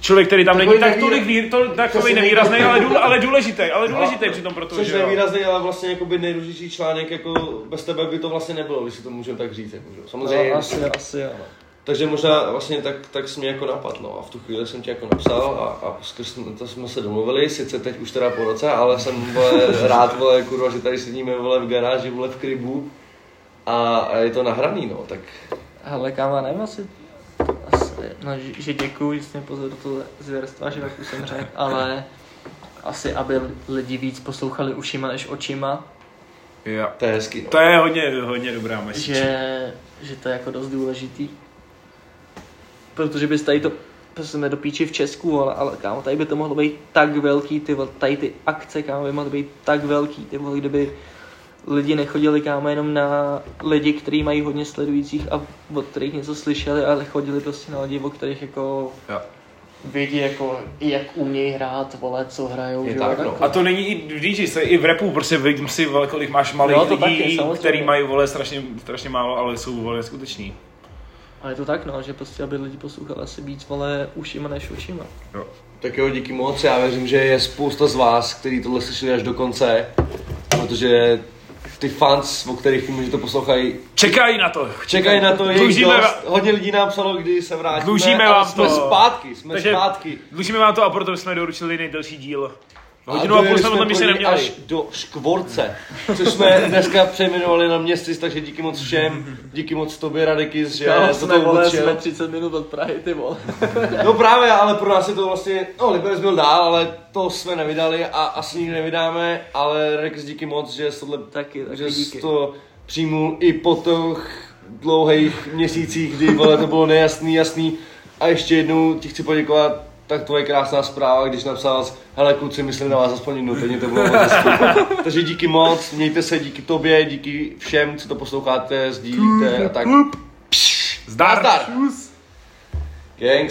člověk, který tam
Takový
není tak tolik vý, to, takový nevýrazný, ale, důle, ale důležitý, ale důležitý přitom pro to,
Což
že
nevýrazný, ale vlastně jakoby nejdůležitější článek, jako bez tebe by to vlastně nebylo, když si to můžeme tak říct. Jako. Samozřejmě.
No, asi, asi no.
Takže možná vlastně tak, tak jsi mě jako napad, no a v tu chvíli jsem ti jako napsal a, a skrz to jsme se domluvili, sice teď už teda po roce, ale jsem vole, *laughs* rád, vole, kurva, že tady sedíme vole v garáži, vole v krybu a, a je to nahraný, no, tak
Hele, kámo, nevím asi, asi no, že, že děkuji, že jsi mě pozor do toho zvěrstva, že jak už jsem řekl, ale asi, aby lidi víc poslouchali ušima než očima,
Jo.
to je hezký, no.
To je hodně, hodně dobrá message.
že, že to je jako dost důležitý. Protože bys tady to, prostě jsme do píči v Česku, ale, ale kámo, tady by to mohlo být tak velký, ty tady ty akce, kámo, by mohly být tak velký, ty vole, kdyby lidi nechodili, kámo, jenom na lidi, kteří mají hodně sledujících a od kterých něco slyšeli, ale chodili prostě na lidi, o kterých jako
Jo.
vědí, jako, jak umějí hrát, vole, co hrajou,
Je
že
tak, no.
jako.
A to není i v DJ, se i v repu, prostě vidím si, vole, kolik máš malých
Jo, to
lidí,
taky,
který mají, vole, strašně, strašně málo, ale jsou, vole, skuteční.
A je to tak, no, že prostě, aby lidi poslouchali asi víc, vole, ušima než ušima.
Jo.
Tak jo, díky moc, já věřím, že je spousta z vás, kteří tohle slyšeli až do konce, protože ty fans, o kterých můžete poslouchají,
Čekají na to.
čekají na to, je
Dlužíme
dost.
va-
Hodně lidí nám psalo, kdy se vrátíme,
Dlužíme vám
jsme
to.
zpátky, jsme
Takže-
zpátky.
Dlužíme vám to a proto jsme doručili nejdelší díl. Hodinu
A
a půl jsme o tom neměli.
až do Škvorce, což jsme dneska přejmenovali na měsíc, takže díky moc všem, díky moc tobě Radekis, že
Kámo,
to
jsme, vole, jsme 30 minut od Prahy, ty vole. *laughs*
No právě, ale pro nás je to vlastně, no Liberec byl dál, ale to jsme nevydali a asi nikdy nevydáme, ale Radekis díky moc, že jsi tohle,
Taky, taky
že jsi to přijmul i po těch dlouhých měsících, kdy vole, to bylo nejasný, jasný a ještě jednou ti chci poděkovat tak tvoje krásná zpráva, když napsal hele kluci, myslím na vás aspoň jednou, to bylo moc. *laughs* Takže díky moc, mějte se, díky tobě, díky všem, co to posloucháte, sdílíte a tak.
Zdar!
Gang